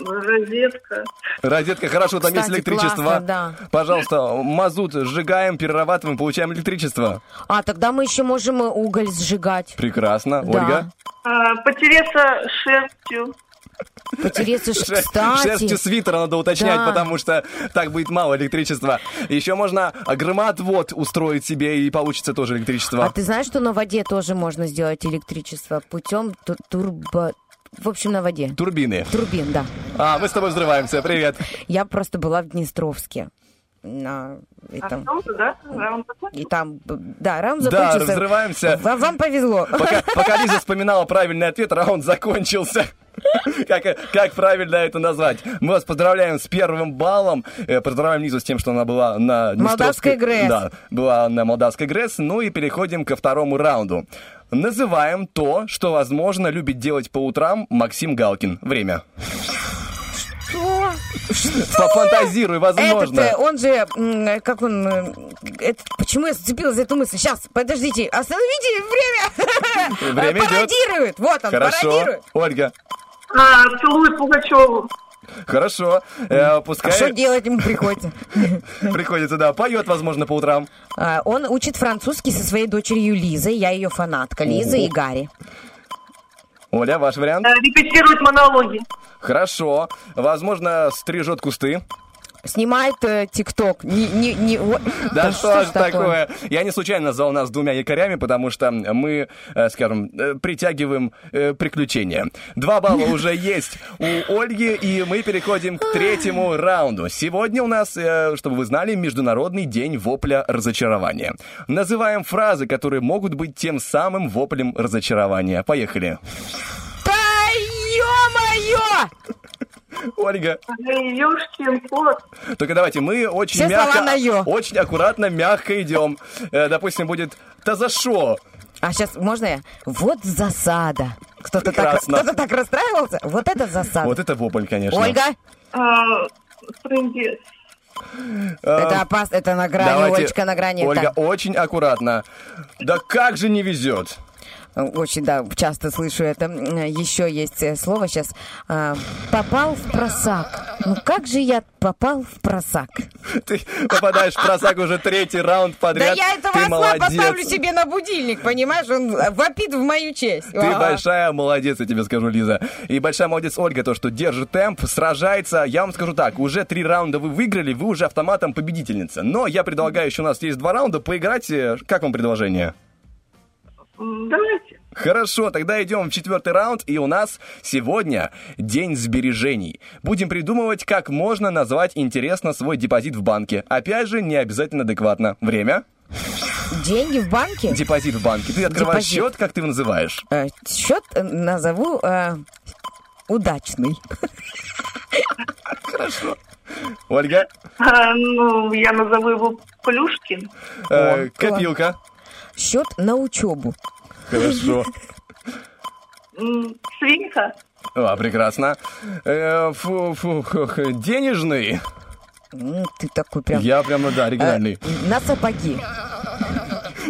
Розетка. Розетка, хорошо, там есть Кстати, электричество. классно, да. Пожалуйста, мазут сжигаем, перерабатываем, получаем электричество. А, тогда мы еще можем уголь сжигать. Прекрасно. Да. Ольга? А, потереться шерстью. Потереться, ш- кстати. Шерстью свитера надо уточнять, Да. потому что так будет мало электричества. Еще можно громоотвод устроить себе, и получится тоже электричество. А ты знаешь, что на воде тоже можно сделать электричество путем ту- турбо... В общем, на воде. Турбины. Турбин, да. А, мы с тобой взрываемся. Привет. Я просто была в Днестровске. На этом. да? Раунд И там, да, раунд Да, закончился. взрываемся. Вам, вам повезло. Пока, пока Лиза вспоминала правильный ответ, раунд закончился. Как, как правильно это назвать? Мы вас поздравляем с первым баллом. Э, Поздравляем Лизу с тем, что она была на Молдавской ГРЭС. Да, была на Молдавской ГРЭС. Ну и переходим ко второму раунду. Называем то, что, возможно, любит делать по утрам Максим Галкин. Время. Что? Пофантазируй, возможно. Этот, э, он же, как он, э, это- почему я зацепилась за эту мысль? Сейчас, подождите, остановите время. Время идет. Пародирует, вот он, Хорошо. пародирует. Ольга. А, целуй Пугачеву. Хорошо. Э, А пускай что делать ему приходится? (laughs) приходится, да, поет, возможно, по утрам. А, Он учит французский со своей дочерью Лизой. Я ее фанатка. Лиза и Гарри. Оля, ваш вариант? А, репетирует монологи. Хорошо. Возможно, стрижет кусты. Снимает э, ТикТок. Не, не, не, о- Да, что ж ж такое? Я не случайно назвал нас двумя якорями, потому что мы, э, скажем, э, притягиваем э, приключения. Два балла (laughs) уже есть у Ольги, и мы переходим к третьему раунду. Сегодня у нас, э, чтобы вы знали, Международный день вопля разочарования. Называем фразы, которые могут быть тем самым воплем разочарования. Поехали. Да ё-моё! (laughs) Ольга. Ёшкин кот. Только давайте, мы очень Все мягко, очень аккуратно, мягко идем. Э, допустим, будет «та за шо?». А сейчас можно я? Вот засада. Кто-то так, кто-то так расстраивался? Вот это засада. Вот это вопль, конечно. Ольга, А, трындец. А, это опасно, это на грани, давайте, Олечка, на грани. Ольга, Так, очень аккуратно. Да как же не везет? Очень, да, часто слышу это. Еще есть э, слово сейчас. а, попал в просак. Ну как же я попал в просак? Ты попадаешь в просак уже третий раунд подряд. да я этого осла поставлю себе на будильник, понимаешь? Он вопит в мою честь. Ты большая молодец, я тебе скажу, Лиза. И большая молодец Ольга, то, что держит темп, сражается. Я вам скажу так, уже три раунда вы выиграли, вы уже автоматом победительница. Но я предлагаю, еще у нас есть два раунда, поиграть. Э, Как вам предложение? Давайте. Хорошо, тогда идем в четвертый раунд, и у нас сегодня день сбережений. Будем придумывать, как можно назвать интересно свой депозит в банке. Опять же, не обязательно адекватно. Время? Деньги в банке? Депозит в банке. Ты открываешь Депозит. счет, как ты его называешь? Э, Счет э, назову э, удачный. Хорошо. Ольга? А, Ну, я назову его Плюшкин. Э, Копилка. Счет на учебу. Хорошо. Свинка. А, прекрасно. Э, фу, фу, денежный. Ты такой прям... Я прям, ну да, оригинальный. Э, На сапоги.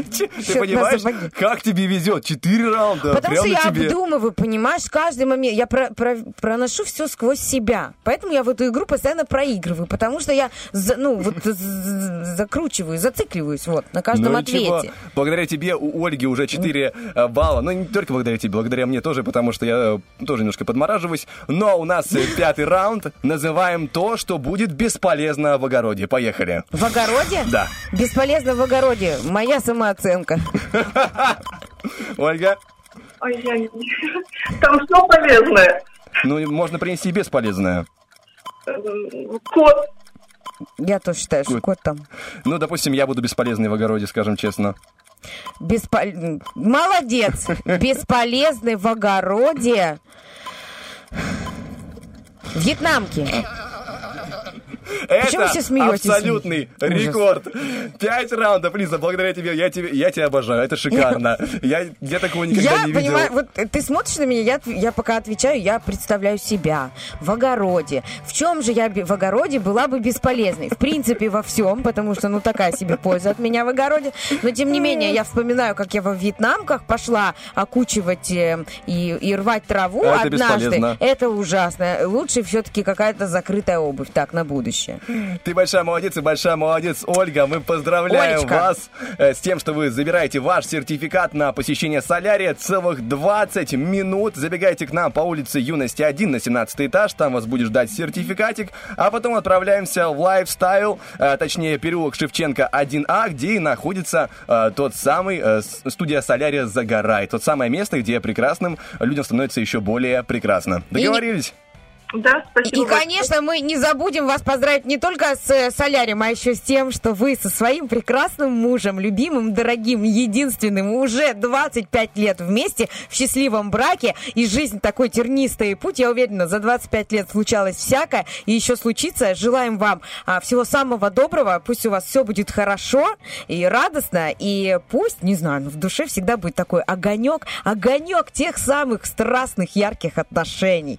Ты понимаешь, как тебе везет? Четыре раунда. Потому что я обдумываю, понимаешь, каждый момент. Я про- про- проношу все сквозь себя. Поэтому я в эту игру постоянно проигрываю. Потому что я, ну, вот закручиваю, зацикливаюсь вот на каждом Ну ответе. благодаря тебе у Ольги уже 4 э, балла. Ну, не только благодаря тебе, благодаря мне тоже, потому что я э, тоже немножко подмораживаюсь. Но у нас э, пятый раунд. Называем то, что будет бесполезно в огороде. Поехали. В огороде? Да. Бесполезно в огороде. Моя самооценка. (laughs) Ольга? Ой, я не- Там все полезное. Ну, можно принести бесполезное. Кот. Я тоже считаю, что кот там. Ну, допустим, я буду бесполезный в огороде, скажем честно. Беспол... Молодец. Бесполезный в огороде. Вьетнамки. Почему Это все смеетесь? абсолютный рекорд. Пять раундов, Лиза, благодаря тебе. Я, тебе. я тебя обожаю, это шикарно. (laughs) Я, я такого никогда Я не видел. понимаю, вот ты смотришь на меня, я, я пока отвечаю, я представляю себя в огороде. В чем же я в огороде была бы бесполезной? В принципе, во всем, потому что, ну, такая себе польза от меня в огороде. Но, тем не менее, я вспоминаю, как я во вьетнамках пошла окучивать э, и, и рвать траву Это однажды. бесполезно. Это ужасно. Лучше все-таки какая-то закрытая обувь. Так, на будущее. Ты большая молодец и большая молодец, Ольга. Мы поздравляем Олечка. вас э, с тем, что вы забираете ваш сертификат на посещение солярия целых 20 минут. Забегайте к нам по улице Юности 1 на 17 этаж, там вас будет ждать сертификатик, а потом отправляемся в лайфстайл, э, точнее переулок Шевченко 1А, где и находится э, тот самый студия солярия «Загорай», тот самое место, где прекрасным людям становится еще более прекрасно. Договорились? Да, И, конечно, мы не забудем вас поздравить не только с э, солярием, а еще с тем, что вы со своим прекрасным мужем, любимым, дорогим, единственным, уже 25 лет вместе в счастливом браке, и жизнь такой тернистый путь, я уверена, за 25 лет случалось всякое, и еще случится. Желаем вам а, всего самого доброго, пусть у вас все будет хорошо и радостно, и пусть, не знаю, но в душе всегда будет такой огонек, огонек тех самых страстных, ярких отношений.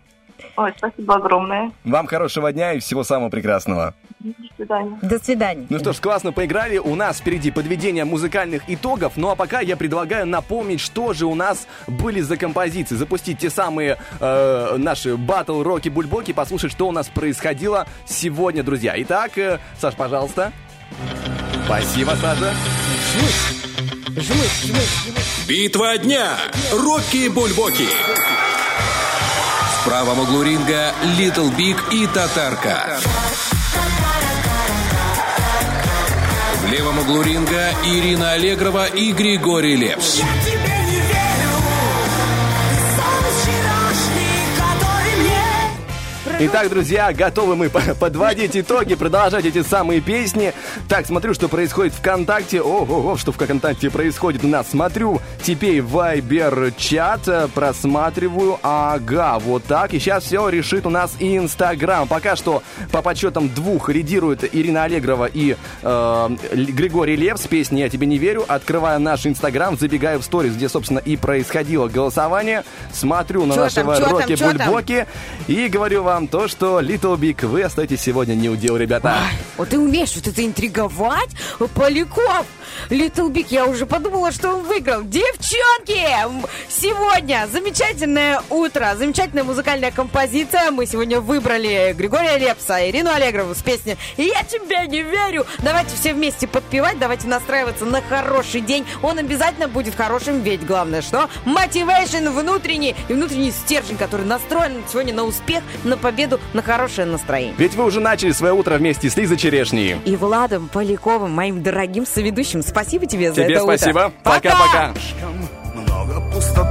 Ой, спасибо огромное. Вам хорошего дня и всего самого прекрасного. До свидания. До свидания. Ну что ж, классно поиграли. У нас впереди подведение музыкальных итогов. Ну а пока я предлагаю напомнить, что же у нас были за композиции. Запустить те самые э, наши батл роки бульбоки, послушать, что у нас происходило сегодня, друзья. Итак, э, Саш, пожалуйста. Спасибо, Саша. Битва дня. Рокки Бульбоки. В правом углу ринга Little Big и Татарка. В левом углу ринга Ирина Аллегрова и Григорий Лепс. Итак, друзья, готовы мы по- подводить итоги, продолжать эти самые песни. Так, смотрю, что происходит ВКонтакте. Ого, что в ВКонтакте происходит у нас. Смотрю, теперь Вайбер чат, э, просматриваю. Ага, вот так. И сейчас все решит у нас и Инстаграм. Пока что по подсчетам двух лидирует Ирина Аллегрова и э, Григорий Лев с песней «Я тебе не верю». Открываю наш Инстаграм, забегаю в сторис, где, собственно, и происходило голосование. Смотрю на Чё нашего Рокки? Бульбоки и говорю вам то, что Little Big вы остаетесь сегодня не удел, ребята. Вот ты умеешь вот это интриговать, Поляков. Little Big, я уже подумала, что он выиграл. Девчонки, сегодня замечательное утро, замечательная музыкальная композиция. Мы сегодня выбрали Григория Лепса, Ирину Аллегрову с песней «Я тебе не верю». Давайте все вместе подпевать, давайте настраиваться на хороший день. Он обязательно будет хорошим, ведь главное что? Мотивейшн внутренний и внутренний стержень, который настроен сегодня на успех, на победу, на хорошее настроение. Ведь вы уже начали свое утро вместе с Лизой Черешней. и Владом Поляковым, моим дорогим соведущим. Спасибо тебе за Тебе это спасибо. утро. Пока-пока. Много пустоты,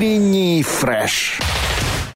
Утренний фреш.